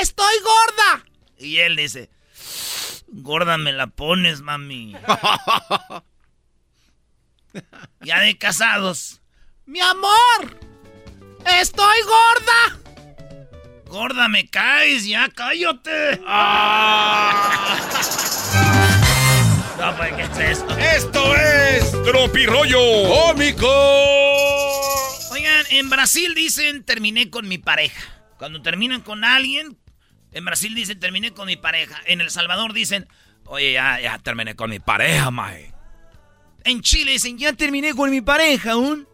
Estoy gorda. Y él dice, gorda me la pones, mami. <laughs> ya de casados. Mi amor, estoy gorda. Gorda me caes, ya cállate. <laughs> No, pues, ¿qué es esto? Esto es Tropirollo Cómico. Oigan, en Brasil dicen terminé con mi pareja. Cuando terminan con alguien, en Brasil dicen terminé con mi pareja. En El Salvador dicen, oye, ya, ya terminé con mi pareja, mae. En Chile dicen, ya terminé con mi pareja aún.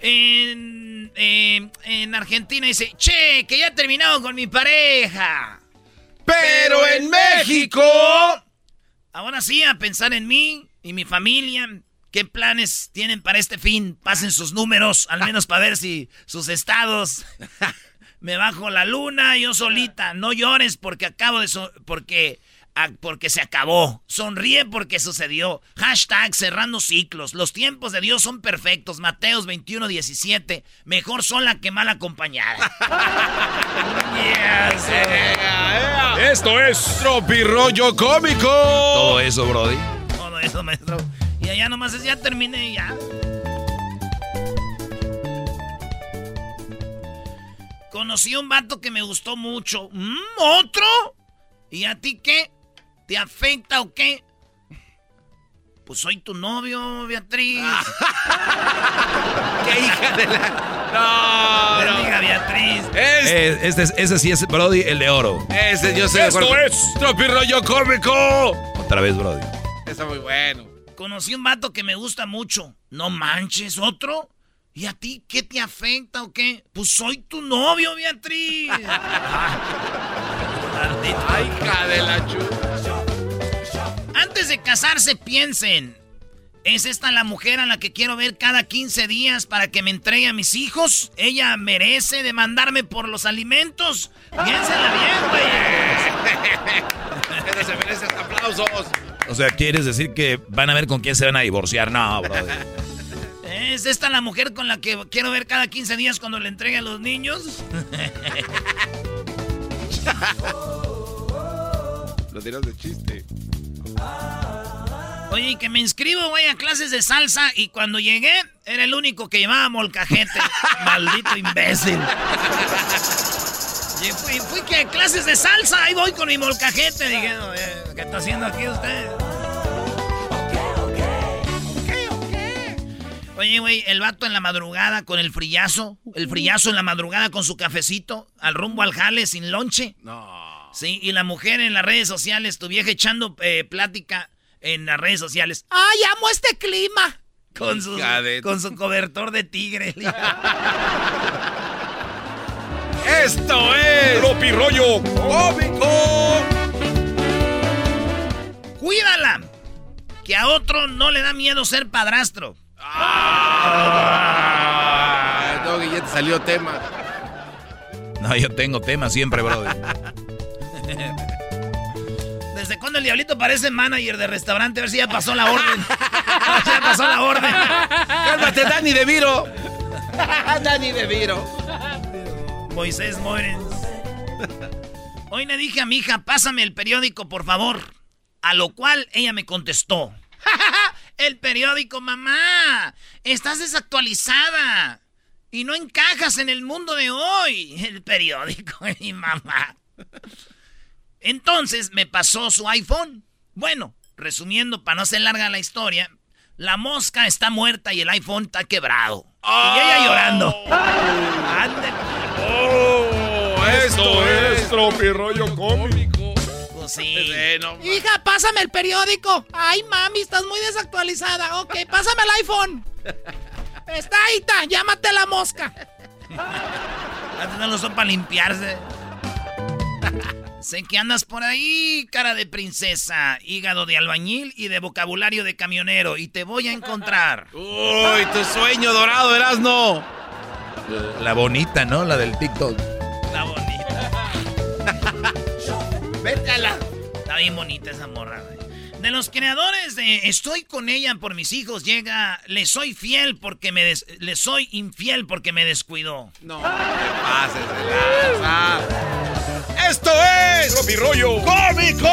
En, eh, en Argentina dice, che, que ya he terminado con mi pareja. Pero en México. Ahora sí, a pensar en mí y mi familia. ¿Qué planes tienen para este fin? Pasen sus números, al menos para ver si sus estados. <laughs> Me bajo la luna, yo solita. No llores porque acabo de... so- porque, porque se acabó. Sonríe porque sucedió. Hashtag cerrando ciclos. Los tiempos de Dios son perfectos. Mateos 21, 17. Mejor sola que mal acompañada. <laughs> Yes, eh. Esto es Tropirollo Cómico. Todo eso, Brody. Todo eso, maestro. Y allá nomás es, ya terminé, ya. Conocí a un vato que me gustó mucho. Mm, ¿Otro? ¿Y a ti qué? ¿Te afecta o qué? Pues soy tu novio, Beatriz. <laughs> ¡Qué hija de la.! No, no. Bendiga, Beatriz. Es- Eh, este, es- ese sí es, Brody, el de oro. Ese yo sé Esto es Tropirollo Cómico. Otra vez, Brody. Está muy bueno. Conocí un vato que me gusta mucho. No manches, ¿otro? ¿Y a ti qué te afecta o qué? Pues soy tu novio, Beatriz. <laughs> Ay, hija de la chu. Antes de casarse, piensen. ¿Es esta la mujer a la que quiero ver cada 15 días para que me entregue a mis hijos? ¿Ella merece demandarme por los alimentos? Piénsenla bien, güey. Esa <laughs> se aplausos. O sea, ¿quieres decir que van a ver con quién se van a divorciar? No, Brody. ¿Es esta la mujer con la que quiero ver cada 15 días cuando le entregue a los niños? <laughs> Lo dirás de chiste. Oye, y que me inscribo, güey, a clases de salsa y cuando llegué era el único que llevaba molcajete. <laughs> Maldito imbécil. Y fui, fui que clases de salsa, ahí voy con mi molcajete. Dije, "No, eh, ¿qué está haciendo aquí usted? Oye, güey, el vato en la madrugada con el frillazo. El frillazo en la madrugada con su cafecito. Al rumbo al jale sin lonche. No. Sí, y la mujer en las redes sociales, tu vieja echando eh, plática en las redes sociales. ¡Ay, amo este clima! Con su, con su cobertor de tigre. <laughs> Esto es Tropirollo Cómico. Cuídala. Que a otro no le da miedo ser padrastro. Ah, Doggy, ya te salió tema. No, yo tengo tema siempre, Brody. <laughs> <laughs> ¿Desde cuándo el diablito parece manager de restaurante? A ver si ya pasó la orden. <laughs> ya pasó la orden. Cálmate, Dani de Viro. <laughs> Dani de Viro. Moisés Morens. Hoy le dije a mi hija, pásame el periódico, por favor. A lo cual ella me contestó. el periódico, mamá. Estás desactualizada. Y no encajas en el mundo de hoy. El periódico, mi mamá. Entonces me pasó su iPhone. Bueno, resumiendo, para no hacer larga la historia, la mosca está muerta y el iPhone está quebrado. Y ella llorando. Oh, esto es tropirollo cómico. Pues sí. Hija, pásame el periódico. Ay, mami, estás muy desactualizada. Ok, pásame el iPhone. Está ahí, está. Llámate la mosca. Antes no lo son para limpiarse. <laughs> Sé que andas por ahí, cara de princesa, hígado de albañil y de vocabulario de camionero, y te voy a encontrar. <laughs> Uy, tu sueño dorado, Erasno. La bonita, ¿no? La del TikTok. La bonita. <laughs> Vete a la. Está bien bonita esa morra, güey. De los creadores de Estoy con ella por mis hijos llega Le soy fiel porque me des- le soy infiel porque me descuidó. No, te pases. Esto es tropirollo cómico.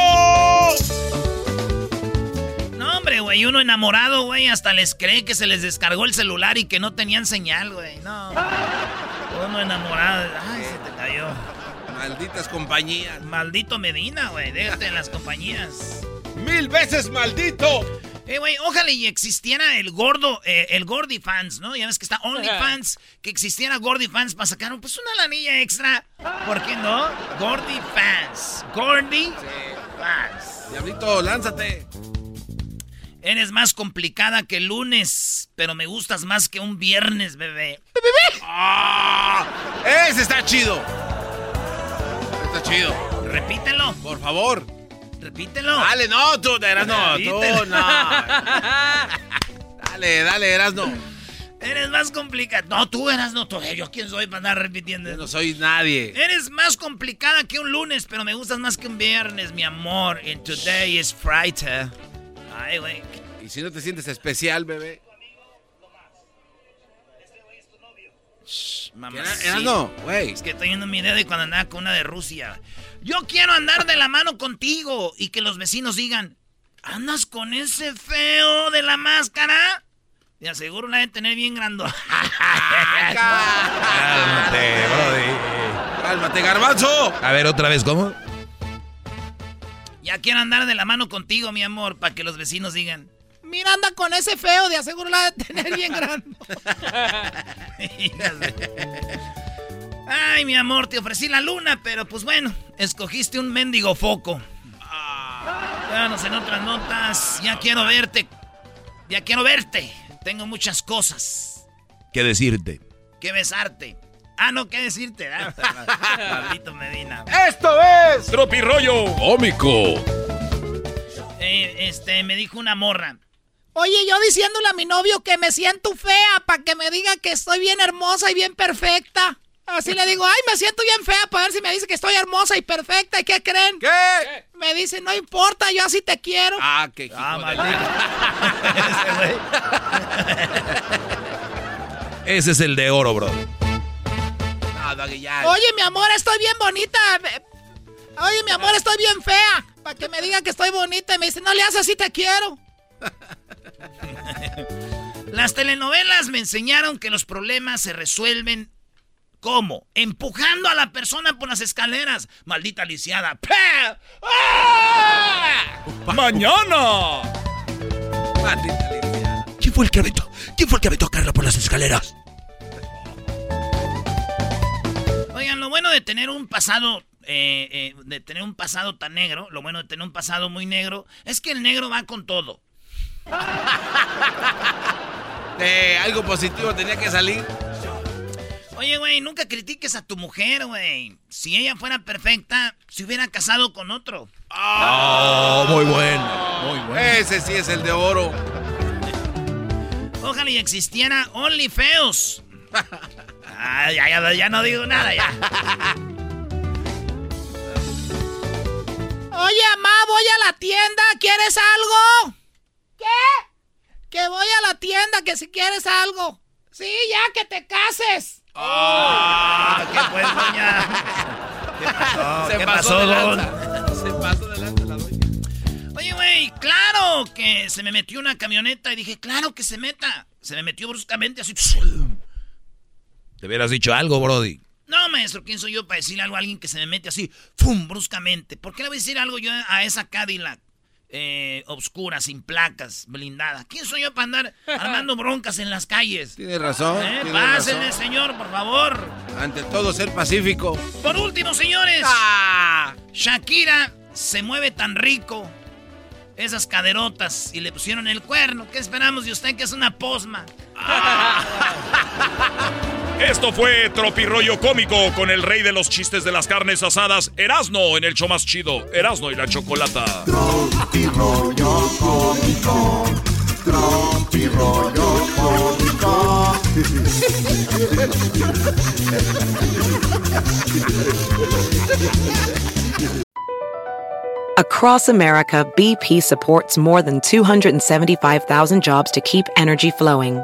No, hombre, güey, uno enamorado, güey, hasta les cree que se les descargó el celular y que no tenían señal, güey. No. Uno enamorado. Ay, se te cayó. Malditas compañías. Maldito Medina, güey. Déjate en las compañías. Mil veces maldito. Eh, güey, ojalá y existiera el gordo, eh, el Gordy Fans, ¿no? Ya ves que está OnlyFans, que existiera Gordy Fans para sacar pues una lanilla extra. ¿Por qué no? Gordy Fans. Gordy Fans. Diablito, lánzate. Eres más complicada que el lunes, pero me gustas más que un viernes, bebé. ¡Ah! Ese está chido. Está chido. Repítelo. Por favor. Repítelo. Dale, no, tú, Erasno, tú, Repítelo. no. Dale, dale, Erasno. Eres más complicada. No, tú eras no, tú. Yo quién soy para andar repitiendo. Yo no soy nadie. Eres más complicada que un lunes, pero me gustas más que un viernes, mi amor. And today is Friday. Ay, güey. Y si no te sientes especial, bebé. Mamá. Era- Erasno, güey. Es que estoy viendo un video de cuando andaba con una de Rusia. Yo quiero andar de la mano contigo y que los vecinos digan, ¿andas con ese feo de la máscara? Te aseguro la de tener bien grande. <laughs> Cálmate, Brody. Cálmate, garbanzo. A ver, otra vez, ¿cómo? ya quiero andar de la mano contigo, mi amor, para que los vecinos digan. Mira, anda con ese feo de aseguro la de tener bien <laughs> grande. Ay, mi amor, te ofrecí la luna, pero pues bueno, escogiste un mendigo foco. Vámonos en otras notas. Ya quiero verte. Ya quiero verte. Tengo muchas cosas ¿Qué decirte? que besarte. Ah, no, ¿qué decirte? Ah, <laughs> Maldito Medina. Esto es Tropirollo cómico. Eh, este, me dijo una morra. Oye, yo diciéndole a mi novio que me siento fea para que me diga que estoy bien hermosa y bien perfecta. Así le digo, ay, me siento bien fea para ver si me dice que estoy hermosa y perfecta. ¿Y qué creen? ¿Qué? Me dice, no importa, yo así te quiero. Ah, qué hijo Ah, de- <laughs> Ese es el de oro, bro. Ya. Oye, mi amor, estoy bien bonita. Oye, mi amor, estoy bien fea. Para que me diga que estoy bonita. Y me dice, no le haces así, te quiero. <laughs> Las telenovelas me enseñaron que los problemas se resuelven ¿Cómo? Empujando a la persona por las escaleras. Maldita lisiada. ¡Ah! ¡Mañana! Maldita lisiada. ¿Quién fue el que aventó? ¿Quién fue el que aventó a Carla por las escaleras? Oigan, lo bueno de tener un pasado, eh, eh, de tener un pasado tan negro, lo bueno de tener un pasado muy negro, es que el negro va con todo. <laughs> De algo positivo tenía que salir. Oye, güey, nunca critiques a tu mujer, güey. Si ella fuera perfecta, se hubiera casado con otro. Oh, muy bueno. Muy bueno. Ese sí es el de oro. Ojalá y existiera OnlyFeos. Ah, ya, ya, ya no digo nada, ya. Oye, mamá, voy a la tienda. ¿Quieres algo? ¿Qué? Que voy a la tienda, que si quieres algo. Sí, ya que te cases. ¡Oh! ¿Qué pues, doña? ¿Qué pasó? Se ¿Qué pasó don? Se pasó de lanza la doña. Oye, güey, claro que se me metió una camioneta y dije, claro que se meta. Se me metió bruscamente así. Te hubieras dicho algo, Brody. No, maestro, ¿quién soy yo para decirle algo a alguien que se me mete así, ¡fum! bruscamente? ¿Por qué le voy a decir algo yo a esa Cadillac eh, obscura, sin placas, blindada? ¿Quién soy yo para andar <laughs> armando broncas en las calles? Tiene razón. Eh, tiene Pásenle, razón. señor, por favor. Ante todo, ser pacífico. Por último, señores. Shakira se mueve tan rico. Esas caderotas. Y le pusieron el cuerno. ¿Qué esperamos de usted que es una posma? <laughs> Esto fue Tropirollo Cómico con el rey de los chistes de las carnes asadas, Erasno, en el show más chido, Erasno y la Chocolata. Tropirollo cómico. Tropirollo cómico. Across America, BP supports more than 275,000 jobs to keep energy flowing.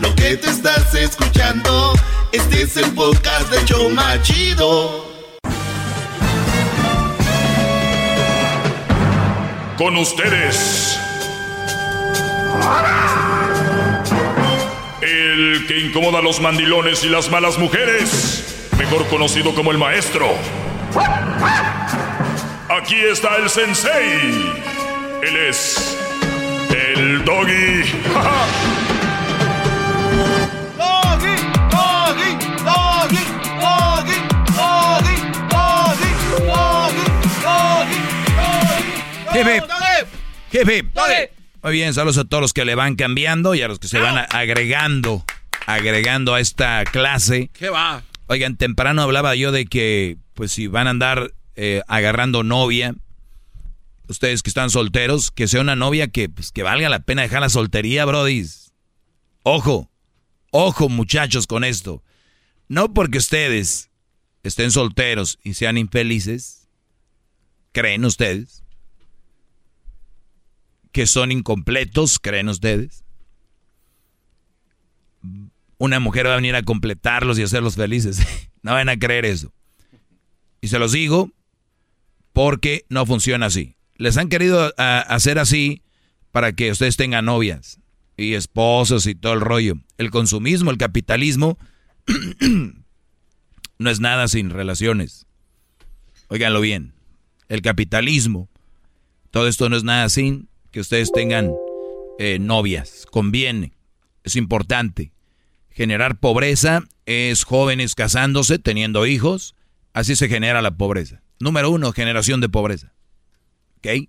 Lo que te estás escuchando, este es el de Choma Chido. Con ustedes. El que incomoda a los mandilones y las malas mujeres, mejor conocido como el maestro. Aquí está el sensei. Él es el. Doggy, <laughs> Hip, hip. Muy bien, saludos a todos los que le van cambiando y a los que se van a- agregando, agregando a esta clase. ¿Qué va? Oigan, temprano hablaba yo de que, pues si van a andar eh, agarrando novia, ustedes que están solteros, que sea una novia que, pues, que valga la pena dejar la soltería, brodis. Ojo, ojo muchachos con esto. No porque ustedes estén solteros y sean infelices, ¿creen ustedes? Que son incompletos, ¿creen ustedes? Una mujer va a venir a completarlos y hacerlos felices. <laughs> no van a creer eso. Y se los digo porque no funciona así. Les han querido hacer así para que ustedes tengan novias y esposos y todo el rollo. El consumismo, el capitalismo, <clears throat> no es nada sin relaciones. Óiganlo bien. El capitalismo, todo esto no es nada sin que ustedes tengan eh, novias. Conviene. Es importante. Generar pobreza es jóvenes casándose, teniendo hijos. Así se genera la pobreza. Número uno, generación de pobreza. ¿Ok?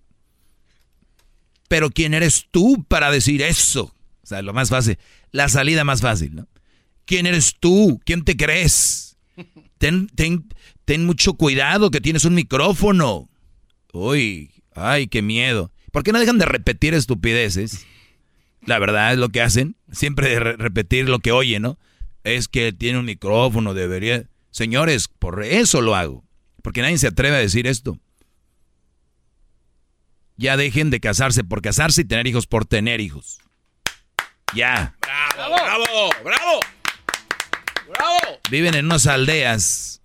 Pero ¿quién eres tú para decir eso? O sea, lo más fácil. La salida más fácil, ¿no? ¿Quién eres tú? ¿Quién te crees? Ten, ten, ten mucho cuidado que tienes un micrófono. Uy, ay, qué miedo. ¿Por qué no dejan de repetir estupideces? La verdad es lo que hacen. Siempre de re- repetir lo que oyen, ¿no? Es que tiene un micrófono, debería... Señores, por eso lo hago. Porque nadie se atreve a decir esto. Ya dejen de casarse por casarse y tener hijos por tener hijos. Ya. ¡Bravo! ¡Bravo! ¡Bravo! ¡Bravo! Viven en unas aldeas.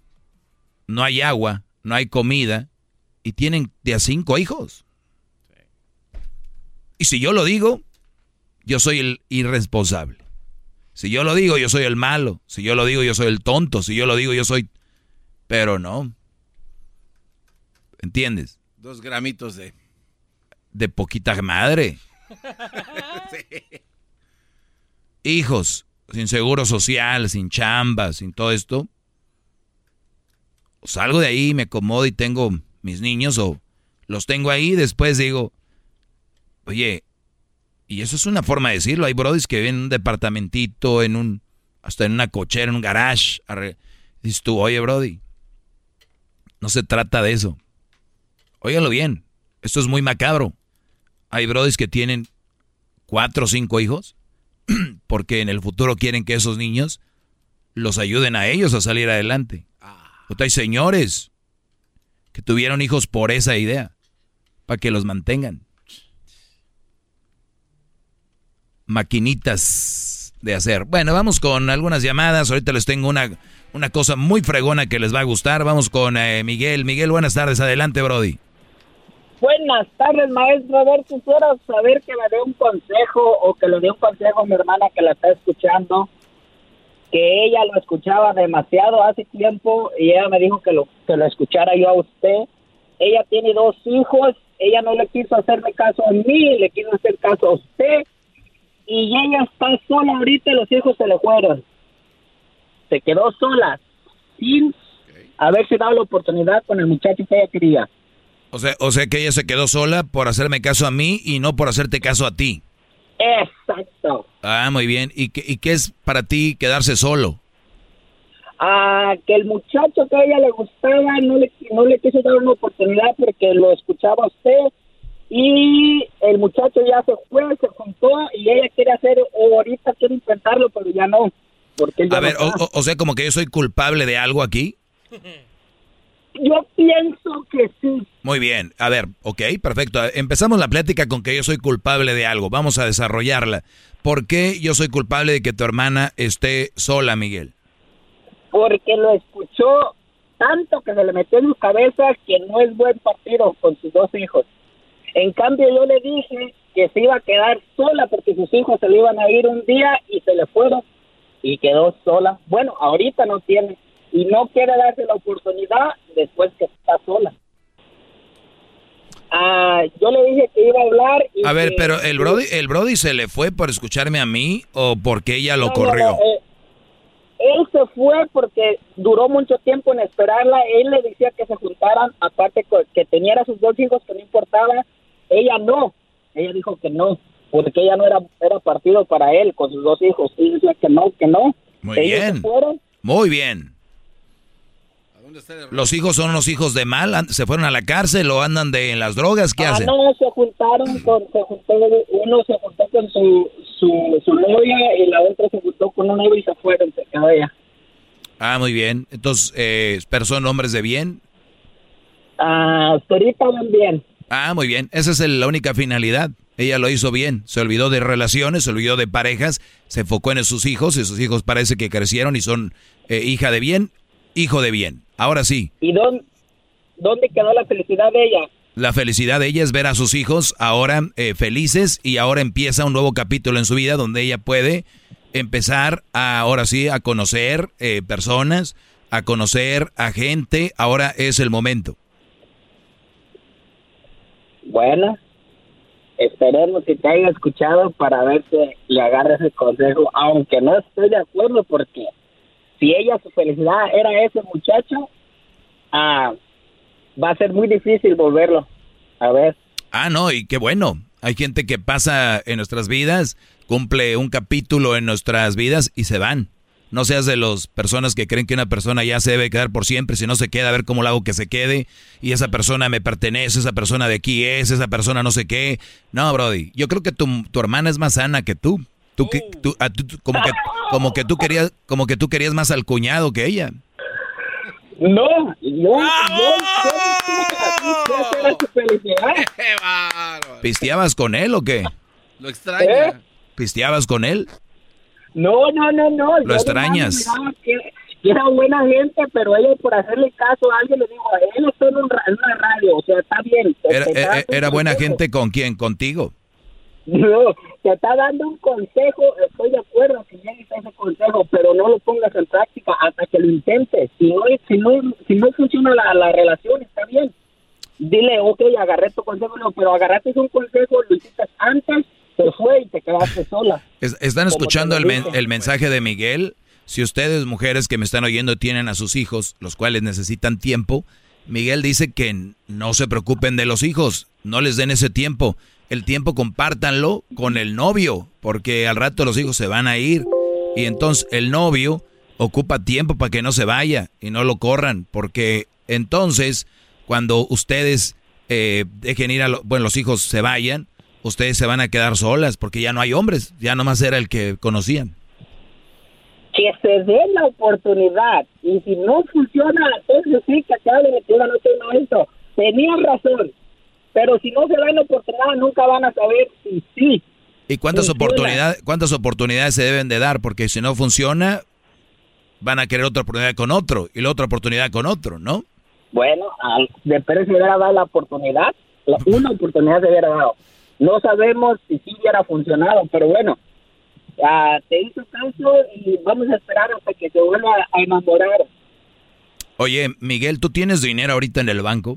No hay agua, no hay comida. Y tienen de a cinco hijos. Y si yo lo digo, yo soy el irresponsable. Si yo lo digo, yo soy el malo. Si yo lo digo, yo soy el tonto. Si yo lo digo, yo soy... Pero no. ¿Entiendes? Dos gramitos de. De poquita madre. <laughs> Hijos, sin seguro social, sin chamba, sin todo esto. Salgo de ahí, me acomodo y tengo mis niños o los tengo ahí. Después digo, oye, Y eso es una forma de decirlo. Hay brodis que viven en un departamentito, en un, hasta en una cochera, en un garage. Dices tú, oye, brody, no se trata de eso. Óigalo bien, esto es muy macabro. Hay brodis que tienen cuatro o cinco hijos <clears throat> porque en el futuro quieren que esos niños los ayuden a ellos a salir adelante. Ah. hay señores que tuvieron hijos por esa idea, para que los mantengan. Maquinitas de hacer. Bueno, vamos con algunas llamadas. Ahorita les tengo una, una cosa muy fregona que les va a gustar. Vamos con eh, Miguel. Miguel, buenas tardes. Adelante, Brody. Buenas tardes, maestro. A ver, quisiera saber que me dé un consejo o que le dé un consejo a mi hermana que la está escuchando que ella lo escuchaba demasiado hace tiempo y ella me dijo que lo, que lo escuchara yo a usted. Ella tiene dos hijos, ella no le quiso hacerme caso a mí, le quiso hacer caso a usted y ella está sola ahorita y los hijos se le fueron. Se quedó sola, sin haberse dado la oportunidad con el muchacho que ella quería. O sea, o sea que ella se quedó sola por hacerme caso a mí y no por hacerte caso a ti. Exacto. Ah, muy bien. ¿Y qué, ¿Y qué es para ti quedarse solo? Ah, que el muchacho que a ella le gustaba no le, no le quiso dar una oportunidad porque lo escuchaba a usted y el muchacho ya se fue, se juntó y ella quiere hacer, o ahorita quiere intentarlo, pero ya no. Porque a ver, o, sea, como que yo soy culpable de algo aquí. Yo pienso que sí. Muy bien, a ver, ok, perfecto. Empezamos la plática con que yo soy culpable de algo. Vamos a desarrollarla. ¿Por qué yo soy culpable de que tu hermana esté sola, Miguel? Porque lo escuchó tanto que se le metió en su cabeza que no es buen partido con sus dos hijos. En cambio, yo le dije que se iba a quedar sola porque sus hijos se le iban a ir un día y se le fueron y quedó sola. Bueno, ahorita no tiene y no quiere darse la oportunidad después que está sola. Ah, yo le dije que iba a hablar. a ver, pero el Brody, el Brody se le fue por escucharme a mí o porque ella lo corrió. Eh, él se fue porque duró mucho tiempo en esperarla. Él le decía que se juntaran, aparte que tenía a sus dos hijos que no importaba. Ella no. Ella dijo que no, porque ella no era, era partido para él con sus dos hijos. Y decía que no, que no. Muy bien. Muy bien. ¿Los hijos son los hijos de mal? ¿Se fueron a la cárcel o andan de en las drogas? ¿Qué ah, hacen? No, se juntaron con, se juntó, uno se juntó con su, su, novia y la otra se juntó con un novio y se fueron, se quedó ella. Ah, muy bien. Entonces, eh, ¿pero son hombres de bien? Ah, ahorita van bien. Ah, muy bien. Esa es la única finalidad. Ella lo hizo bien. Se olvidó de relaciones, se olvidó de parejas, se enfocó en sus hijos y sus hijos parece que crecieron y son eh, hija de bien, hijo de bien. Ahora sí. ¿Y dónde, dónde quedó la felicidad de ella? La felicidad de ella es ver a sus hijos ahora eh, felices y ahora empieza un nuevo capítulo en su vida donde ella puede empezar a, ahora sí a conocer eh, personas, a conocer a gente. Ahora es el momento. Bueno, esperemos que te haya escuchado para ver si le agarre ese consejo, aunque no estoy de acuerdo porque si ella su felicidad era ese muchacho, ah, va a ser muy difícil volverlo a ver. Ah, no, y qué bueno. Hay gente que pasa en nuestras vidas, cumple un capítulo en nuestras vidas y se van. No seas de las personas que creen que una persona ya se debe quedar por siempre, si no se queda, a ver cómo lo hago que se quede, y esa persona me pertenece, esa persona de aquí es, esa persona no sé qué. No, Brody, yo creo que tu, tu hermana es más sana que tú. Tú, que, tú, como que como que tú querías como que tú querías más al cuñado que ella. No, no, ¿Pisteabas con él o qué? Lo extraña. ¿Eh? ¿Pisteabas con él? No, no, no, no. ¿Lo extrañas? Que, era buena gente, pero ella por hacerle caso a alguien le dijo, él está en, una radio, o sea, está bien. ¿Era, era, era buena gente con quién? ¿Contigo? No, te está dando un consejo, estoy de acuerdo que llegues a ese consejo, pero no lo pongas en práctica hasta que lo intentes. Si no, si no, si no funciona la, la relación, está bien. Dile, ok, agarré tu consejo, pero agarraste un consejo, lo hiciste antes, se fue y te quedaste sola. ¿Están escuchando el, el mensaje de Miguel? Si ustedes, mujeres que me están oyendo, tienen a sus hijos, los cuales necesitan tiempo, Miguel dice que no se preocupen de los hijos, no les den ese tiempo el tiempo compártanlo con el novio, porque al rato los hijos se van a ir. Y entonces el novio ocupa tiempo para que no se vaya y no lo corran, porque entonces cuando ustedes eh, dejen ir a bueno, los hijos se vayan, ustedes se van a quedar solas porque ya no hay hombres, ya nomás era el que conocían. Que se dé la oportunidad y si no funciona, entonces sí que te hablen y no tengo esto. Tenían razón, pero si no se dan la oportunidad nunca van a saber si sí. ¿Y cuántas oportunidades, cuántas oportunidades se deben de dar? Porque si no funciona, van a querer otra oportunidad con otro y la otra oportunidad con otro, ¿no? Bueno, de Pérez se hubiera dado la oportunidad, <laughs> una oportunidad se hubiera dado. No sabemos si sí hubiera funcionado, pero bueno, te hizo caso y vamos a esperar hasta que se vuelva a enamorar. Oye, Miguel, ¿tú tienes dinero ahorita en el banco?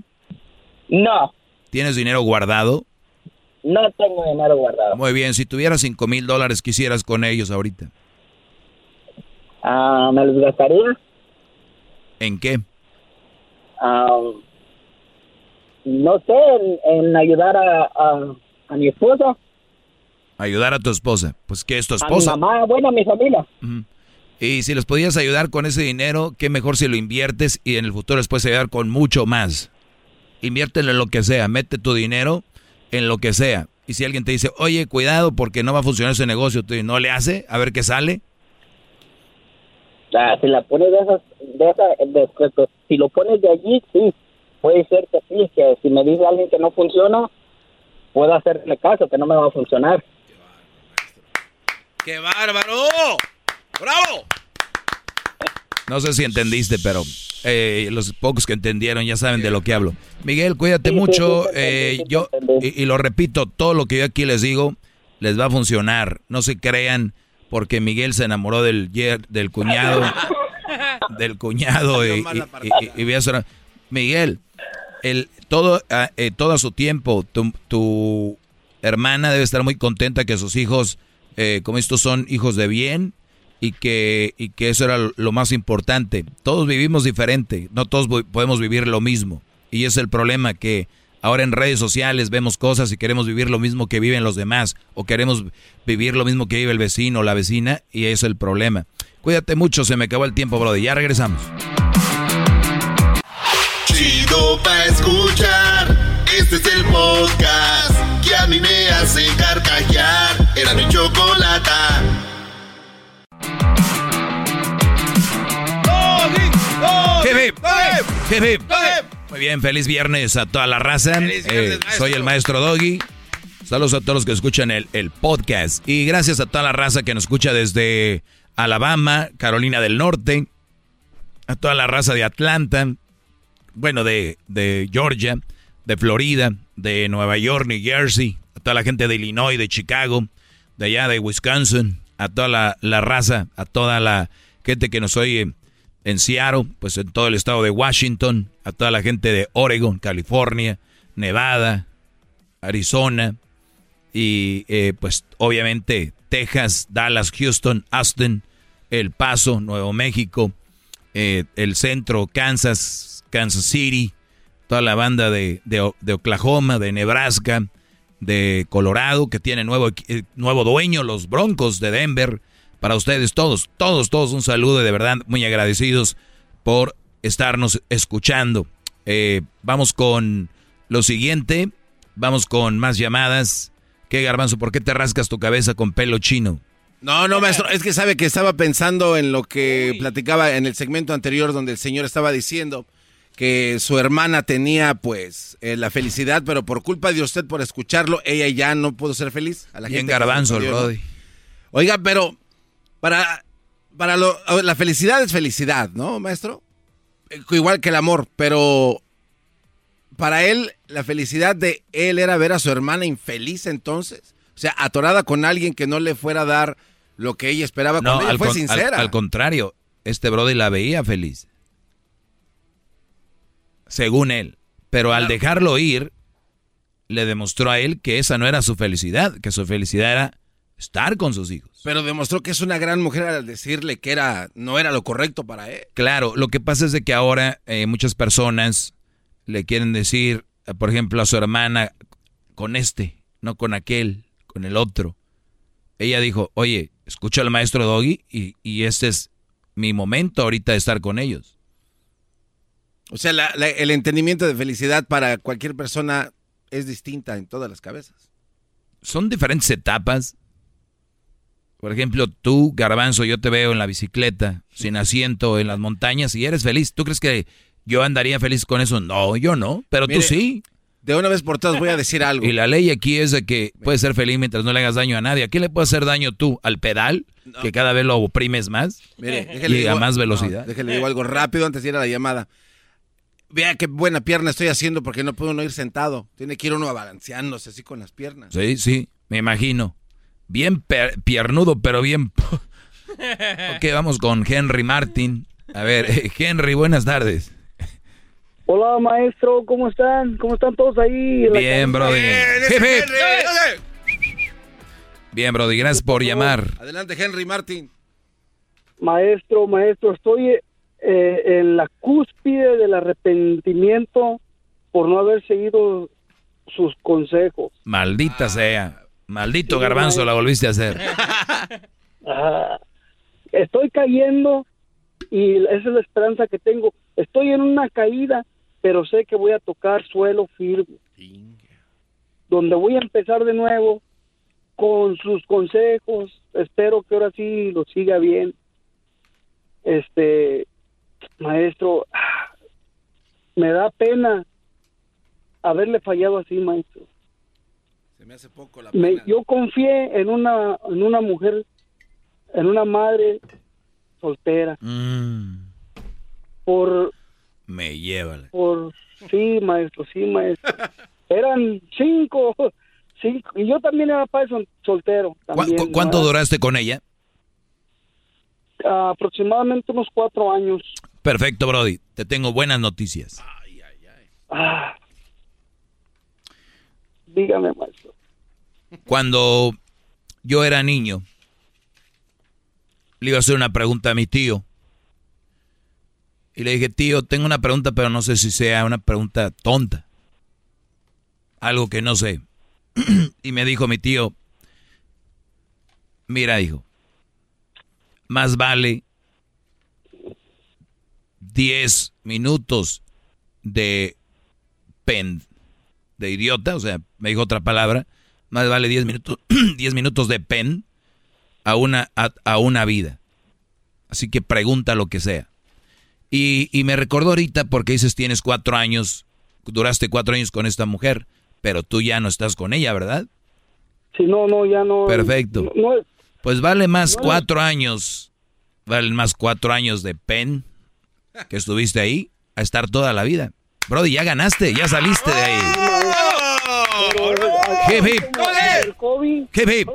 No. ¿Tienes dinero guardado? No tengo dinero guardado. Muy bien, si tuvieras cinco mil dólares, ¿qué hicieras con ellos ahorita? Ah, ¿Me los gastaría? ¿En qué? no sé, en, ayudar a, mi esposa. Ayudar a tu esposa. Pues, ¿qué es tu esposa? A mi mamá, bueno, a mi familia. Y si los podías ayudar con ese dinero, qué mejor si lo inviertes y en el futuro después ayudar con mucho más. Inviértelo en lo que sea, mete tu dinero en lo que sea. Y si alguien te dice, oye, cuidado porque no va a funcionar ese negocio, tú no le hace, a ver qué sale. Ah, si la pones de esas, de esas, si lo pones de allí, sí, puede ser que sí, que si me dice alguien que no funciona, puedo hacerle caso, que no me va a funcionar. ¡Qué bárbaro! ¡Bravo! No sé si entendiste, pero eh, los pocos que entendieron ya saben de lo que hablo. Miguel, cuídate mucho. eh, yo y, y, lo repito, todo lo que yo aquí les digo les va a funcionar. No se crean porque Miguel se enamoró del del cuñado, <laughs> del cuñado y, y, y, Miguel, el todo ah, eh, su tiempo. Tu, tu, hermana debe estar muy contenta que sus hijos, eh, como estos son hijos de bien y que, y que eso era lo más importante. Todos vivimos diferente, no todos podemos vivir lo mismo. Y es el problema que ahora en redes sociales vemos cosas y queremos vivir lo mismo que viven los demás o queremos vivir lo mismo que vive el vecino o la vecina y eso es el problema. Cuídate mucho, se me acabó el tiempo, brother. Ya regresamos. Chido pa escuchar. Este es el podcast que a mí me hace carcajear. Era mi chocolate. Muy bien, feliz viernes a toda la raza. Eh, soy el maestro Doggy. Saludos a todos los que escuchan el, el, podcast. Y gracias a toda la raza que nos escucha desde Alabama, Carolina del Norte, a toda la raza de Atlanta, bueno, de, de Georgia, de Florida, de Nueva York, New Jersey, a toda la gente de Illinois, de Chicago, de allá de Wisconsin, a toda la, la raza, a toda la gente que nos oye en Seattle, pues en todo el estado de Washington, a toda la gente de Oregon, California, Nevada, Arizona y eh, pues obviamente Texas, Dallas, Houston, Austin, El Paso, Nuevo México, eh, el centro, Kansas, Kansas City, toda la banda de, de, Oklahoma, de Nebraska, de Colorado, que tiene nuevo, eh, nuevo dueño, los Broncos de Denver, para ustedes todos, todos, todos un saludo y de verdad muy agradecidos por estarnos escuchando. Eh, vamos con lo siguiente, vamos con más llamadas. ¿Qué garbanzo? ¿Por qué te rascas tu cabeza con pelo chino? No, no, maestro, es que sabe que estaba pensando en lo que platicaba en el segmento anterior donde el señor estaba diciendo que su hermana tenía pues eh, la felicidad, pero por culpa de usted por escucharlo, ella ya no pudo ser feliz. A la Bien garbanzo el Oiga, pero para, para lo, la felicidad es felicidad, ¿no, maestro? Eh, igual que el amor, pero para él la felicidad de él era ver a su hermana infeliz entonces. O sea, atorada con alguien que no le fuera a dar lo que ella esperaba. No, ella fue sincera. Al, contrario, este brother la veía feliz. Según él. Pero al dejarlo ir, le demostró a él que esa no era su felicidad, que su felicidad era estar con sus hijos. Pero demostró que es una gran mujer al decirle que era no era lo correcto para él. Claro, lo que pasa es de que ahora eh, muchas personas le quieren decir, eh, por ejemplo, a su hermana, con este, no con aquel, con el otro. Ella dijo, oye, escucha al maestro Doggy y, y este es mi momento ahorita de estar con ellos. O sea, el entendimiento de felicidad para cualquier persona es distinta en todas las cabezas. Son diferentes etapas. Por ejemplo, tú, Garbanzo, yo te veo en la bicicleta, sin asiento, en las montañas, y eres feliz. ¿Tú crees que yo andaría feliz con eso? No, yo no, pero tú sí. De una vez por todas voy a decir algo. Y la ley aquí es de que puedes ser feliz mientras no le hagas daño a nadie. ¿A quién le puede hacer daño tú? ¿Al pedal? Que cada vez lo oprimes más. Mire, y a más velocidad. déjale digo algo rápido antes de ir a la llamada. Vea qué buena pierna estoy haciendo porque no puedo no ir sentado. Tiene que ir uno balanceándose así con las piernas. Sí, sí, me imagino. Bien piernudo, pero bien... <laughs> ok, vamos con Henry Martin. A ver, <laughs> Henry, buenas tardes. Hola, maestro, ¿cómo están? ¿Cómo están todos ahí? Bien, Brody. Bien, Brody, gracias por llamar. Adelante, Henry Martin. Maestro, maestro, estoy eh, en la cúspide del arrepentimiento por no haber seguido sus consejos. Maldita sea. Maldito garbanzo la volviste a hacer. <laughs> estoy cayendo y esa es la esperanza que tengo. Estoy en una caída, pero sé que voy a tocar suelo firme. Donde voy a empezar de nuevo con sus consejos. Espero que ahora sí lo siga bien. Este, maestro, me da pena haberle fallado así, maestro. Se me hace poco la pena. yo confié en una, en una mujer, en una madre soltera. Mm. Por... Me lleva. Por... Sí, maestro, sí, maestro. <laughs> Eran cinco, cinco. Y yo también era padre soltero. ¿Cuánto duraste con ella? aproximadamente unos cuatro años. Perfecto, Brody. Te tengo buenas noticias. Ah. dígame, maestro. Cuando yo era niño, le iba a hacer una pregunta a mi tío. Y le dije, tío, tengo una pregunta, pero no sé si sea una pregunta tonta. Algo que no sé. <clears throat> y me dijo mi tío, mira, hijo, más vale 10 minutos de pen, de idiota, o sea, me dijo otra palabra, más vale 10 minutos, 10 minutos de pen a una, a, una vida. Así que pregunta lo que sea. Y, y me recordó ahorita porque dices tienes cuatro años, duraste cuatro años con esta mujer, pero tú ya no estás con ella, ¿verdad? Sí, no, no, ya no. Perfecto. pues vale más cuatro años, vale más cuatro años de pen que estuviste ahí a estar toda la vida. Brody, ya ganaste, ya saliste de ahí. Hip hip. Hip hip.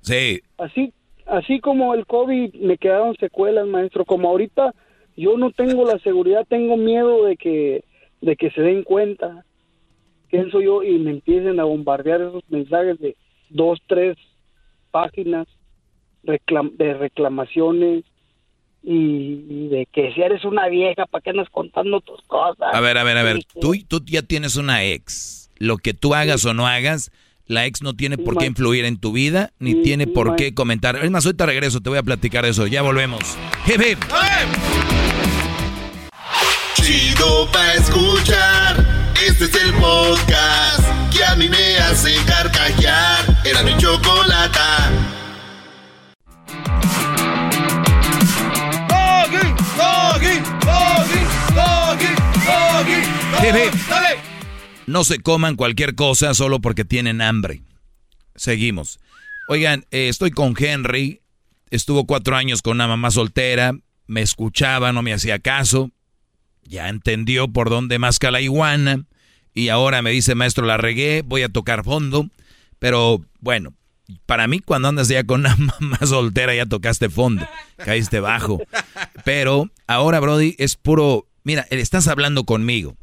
Sí. Así, así como el COVID me quedaron secuelas, maestro. Como ahorita yo no tengo la seguridad, tengo miedo de que, de que se den cuenta quién soy yo y me empiecen a bombardear esos mensajes de dos, tres páginas de reclamaciones y, de que si eres una vieja, ¿para qué andas contando tus cosas? A ver, a ver, a ver, tú, tú ya tienes una ex. Lo que tú hagas o no hagas, la ex no tiene por qué influir en tu vida, ni tiene por qué comentar. Es más, ahorita regreso, te voy a platicar de eso. Ya volvemos. Hip hip. Chido pa' escuchar. Este es el podcast que a mí me hace carcajear. Era mi chocolata. No se coman cualquier cosa solo porque tienen hambre. Seguimos. Oigan, eh, estoy con Henry. Estuvo cuatro años con una mamá soltera. Me escuchaba, no me hacía caso. Ya entendió por dónde masca la iguana. Y ahora me dice, maestro, la regué, voy a tocar fondo. Pero bueno, para mí cuando andas ya con una <laughs> mamá soltera ya tocaste fondo. Caíste bajo. Pero ahora, Brody, es puro... Mira, estás hablando conmigo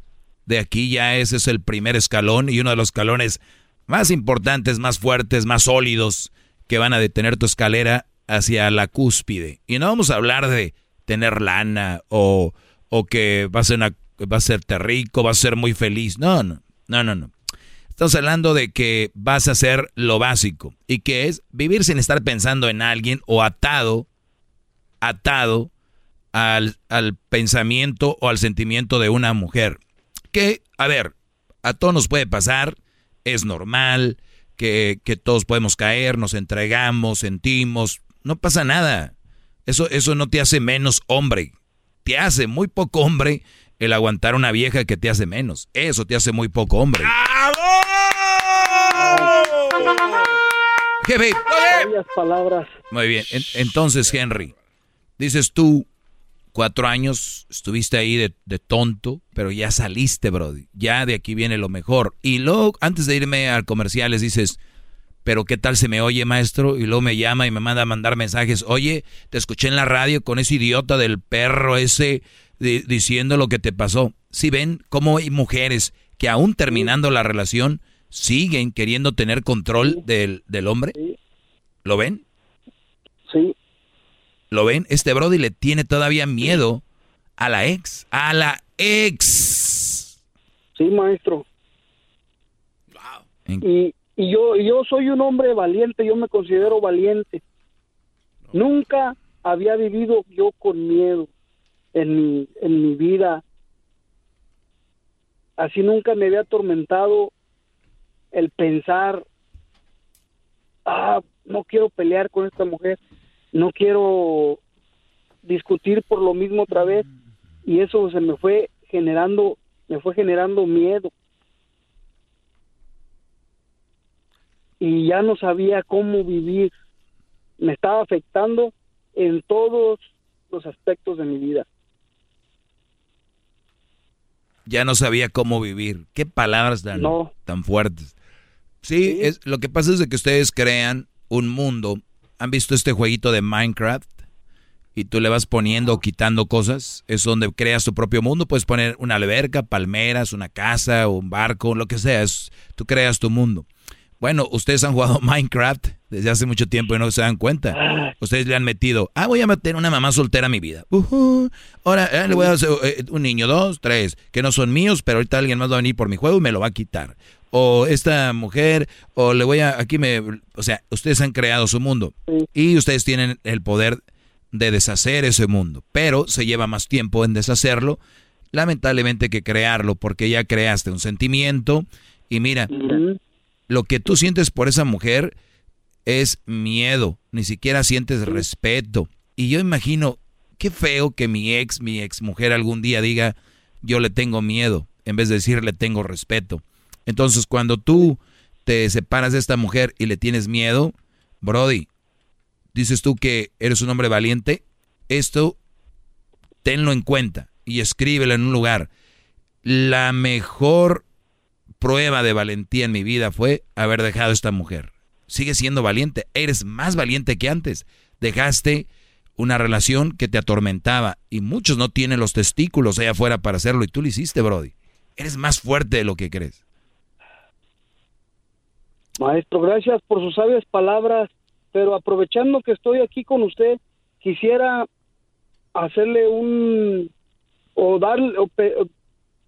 de aquí ya ese es el primer escalón y uno de los escalones más importantes, más fuertes, más sólidos que van a detener tu escalera hacia la cúspide. Y no vamos a hablar de tener lana o, o que vas a, una, va a serte rico, vas a ser muy feliz. No, no, no, no, no. Estamos hablando de que vas a hacer lo básico y que es vivir sin estar pensando en alguien o atado, atado al, al pensamiento o al sentimiento de una mujer. Que, a ver, a todos nos puede pasar, es normal, que, que todos podemos caer, nos entregamos, sentimos, no pasa nada. Eso, eso no te hace menos hombre. Te hace muy poco hombre el aguantar una vieja que te hace menos. Eso te hace muy poco hombre. Jefe. palabras. Muy bien. entonces, Henry, dices tú, cuatro años estuviste ahí de, de, tonto, pero ya saliste, Brody. Ya de aquí viene lo mejor. Y luego, antes de irme al comercial, les dices, pero ¿qué tal se me oye, maestro? Y luego me llama y me manda a mandar mensajes. Oye, te escuché en la radio con ese idiota del perro ese diciendo lo que te pasó. Si ven cómo hay mujeres que aún terminando la relación siguen queriendo tener control del, del hombre. ¿Lo ven? Sí. ¿Lo ven? Este Brody le tiene todavía miedo a la ex. A la ex. Sí, maestro. Y, y yo, yo soy un hombre valiente, yo me considero valiente. Nunca había vivido yo con miedo en mi, en mi vida. Así nunca me había atormentado el pensar, ah, no quiero pelear con esta mujer, no quiero discutir por lo mismo otra vez. Y eso se me fue generando, me fue generando miedo. y ya no sabía cómo vivir. Me estaba afectando en todos los aspectos de mi vida. Ya no sabía cómo vivir. Qué palabras tan, tan fuertes. Sí, Es, lo que pasa es de que ustedes crean un mundo. ¿Han visto este jueguito de Minecraft? Y tú le vas poniendo o quitando cosas. Es donde creas tu propio mundo. Puedes poner una alberca, palmeras, una casa, un barco, lo que sea. tú creas tu mundo. Bueno, ustedes han jugado <laughs> Minecraft desde hace mucho tiempo y no se dan cuenta. Ustedes le han metido, ah, voy a meter una mamá soltera a mi vida. ahora eh, le voy a hacer eh, un niño, dos, tres, que no son míos, pero ahorita alguien más va a venir por mi juego y me lo va a quitar. O esta mujer, o le voy a, aquí me, o sea, ustedes han creado su mundo y ustedes tienen el poder de deshacer ese mundo, pero se lleva más tiempo en deshacerlo, lamentablemente que crearlo, porque ya creaste un sentimiento y mira, lo que tú sientes por esa mujer es miedo, ni siquiera sientes respeto. Y yo imagino, qué feo que mi ex, mi ex mujer algún día diga, yo le tengo miedo, en vez de decirle tengo respeto. Entonces, cuando tú te separas de esta mujer y le tienes miedo, Brody, dices tú que eres un hombre valiente, esto tenlo en cuenta y escríbelo en un lugar. La mejor prueba de valentía en mi vida fue haber dejado a esta mujer. Sigue siendo valiente, eres más valiente que antes. Dejaste una relación que te atormentaba y muchos no tienen los testículos allá afuera para hacerlo y tú lo hiciste, Brody. Eres más fuerte de lo que crees. Maestro, gracias por sus sabias palabras, pero aprovechando que estoy aquí con usted, quisiera hacerle un o darle, o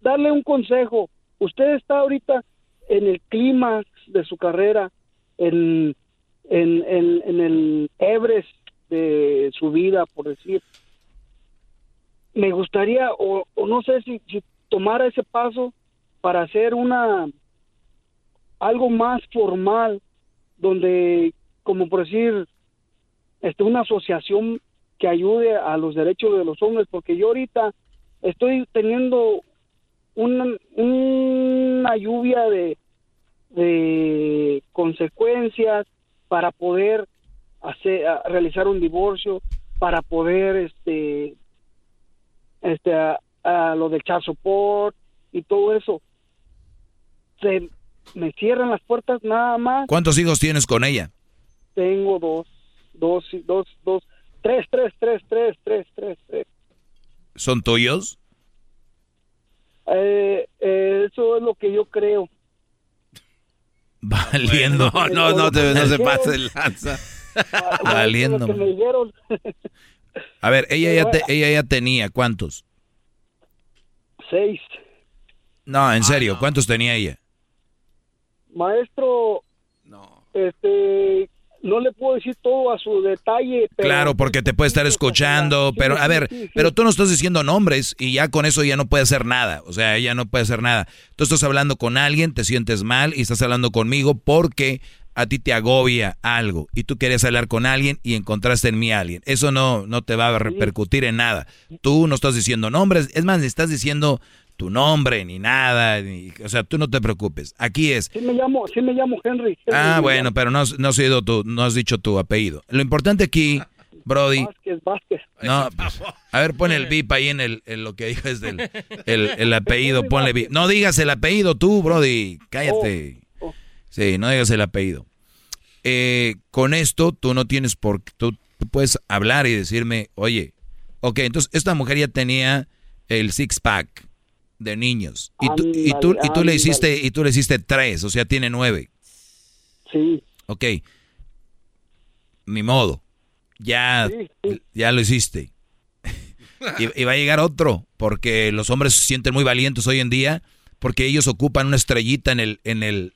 darle un consejo usted está ahorita en el clima de su carrera, en, en, en, el Everest de su vida, por decir. Me gustaría, o, no sé si, si tomara ese paso para hacer una algo más formal, donde, como por decir, este, una asociación que ayude a los derechos de los hombres, porque yo ahorita estoy teniendo una, lluvia de, de consecuencias para poder hacer, realizar un divorcio, para poder este este a, lo del child support y todo eso. Se me cierran las puertas nada más ¿cuántos hijos tienes con ella? tengo dos dos dos dos tres tres tres tres tres tres, tres. ¿son tuyos? Eh, eh, eso es lo que yo creo. <laughs> Valiendo. no, no, no, te, no se pase el lanza. Valiendo. <laughs> A ver, ella ya, te, ella ya tenía, ¿cuántos? Seis. No, en serio, ¿cuántos tenía ella? Maestro, no. este, no le puedo decir todo a su detalle. claro, porque te puede estar escuchando, pero a ver, pero tú no estás diciendo nombres y ya con eso ya no puede hacer nada, o sea, ella no puede hacer nada. Tú estás hablando con alguien, te sientes mal y estás hablando conmigo porque a ti te agobia algo y tú querías hablar con alguien y encontraste en mí a alguien. Eso no, no te va a repercutir en nada. Tú no estás diciendo nombres, es más, estás diciendo tu nombre ni nada, o sea, tú no te preocupes. Aquí es. Sí me llamo, sí me llamo Henry. ah, bueno, pero no, no, has sido tu, no has dicho tu apellido. Lo importante aquí, Brody. Vázquez, Vázquez. No, pues, a ver, pon el bip ahí en, el, en lo que dijo del el, el apellido, ponle bip. No digas el apellido tú, Brody, cállate. Oh, oh. Sí, no digas el apellido. Eh, con esto tú no tienes por tú, tú puedes hablar y decirme, oye, ok, entonces esta mujer ya tenía el six pack de niños. Y tú, y tú, y tú le hiciste, y tú le hiciste tres, o sea, tiene nueve. Sí. Ok. Mi modo. Ya, ya lo hiciste. y, va a llegar otro, porque los hombres se sienten muy valientes hoy en día, porque ellos ocupan una estrellita en el, en el,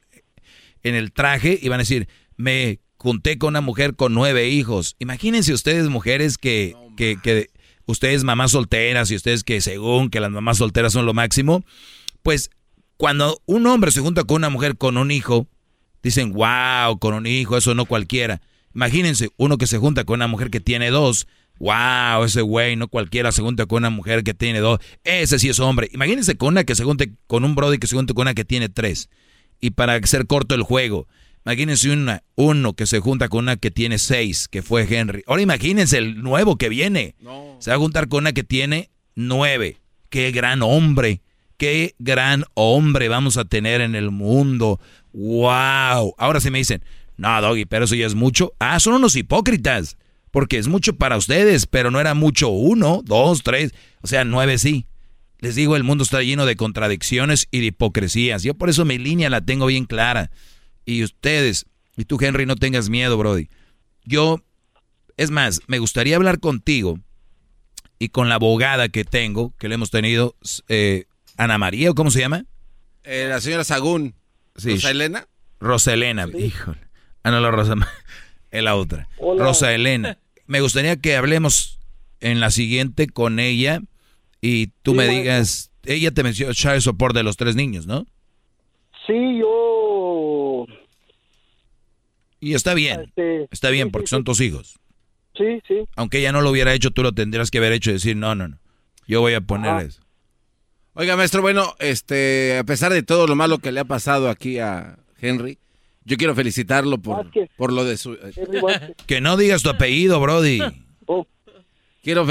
en el traje y van a decir, me junté con una mujer con nueve hijos. Imagínense ustedes, mujeres, que, que, que ustedes mamás solteras y ustedes que según que las mamás solteras son lo máximo, pues cuando un hombre se junta con una mujer con un hijo, dicen, wow, con un hijo, eso no cualquiera. Imagínense, uno que se junta con una mujer que tiene dos, wow, ese güey, no cualquiera se junta con una mujer que tiene dos, ese sí es hombre. Imagínense con una que se junte con un brody que se junte con una que tiene tres. Y para ser corto el juego, Imagínense una, uno que se junta con una que tiene seis, que fue Henry. Ahora imagínense el nuevo que viene. Se va a juntar con una que tiene nueve. Qué gran hombre. Qué gran hombre vamos a tener en el mundo. ¡Wow! Ahora sí me dicen, no, Doggy, pero eso ya es mucho. Ah, son unos hipócritas. Porque es mucho para ustedes, pero no era mucho uno, dos, tres. O sea, nueve sí. Les digo, el mundo está lleno de contradicciones y de hipocresías. Yo por eso mi línea la tengo bien clara. Y ustedes, y tú Henry, no tengas miedo, Brody. Yo, es más, me gustaría hablar contigo y con la abogada que tengo, que le hemos tenido, eh, Ana María, ¿o cómo se llama? Eh, la señora Sagún. Sí. ¿Rosa Elena? Rosa Elena, híjole. Ah, no, la Rosa, <laughs> es la otra. Rosa Elena. Me gustaría que hablemos en la siguiente con ella y tú me digas, ella te mencionó el soporte de los tres niños, ¿no? Sí, yo... Y está bien, este, está bien porque son tus hijos. Sí, sí. Aunque ella no lo hubiera hecho, tú lo tendrías que haber hecho y decir, no, no, no, yo voy a poner eso. Oiga, maestro, bueno, este, a pesar de todo lo malo que le ha pasado aquí a Henry, yo quiero felicitarlo por, por lo de su... <laughs> que no digas tu apellido, Brody. Oh. Quiero,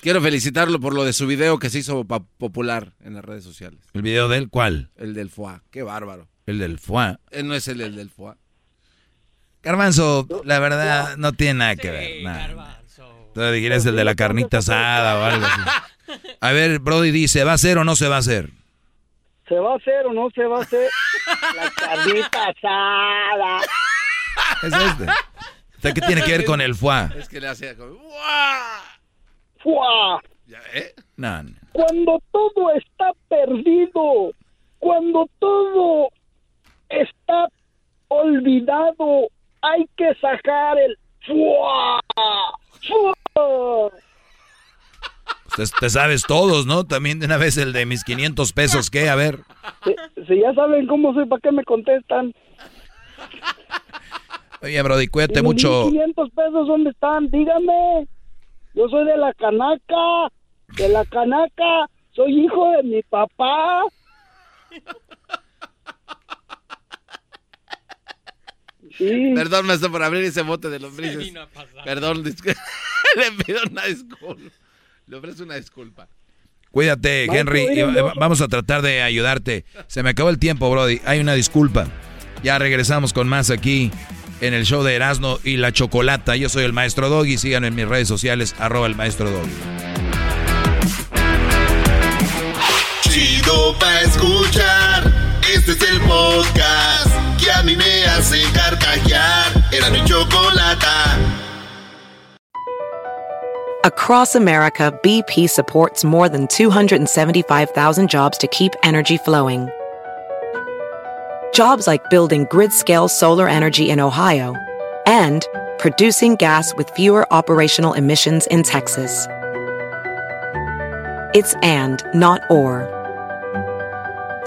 quiero felicitarlo por lo de su video que se hizo popular en las redes sociales. ¿El video del cuál? El del FUA. Qué bárbaro. El del FUA. Él no es el, del FUA. Garbanzo, la verdad, no, tiene nada que ver. Nada. Tú el de la carnita asada o algo así. A ver, Brody dice, ¿va a ser o no se va a hacer? ¿Se va a hacer o no se va a hacer? la <laughs> carnita asada. Es este. ¿Qué tiene que ver con el FUA? Es que le hace como... ¡Fua! ¿eh? Cuando todo está perdido, cuando todo está olvidado, hay que sacar el ¡fua! ¡fua! te sabes todos, ¿no? También de una vez el de mis 500 pesos, ¿qué? A ver. Si, ya saben cómo soy, ¿para qué me contestan? Oye, Brody, cuídate mucho. ¿Mis 500 pesos dónde están? Dígame. Yo soy de la canaca, de la canaca, soy hijo de mi papá. Perdón, maestro, por abrir ese bote de lombrices. Perdón, <laughs> le pido una disculpa. Le ofrezco una disculpa. Cuídate, Henry. Vamos a tratar de ayudarte. Se me acabó el tiempo, Brody. Hay una disculpa. Ya regresamos con más aquí en el show de Erasmo y la Chocolata. Yo soy el Maestro Doggy. Síganme en mis redes sociales, arroba el Maestro Doggy. Chido pa' escuchar. Este es el podcast que a mí me hace carcajear. Era mi. Across America, BP supports more than 275,000 jobs to keep energy flowing. Jobs like building grid-scale solar energy in Ohio and producing gas with fewer operational emissions in Texas. It's and, not or.